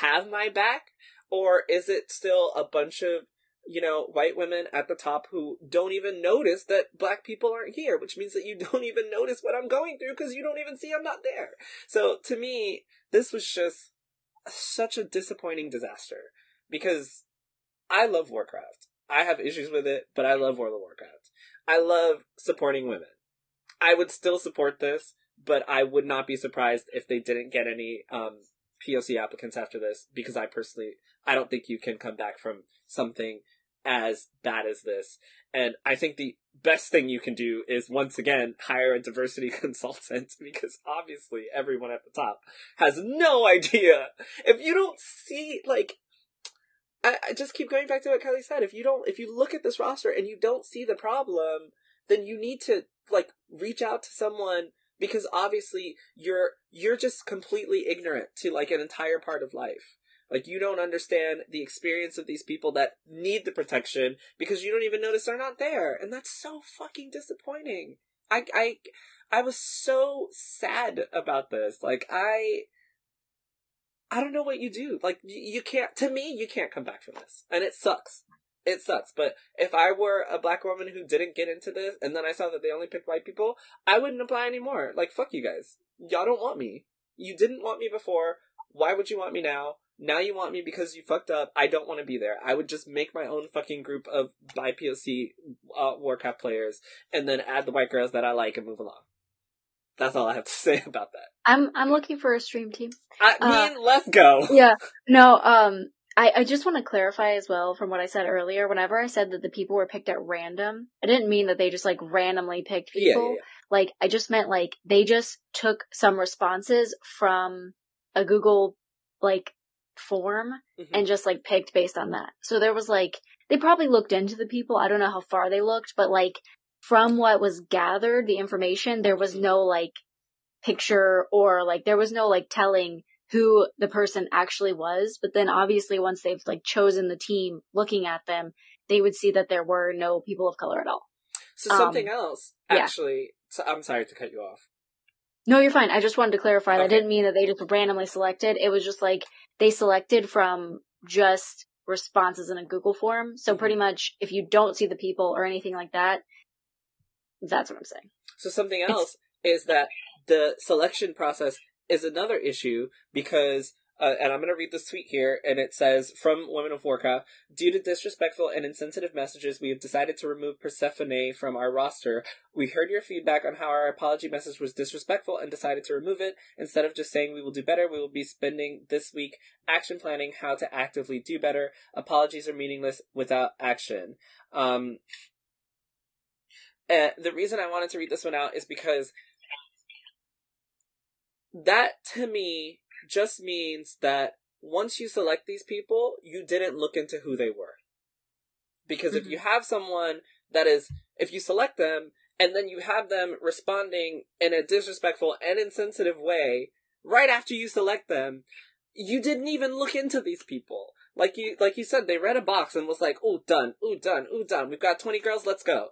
Speaker 2: have my back or is it still a bunch of you know, white women at the top who don't even notice that black people aren't here, which means that you don't even notice what I'm going through because you don't even see I'm not there. So to me, this was just such a disappointing disaster because I love Warcraft. I have issues with it, but I love World of Warcraft. I love supporting women. I would still support this, but I would not be surprised if they didn't get any um, POC applicants after this because I personally I don't think you can come back from something as bad as this. And I think the best thing you can do is once again hire a diversity consultant because obviously everyone at the top has no idea. If you don't see like I, I just keep going back to what Kelly said. If you don't if you look at this roster and you don't see the problem, then you need to like reach out to someone because obviously you're you're just completely ignorant to like an entire part of life. Like you don't understand the experience of these people that need the protection because you don't even notice they're not there. And that's so fucking disappointing. I I I was so sad about this. Like I I don't know what you do. Like you can't to me you can't come back from this. And it sucks. It sucks. But if I were a black woman who didn't get into this and then I saw that they only picked white people, I wouldn't apply anymore. Like fuck you guys. Y'all don't want me. You didn't want me before. Why would you want me now? Now you want me because you fucked up. I don't want to be there. I would just make my own fucking group of BIPOC uh, Warcraft players and then add the white girls that I like and move along. That's all I have to say about that.
Speaker 4: I'm I'm looking for a stream team.
Speaker 2: I
Speaker 4: Uh,
Speaker 2: mean, let's go.
Speaker 4: Yeah. No, um I, I just want to clarify as well from what I said earlier. Whenever I said that the people were picked at random, I didn't mean that they just like randomly picked
Speaker 2: Yeah,
Speaker 4: people.
Speaker 2: yeah, yeah.
Speaker 4: Like I just meant like they just took some responses from a Google like form
Speaker 2: Mhm.
Speaker 4: and just like picked based on that. So there was like they probably looked into the people. I don't know how far they looked, but like from what was gathered, the information, there was no like picture or like there was no like telling who the person actually was. But then obviously once they've like chosen the team looking at them, they would see that there were no people of color at all.
Speaker 2: So
Speaker 4: Um,
Speaker 2: something else,
Speaker 4: yeah.
Speaker 2: actually. So I'm sorry to cut you off.
Speaker 4: No, you're fine. I just wanted to clarify. That
Speaker 2: Okay.
Speaker 4: didn't mean that they just randomly selected. It was just like they selected from just responses in a Google form. So mm-hmm. pretty much if you don't see the people or anything like that, that's what I'm saying.
Speaker 2: So something
Speaker 4: It's-
Speaker 2: else is that the selection process is another issue because, uh, and I'm going to read this tweet here, and it says from Women of Warcraft: Due to disrespectful and insensitive messages, we have decided to remove Persephone from our roster. We heard your feedback on how our apology message was disrespectful and decided to remove it. Instead of just saying we will do better, we will be spending this week action planning how to actively do better. Apologies are meaningless without action. Um, uh, the reason I wanted to read this one out is because that to me just means that once you select these people, you didn't look into who they were. Because if
Speaker 4: Mhm.
Speaker 2: you have someone that is, if you select them and then you have them responding in a disrespectful and insensitive way right after you select them, you didn't even look into these people. Like you, like you said, they read a box and was like, "Ooh, done. Ooh, done. Ooh, done. We've got twenty girls. Let's go."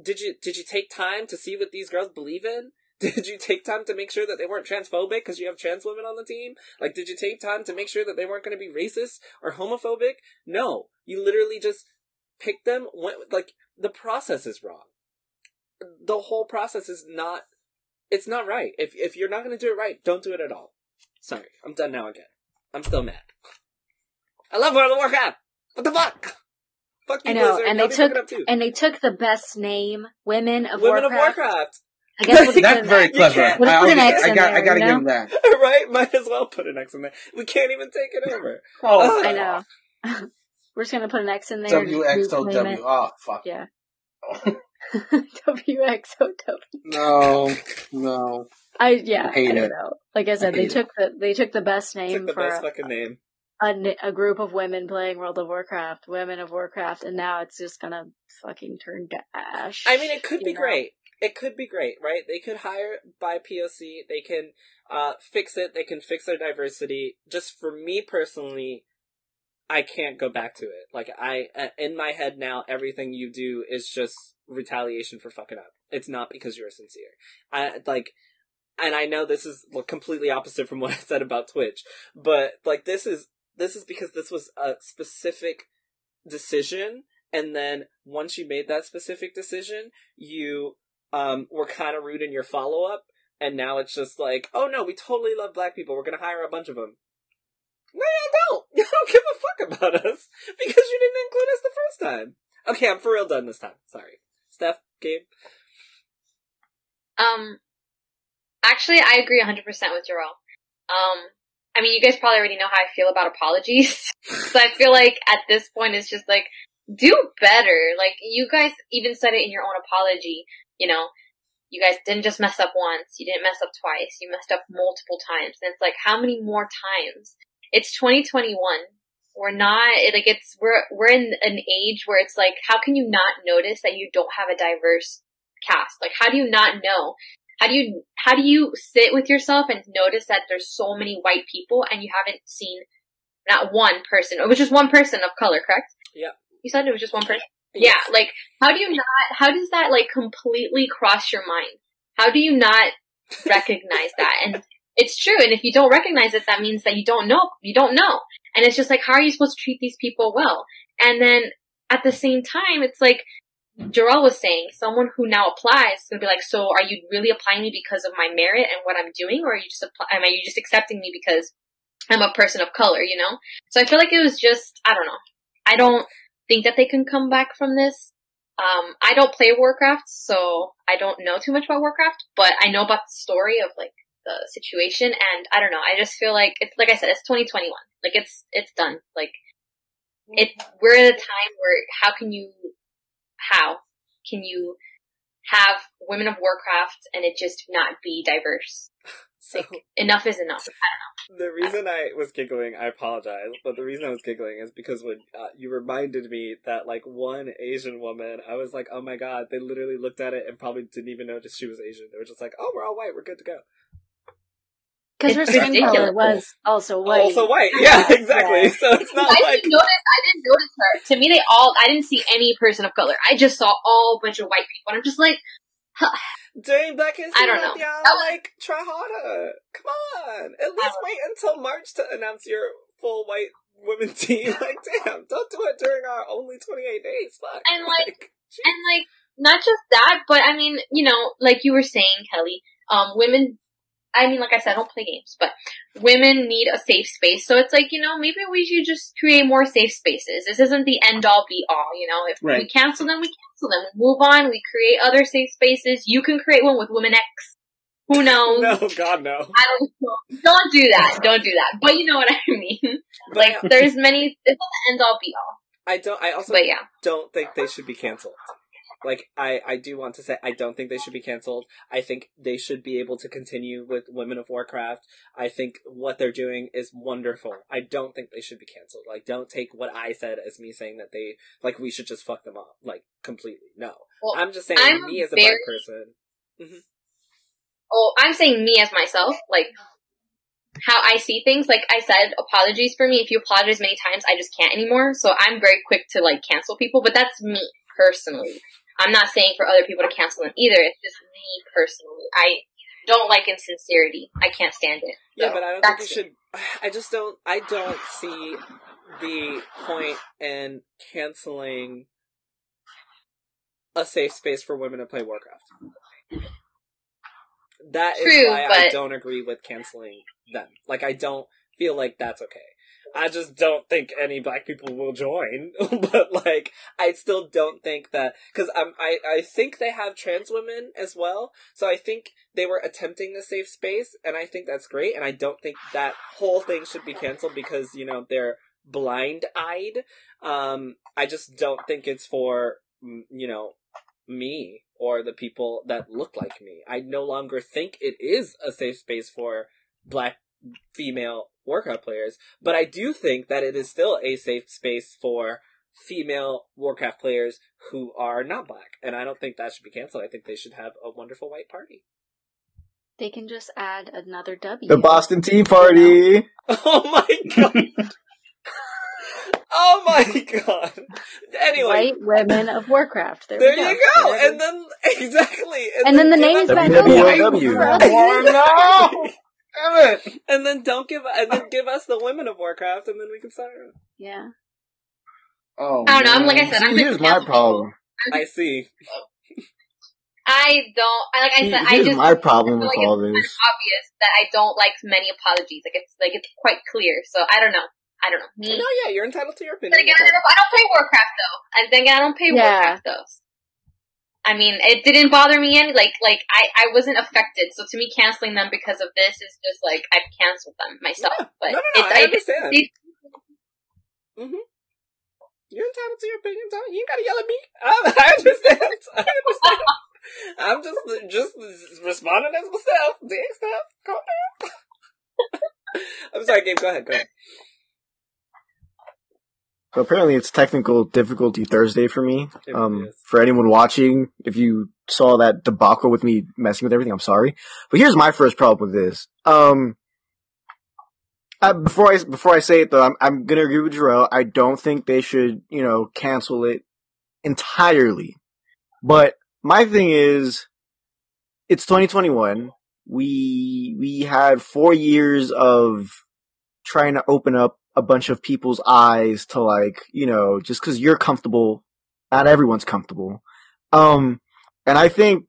Speaker 2: Did you did you take time to see what these girls believe in? Did you take time to make sure that they weren't transphobic because you have trans women on the team? Like, did you take time to make sure that they weren't going to be racist or homophobic? No, you literally just picked them. Went like the process is wrong. The whole process is not. It's not right. If if you're not going to do it right, don't do it at all. Sorry, I'm done now again. I'm still mad. I love World of Warcraft. What the fuck? Fuck you,
Speaker 4: I know,
Speaker 2: Blizzard.
Speaker 4: and they took and they took the best name, Women of
Speaker 2: Women
Speaker 4: Warcraft.
Speaker 2: of Warcraft.
Speaker 4: I guess we'll
Speaker 5: That's very
Speaker 4: X.
Speaker 2: You
Speaker 5: clever.
Speaker 2: can't-
Speaker 4: Let's
Speaker 5: I,
Speaker 4: put an
Speaker 5: I'll
Speaker 4: X in
Speaker 5: got,
Speaker 4: there,
Speaker 5: I gotta
Speaker 4: you
Speaker 5: give him that.
Speaker 2: right? Might as well put an X in there. We can't even take it over.
Speaker 5: Oh,
Speaker 4: I know. We're just gonna put an X in there. just rename
Speaker 5: WXOW.
Speaker 4: it.
Speaker 5: Oh, fuck.
Speaker 4: Yeah. WXOW.
Speaker 5: No, no.
Speaker 4: I yeah.
Speaker 5: Hate
Speaker 4: I don't
Speaker 5: it.
Speaker 4: know. Like I said, they
Speaker 5: hate
Speaker 4: took the they took the best name
Speaker 2: Took the
Speaker 4: for
Speaker 2: best
Speaker 4: a,
Speaker 2: fucking name.
Speaker 4: a, n- a group of women playing World of Warcraft, Women of Warcraft, and now it's just gonna fucking turn to ash.
Speaker 2: I mean, it could be
Speaker 4: know?
Speaker 2: great. It could be great, right? They could hire BIPOC. They can uh, fix it. They can fix their diversity. Just for me personally, I can't go back to it. Like I, uh, in my head now, everything you do is just retaliation for fucking up. It's not because you're sincere. I like, and I know this is completely opposite from what I said about Twitch, but like this is this is because this was a specific decision, and then once you made that specific decision, you um were kind of rude in your follow up, and now it's just like, oh no, we totally love black people. We're gonna hire a bunch of them. No, you don't. You don't give a fuck about us because you didn't include us the first time. Okay, I'm for real done this time. Sorry, Steph, Gabe.
Speaker 1: Um, actually, I agree 100% with Jarrell. Um, I mean, you guys probably already know how I feel about apologies. so I feel like at this point, it's just like, do better. Like, you guys even said it in your own apology, you know, you guys didn't just mess up once, you didn't mess up twice, you messed up multiple times. And it's like, how many more times? It's 2021. We're not, like, it's, we're, we're in an age where it's like, how can you not notice that you don't have a diverse cast? Like, how do you not know? How do you, how do you sit with yourself and notice that there's so many white people and you haven't seen not one person, it was just one person of color, correct?
Speaker 2: Yeah.
Speaker 1: You said it was just one person? Yeah, like how do you not? How does that like completely cross your mind? How do you not recognize that? And it's true. And if you don't recognize it, that means that you don't know. You don't know. And it's just like, how are you supposed to treat these people well? And then at the same time, it's like Jarrell was saying, someone who now applies is gonna be like, so are you really applying me because of my merit and what I'm doing, or are you just apply- am I you just accepting me because I'm a person of color? You know. So I feel like it was just I don't know. I don't think that they can come back from this. Um, I don't play Warcraft, so I don't know too much about Warcraft, but I know about the story of like the situation, and I don't know. I just feel like it's like I said, it's 2021. Like it's it's done. Like it. We're at a time where how can you, how can you have women of Warcraft and it just not be diverse?
Speaker 2: So
Speaker 1: Like enough is enough.
Speaker 2: the reason I was giggling, I apologize, but the reason I was giggling is because when uh, you reminded me that like one Asian woman, I was like, oh my god, they literally looked at it and probably didn't even notice she was Asian. They were just like, oh, we're all white, we're good to go.
Speaker 4: Because her
Speaker 1: It's
Speaker 4: skin color
Speaker 1: ridiculous.
Speaker 4: was also white.
Speaker 2: Also white, yeah, exactly.
Speaker 4: Yeah.
Speaker 2: So it's not
Speaker 1: I
Speaker 2: like
Speaker 1: didn't notice. I didn't notice her. To me, they all. I didn't see any person of color. I just saw all bunch of white people, and I'm just like,
Speaker 2: Dang, Black History
Speaker 1: I don't
Speaker 2: Month,
Speaker 1: know.
Speaker 2: y'all.
Speaker 1: Was-
Speaker 2: Like, try harder. Come on. At least wait until March to announce your full white women team. Like, damn, don't do it during our only 28 days. Fuck.
Speaker 1: And, like-
Speaker 2: jeez.
Speaker 1: and like not just that, but I mean, you know, like you were saying, Kelly, um, women. I mean, like I said, I don't play games, but women need a safe space. So it's like, you know, maybe we should just create more safe spaces. This isn't the end all be all, you know. If we cancel them, we cancel them. We move on. We create other safe spaces. You can create one with Women X. Who knows?
Speaker 2: no, God, no.
Speaker 1: I don't know. Don't do that. Don't do that. But you know what I mean.
Speaker 2: But
Speaker 1: like, there's many. It's not the end all be all.
Speaker 2: I don't. I also
Speaker 1: But yeah.
Speaker 2: don't think they should be canceled. Like I, I do want to say I don't think they should be canceled. I think they should be able to continue with Women of Warcraft. I think what they're doing is wonderful. I don't think they should be canceled. Like don't take what I said as me saying that they like we should just fuck them up like completely. No.
Speaker 1: Well,
Speaker 2: I'm just saying
Speaker 1: I'm
Speaker 2: me as a
Speaker 1: very-
Speaker 2: black person.
Speaker 1: Oh, I'm saying me as myself, like how I see things. Like I said, apologies for me. If you apologize many times, I just can't anymore. So I'm very quick to like cancel people, but that's me personally. I'm not saying for other people to cancel them either. It's just me personally. I don't like insincerity. I can't stand it.
Speaker 2: Yeah, but I don't think should. I just don't. I don't see the point in canceling a safe space for women to play Warcraft. That is
Speaker 1: True,
Speaker 2: why I don't agree with canceling them. Like, I don't feel like that's okay. I just don't think any black people will join. but like, I still don't think that because um, I I think they have trans women as well. So I think they were attempting a safe space, and I think that's great. And I don't think that whole thing should be canceled because you know they're blind eyed. Um, I just don't think it's for you know me or the people that look like me. I no longer think it is a safe space for black female Warcraft players, but I do think that it is still a safe space for female Warcraft players who are not black. And I don't think that should be canceled. I think they should have a wonderful white party.
Speaker 4: They can just add another W.
Speaker 3: The Boston Tea Party.
Speaker 2: Oh my god. oh my god. Anyway,
Speaker 4: White women of Warcraft. There,
Speaker 2: there
Speaker 4: we go.
Speaker 2: you go.
Speaker 4: There
Speaker 2: And then exactly.
Speaker 4: And then the
Speaker 2: give
Speaker 4: name's
Speaker 2: us-
Speaker 4: back
Speaker 3: WWW.
Speaker 4: Up.
Speaker 5: No! Damn it!
Speaker 2: And then don't give and then give us the women of Warcraft and then we can start.
Speaker 4: Yeah.
Speaker 5: Oh,
Speaker 1: I don't know. I'm like I
Speaker 5: man.
Speaker 1: said. I'm
Speaker 3: See,
Speaker 1: quick
Speaker 3: here's my
Speaker 1: cancel
Speaker 3: problem.
Speaker 2: I see.
Speaker 1: I don't. I like I said. I just
Speaker 3: my problem with
Speaker 1: like
Speaker 3: all
Speaker 1: it's
Speaker 3: this.
Speaker 1: obvious that I don't like many apologies. Like it's like it's quite clear. So I don't know. I don't know. Me.
Speaker 2: No, yeah, you're entitled to your
Speaker 1: But
Speaker 2: opinion.
Speaker 1: again, I don't, I don't play Warcraft though. And then again, I don't play
Speaker 4: Yeah.
Speaker 1: Warcraft though. I mean, it didn't bother me any. Like, like I, I wasn't affected. So to me, canceling them because of this is just like I've canceled them myself.
Speaker 2: Yeah.
Speaker 1: But
Speaker 2: no, no, no,
Speaker 1: it's
Speaker 2: I
Speaker 1: I,
Speaker 2: understand.
Speaker 1: they-
Speaker 2: hmm You're entitled to your opinion. Don't you? You gotta yell at me. I, I understand. I understand. I'm just just responding as myself. Dang stuff. Calm down. I'm sorry, Gabe. Go ahead. Go ahead.
Speaker 3: So apparently it's technical difficulty Thursday for me. Um, for anyone watching, if you saw that debacle with me messing with everything, I'm sorry. But here's my first problem with this. Um, uh, before I before I say it though, I'm I'm gonna agree with Jarrell. I don't think they should you know cancel it entirely. But my thing is, it's 2021. We, we had four years of trying to open up a bunch of people's eyes to like, you know, just cause you're comfortable, not everyone's comfortable. Um, and I think,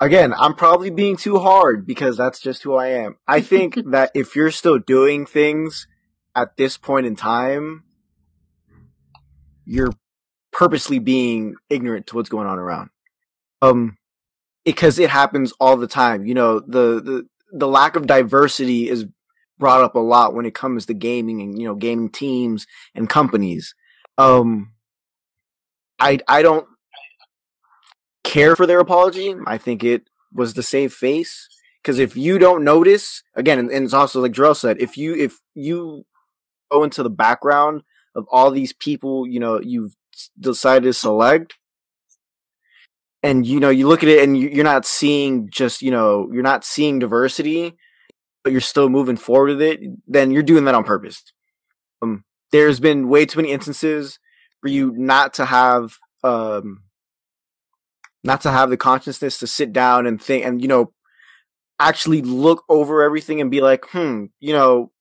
Speaker 3: again, I'm probably being too hard because that's just who I am. I think that if you're still doing things at this point in time, you're purposely being ignorant to what's going on around. Um, because it happens all the time. You know, the, the, the lack of diversity is brought up a lot when it comes to gaming and, you know, gaming teams and companies. Um, I, I don't care for their apology. I think it was the save face. Cause if you don't notice, again, and, and it's also like Jarrell said, if you, if you go into the background of all these people, you know, you've decided to select, and you know, you look at it and you're not seeing just, you know, you're not seeing diversity, but you're still moving forward with it, then you're doing that on purpose. Um, there's been way too many instances for you not to have, um, not to have the consciousness to sit down and think and, you know, actually look over everything and be like, hmm, you know,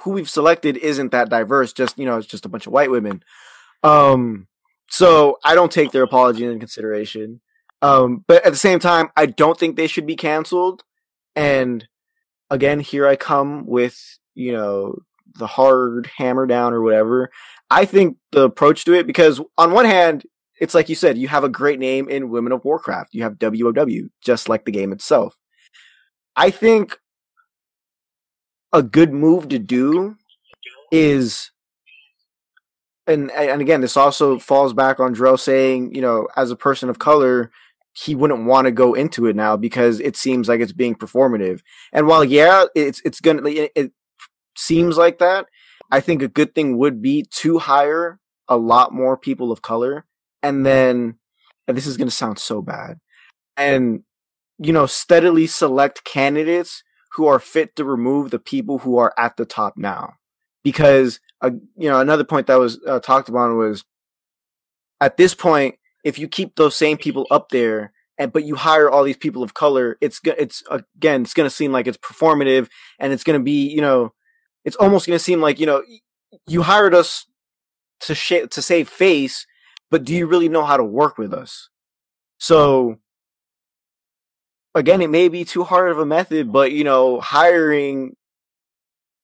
Speaker 3: who we've selected isn't that diverse. Just you know, it's just a bunch of white women. Um, so I don't take their apology into consideration. Um, but at the same time, I don't think they should be canceled. And again, here I come with you know the hard hammer down or whatever. I think the approach to it because on one hand, it's like you said, you have a great name in Women of Warcraft. You have WOW, just like the game itself. I think a good move to do is and and again this also falls back on Jarrell saying, you know, as a person of color, he wouldn't want to go into it now because it seems like it's being performative. And while yeah, it's it's gonna it, it seems like that, I think a good thing would be to hire a lot more people of color and then and this is to sound so bad. And you know, steadily select candidates who are fit to remove the people who are at the top now. Because, uh, you know, another point that was uh, talked about was at this point, if you keep those same people up there and, but you hire all these people of color, it's, it's, again, it's going to seem like it's performative and it's going to be, you know, it's almost going to seem like, you know, you hired us to sh- to save face, but do you really know how to work with us? So, again, it may be too hard of a method, but you know, hiring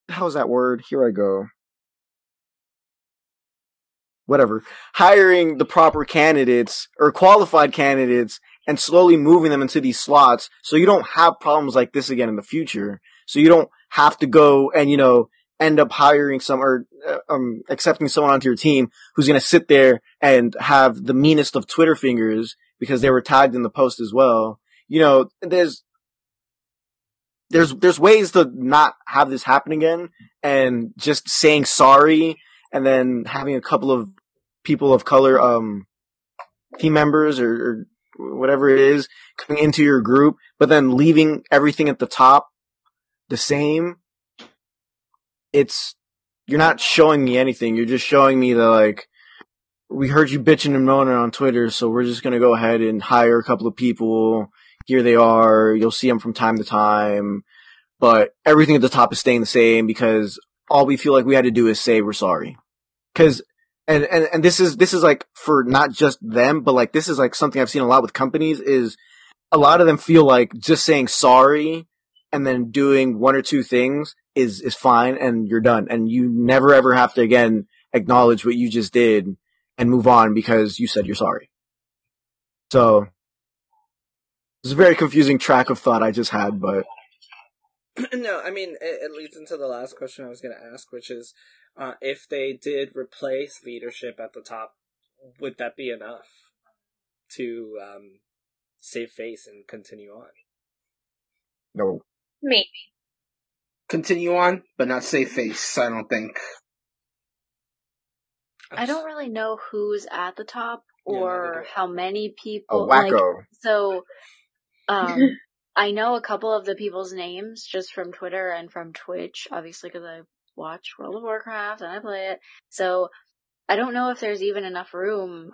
Speaker 3: how's that word? Here I go. Whatever. Hiring the proper candidates or qualified candidates and slowly moving them into these slots so you don't have problems like this again in the future. So you don't have to go and, you know, end up hiring some or uh, um accepting someone onto your team who's going to sit there and have the meanest of Twitter fingers because they were tagged in the post as well. You know, there's there's there's ways to not have this happen again and just saying sorry and then having a couple of people of color um team members or, or whatever it is coming into your group but then leaving everything at the top the same it's you're not showing me anything you're just showing me that like we heard you bitching and moaning on Twitter so we're just going to go ahead and hire a couple of people here they are. You'll see them from time to time, but everything at the top is staying the same because all we feel like we had to do is say we're sorry. Cause, and, and, and this is, this is like for not just them, but like this is like something I've seen a lot with companies is a lot of them feel like just saying sorry and then doing one or two things is, is fine and you're done. And you never ever have to again acknowledge what you just did and move on because you said you're sorry. So, it's a very confusing track of thought I just had, but
Speaker 2: no, I mean it, it leads into the last question I was going to ask, which is uh, if they did replace leadership at the top, would that be enough to um, save face and continue on?
Speaker 3: no.
Speaker 1: Maybe.
Speaker 5: Continue on, but not save face. I don't think.
Speaker 4: I don't really know who's at the top or
Speaker 2: do I.
Speaker 4: how many
Speaker 3: A
Speaker 4: people. like,
Speaker 3: wacko.
Speaker 4: so, um, I know a couple of the people's names just from Twitter and from Twitch, obviously because I watch World of Warcraft and I play it. So, I don't know if there's even enough room.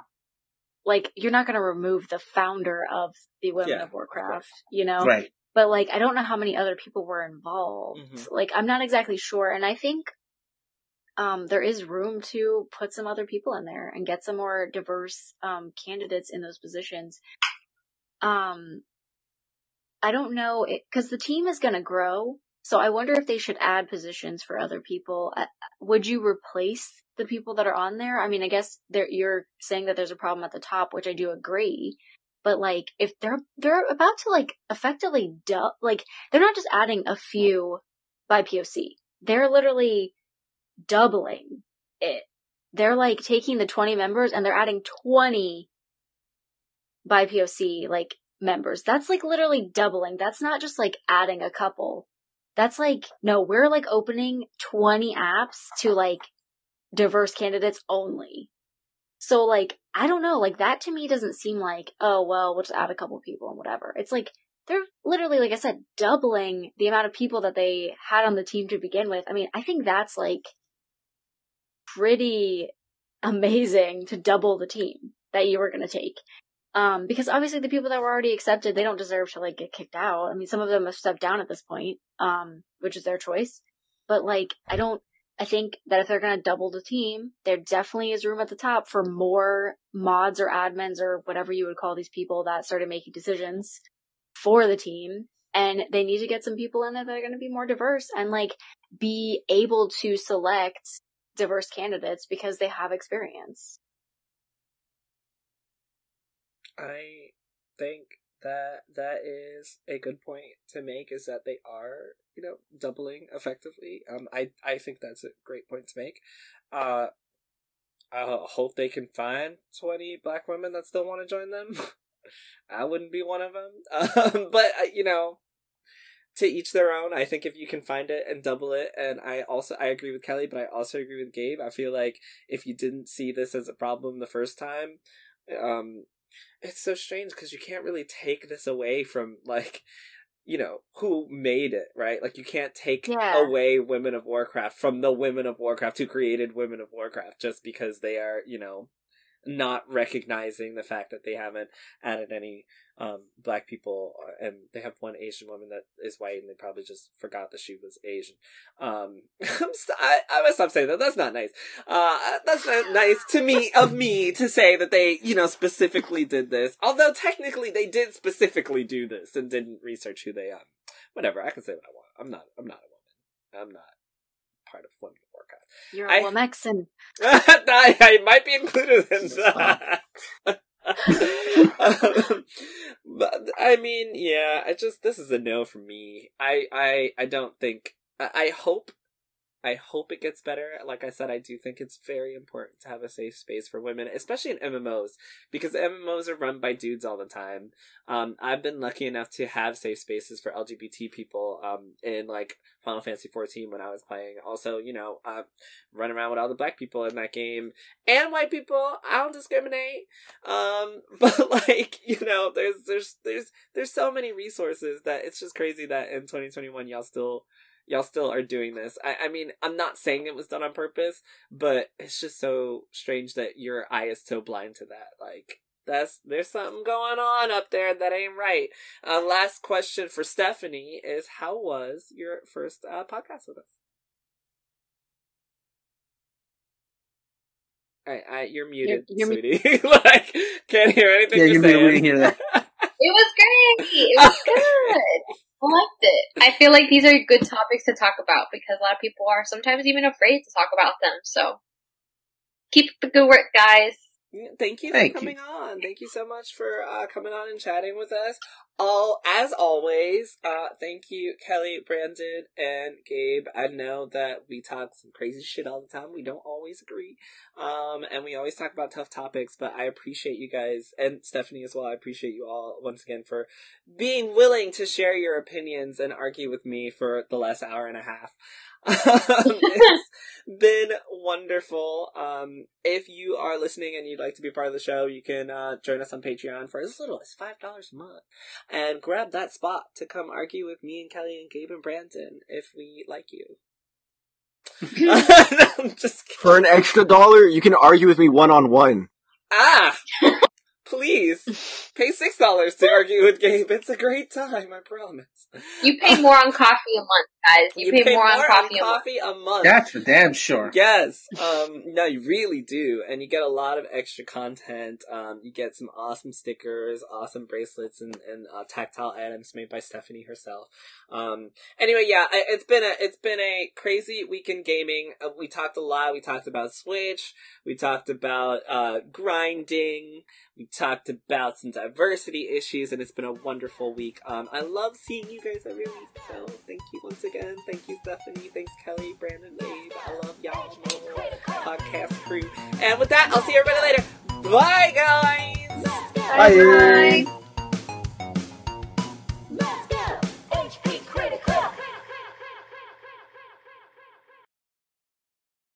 Speaker 4: Like, you're not going to remove the founder of the Women
Speaker 2: Yeah,
Speaker 4: of
Speaker 2: of
Speaker 4: Warcraft,
Speaker 2: course.
Speaker 4: you know?
Speaker 5: Right.
Speaker 4: But like, I don't know how many other people were involved.
Speaker 2: Mhm.
Speaker 4: Like, I'm not exactly sure. And I think, um, there is room to put some other people in there and get some more diverse, um, candidates in those positions. Um, I don't know, it, cause the team is gonna grow. So I wonder if they should add positions for other people. Uh, Would you replace the people that are on there? I mean, I guess you're saying that there's a problem at the top, which I do agree. But like, if they're, they're about to like effectively du- like, they're not just adding a few BIPOC. They're literally doubling it. They're like taking the 20 members and they're adding 20 BIPOC, like members. That's like literally doubling. That's not just like adding a couple. That's like, no, we're like opening 20 apps to like diverse candidates only. So like, I don't know, like that to me doesn't seem like, oh well, we'll just add a couple people and whatever. It's like, they're literally, like I said, doubling the amount of people that they had on the team to begin with. I mean, I think that's like pretty amazing to double the team that you were going to take. Um, because obviously the people that were already accepted, they don't deserve to like get kicked out. I mean, some of them have stepped down at this point, um, which is their choice. But like, I don't, I think that if they're going to double the team, there definitely is room at the top for more mods or admins or whatever you would call these people that started making decisions for the team. And they need to get some people in there that are going to be more diverse and like be able to select diverse candidates because they have experience.
Speaker 2: I think that that is a good point to make is that they are, you know, doubling effectively. Um I I think that's a great point to make. Uh I hope they can find 20 black women that still want to join them. I wouldn't be one of them. Um, but uh, you know, to each their own. I think if you can find it and double it, and I also I agree with Kelly, but I also agree with Gabe. I feel like if you didn't see this as a problem the first time, um, it's so strange because you can't really take this away from like you know who made it right like you can't take
Speaker 4: Yeah.
Speaker 2: away women of warcraft from the women of warcraft who created women of warcraft just because they are you know not recognizing the fact that they haven't added any um black people uh, and they have one asian woman that is white and they probably just forgot that she was asian. Um I'm st- I, I must stop saying that. That's not nice. Uh that's not nice to me of me to say that they you know specifically did this. Although technically they did specifically do this and didn't research who they are. whatever. I can say what i want. I'm not i'm not a woman. I'm not part of women
Speaker 4: You're
Speaker 2: I-
Speaker 4: a Womexan.
Speaker 2: I, I might be included in that. Um, but I mean, yeah, I just this is a no for me. I I I don't think. I, I hope. I hope it gets better. Like I said, I do think it's very important to have a safe space for women, especially in MMOs, because MMOs are run by dudes all the time. Um, I've been lucky enough to have safe spaces for LGBT people um, in like Final Fantasy XIV when I was playing. Also, you know, uh, run around with all the black people in that game and white people. I don't discriminate. Um, but like you know, there's there's there's there's so many resources that it's just crazy that in 2021 y'all still y'all still are doing this. I I mean, I'm not saying it was done on purpose, but it's just so strange that your eye is so blind to that. Like. That's there's something going on up there that ain't right. Uh, last question for Stephanie is: How was your first uh, podcast with us? I, I, you're muted,
Speaker 4: you're mu-
Speaker 2: sweetie. like, can't hear anything
Speaker 5: Yeah,
Speaker 2: you're
Speaker 5: you're muted.
Speaker 2: saying.
Speaker 5: We hear that.
Speaker 1: It was great. It was good. Liked it. I feel like these are good topics to talk about because a lot of people are sometimes even afraid to talk about them. So keep the good work, guys.
Speaker 2: Thank you
Speaker 5: Thank
Speaker 2: for
Speaker 5: you.
Speaker 2: coming on. Thank you so much for uh, coming on and chatting with us. All as always, uh, thank you, Kelly, Brandon, and Gabe. I know that we talk some crazy shit all the time. We don't always agree, um, and we always talk about tough topics. But I appreciate you guys and Stephanie as well. I appreciate you all once again for being willing to share your opinions and argue with me for the last hour and a half. It's been wonderful. Um, if you are listening and you'd like to be part of the show, you can uh, join us on Patreon for as little as five dollars a month, and grab that spot to come argue with me and Kelly and Gabe and Brandon if we like you. I'm just kidding.
Speaker 3: For an extra dollar, you can argue with me one on one.
Speaker 2: Ah! Please, pay six dollars to argue with Gabe. It's a great time, I promise.
Speaker 1: You pay more on coffee a month, guys. You, pay, more on coffee a month.
Speaker 2: a month.
Speaker 5: That's for damn sure.
Speaker 2: Yes, um, no, you really do, and you get a lot of extra content. Um, you get some awesome stickers, awesome bracelets, and, and uh, tactile items made by Stephanie herself. Um, anyway, yeah, I- it's been a it's been a crazy weekend gaming. Uh, we talked a lot. We talked about Switch. We talked about uh, grinding. We talked about some diversity issues, and it's been a wonderful week. Um, I love seeing you guys every week, so thank you once again. Thank you, Stephanie. Thanks, Kelly, Brandon, Dave. I love y'all, podcast crew. And with that, I'll see everybody later. Bye, guys.
Speaker 6: Let's.
Speaker 3: Bye.
Speaker 1: Bye.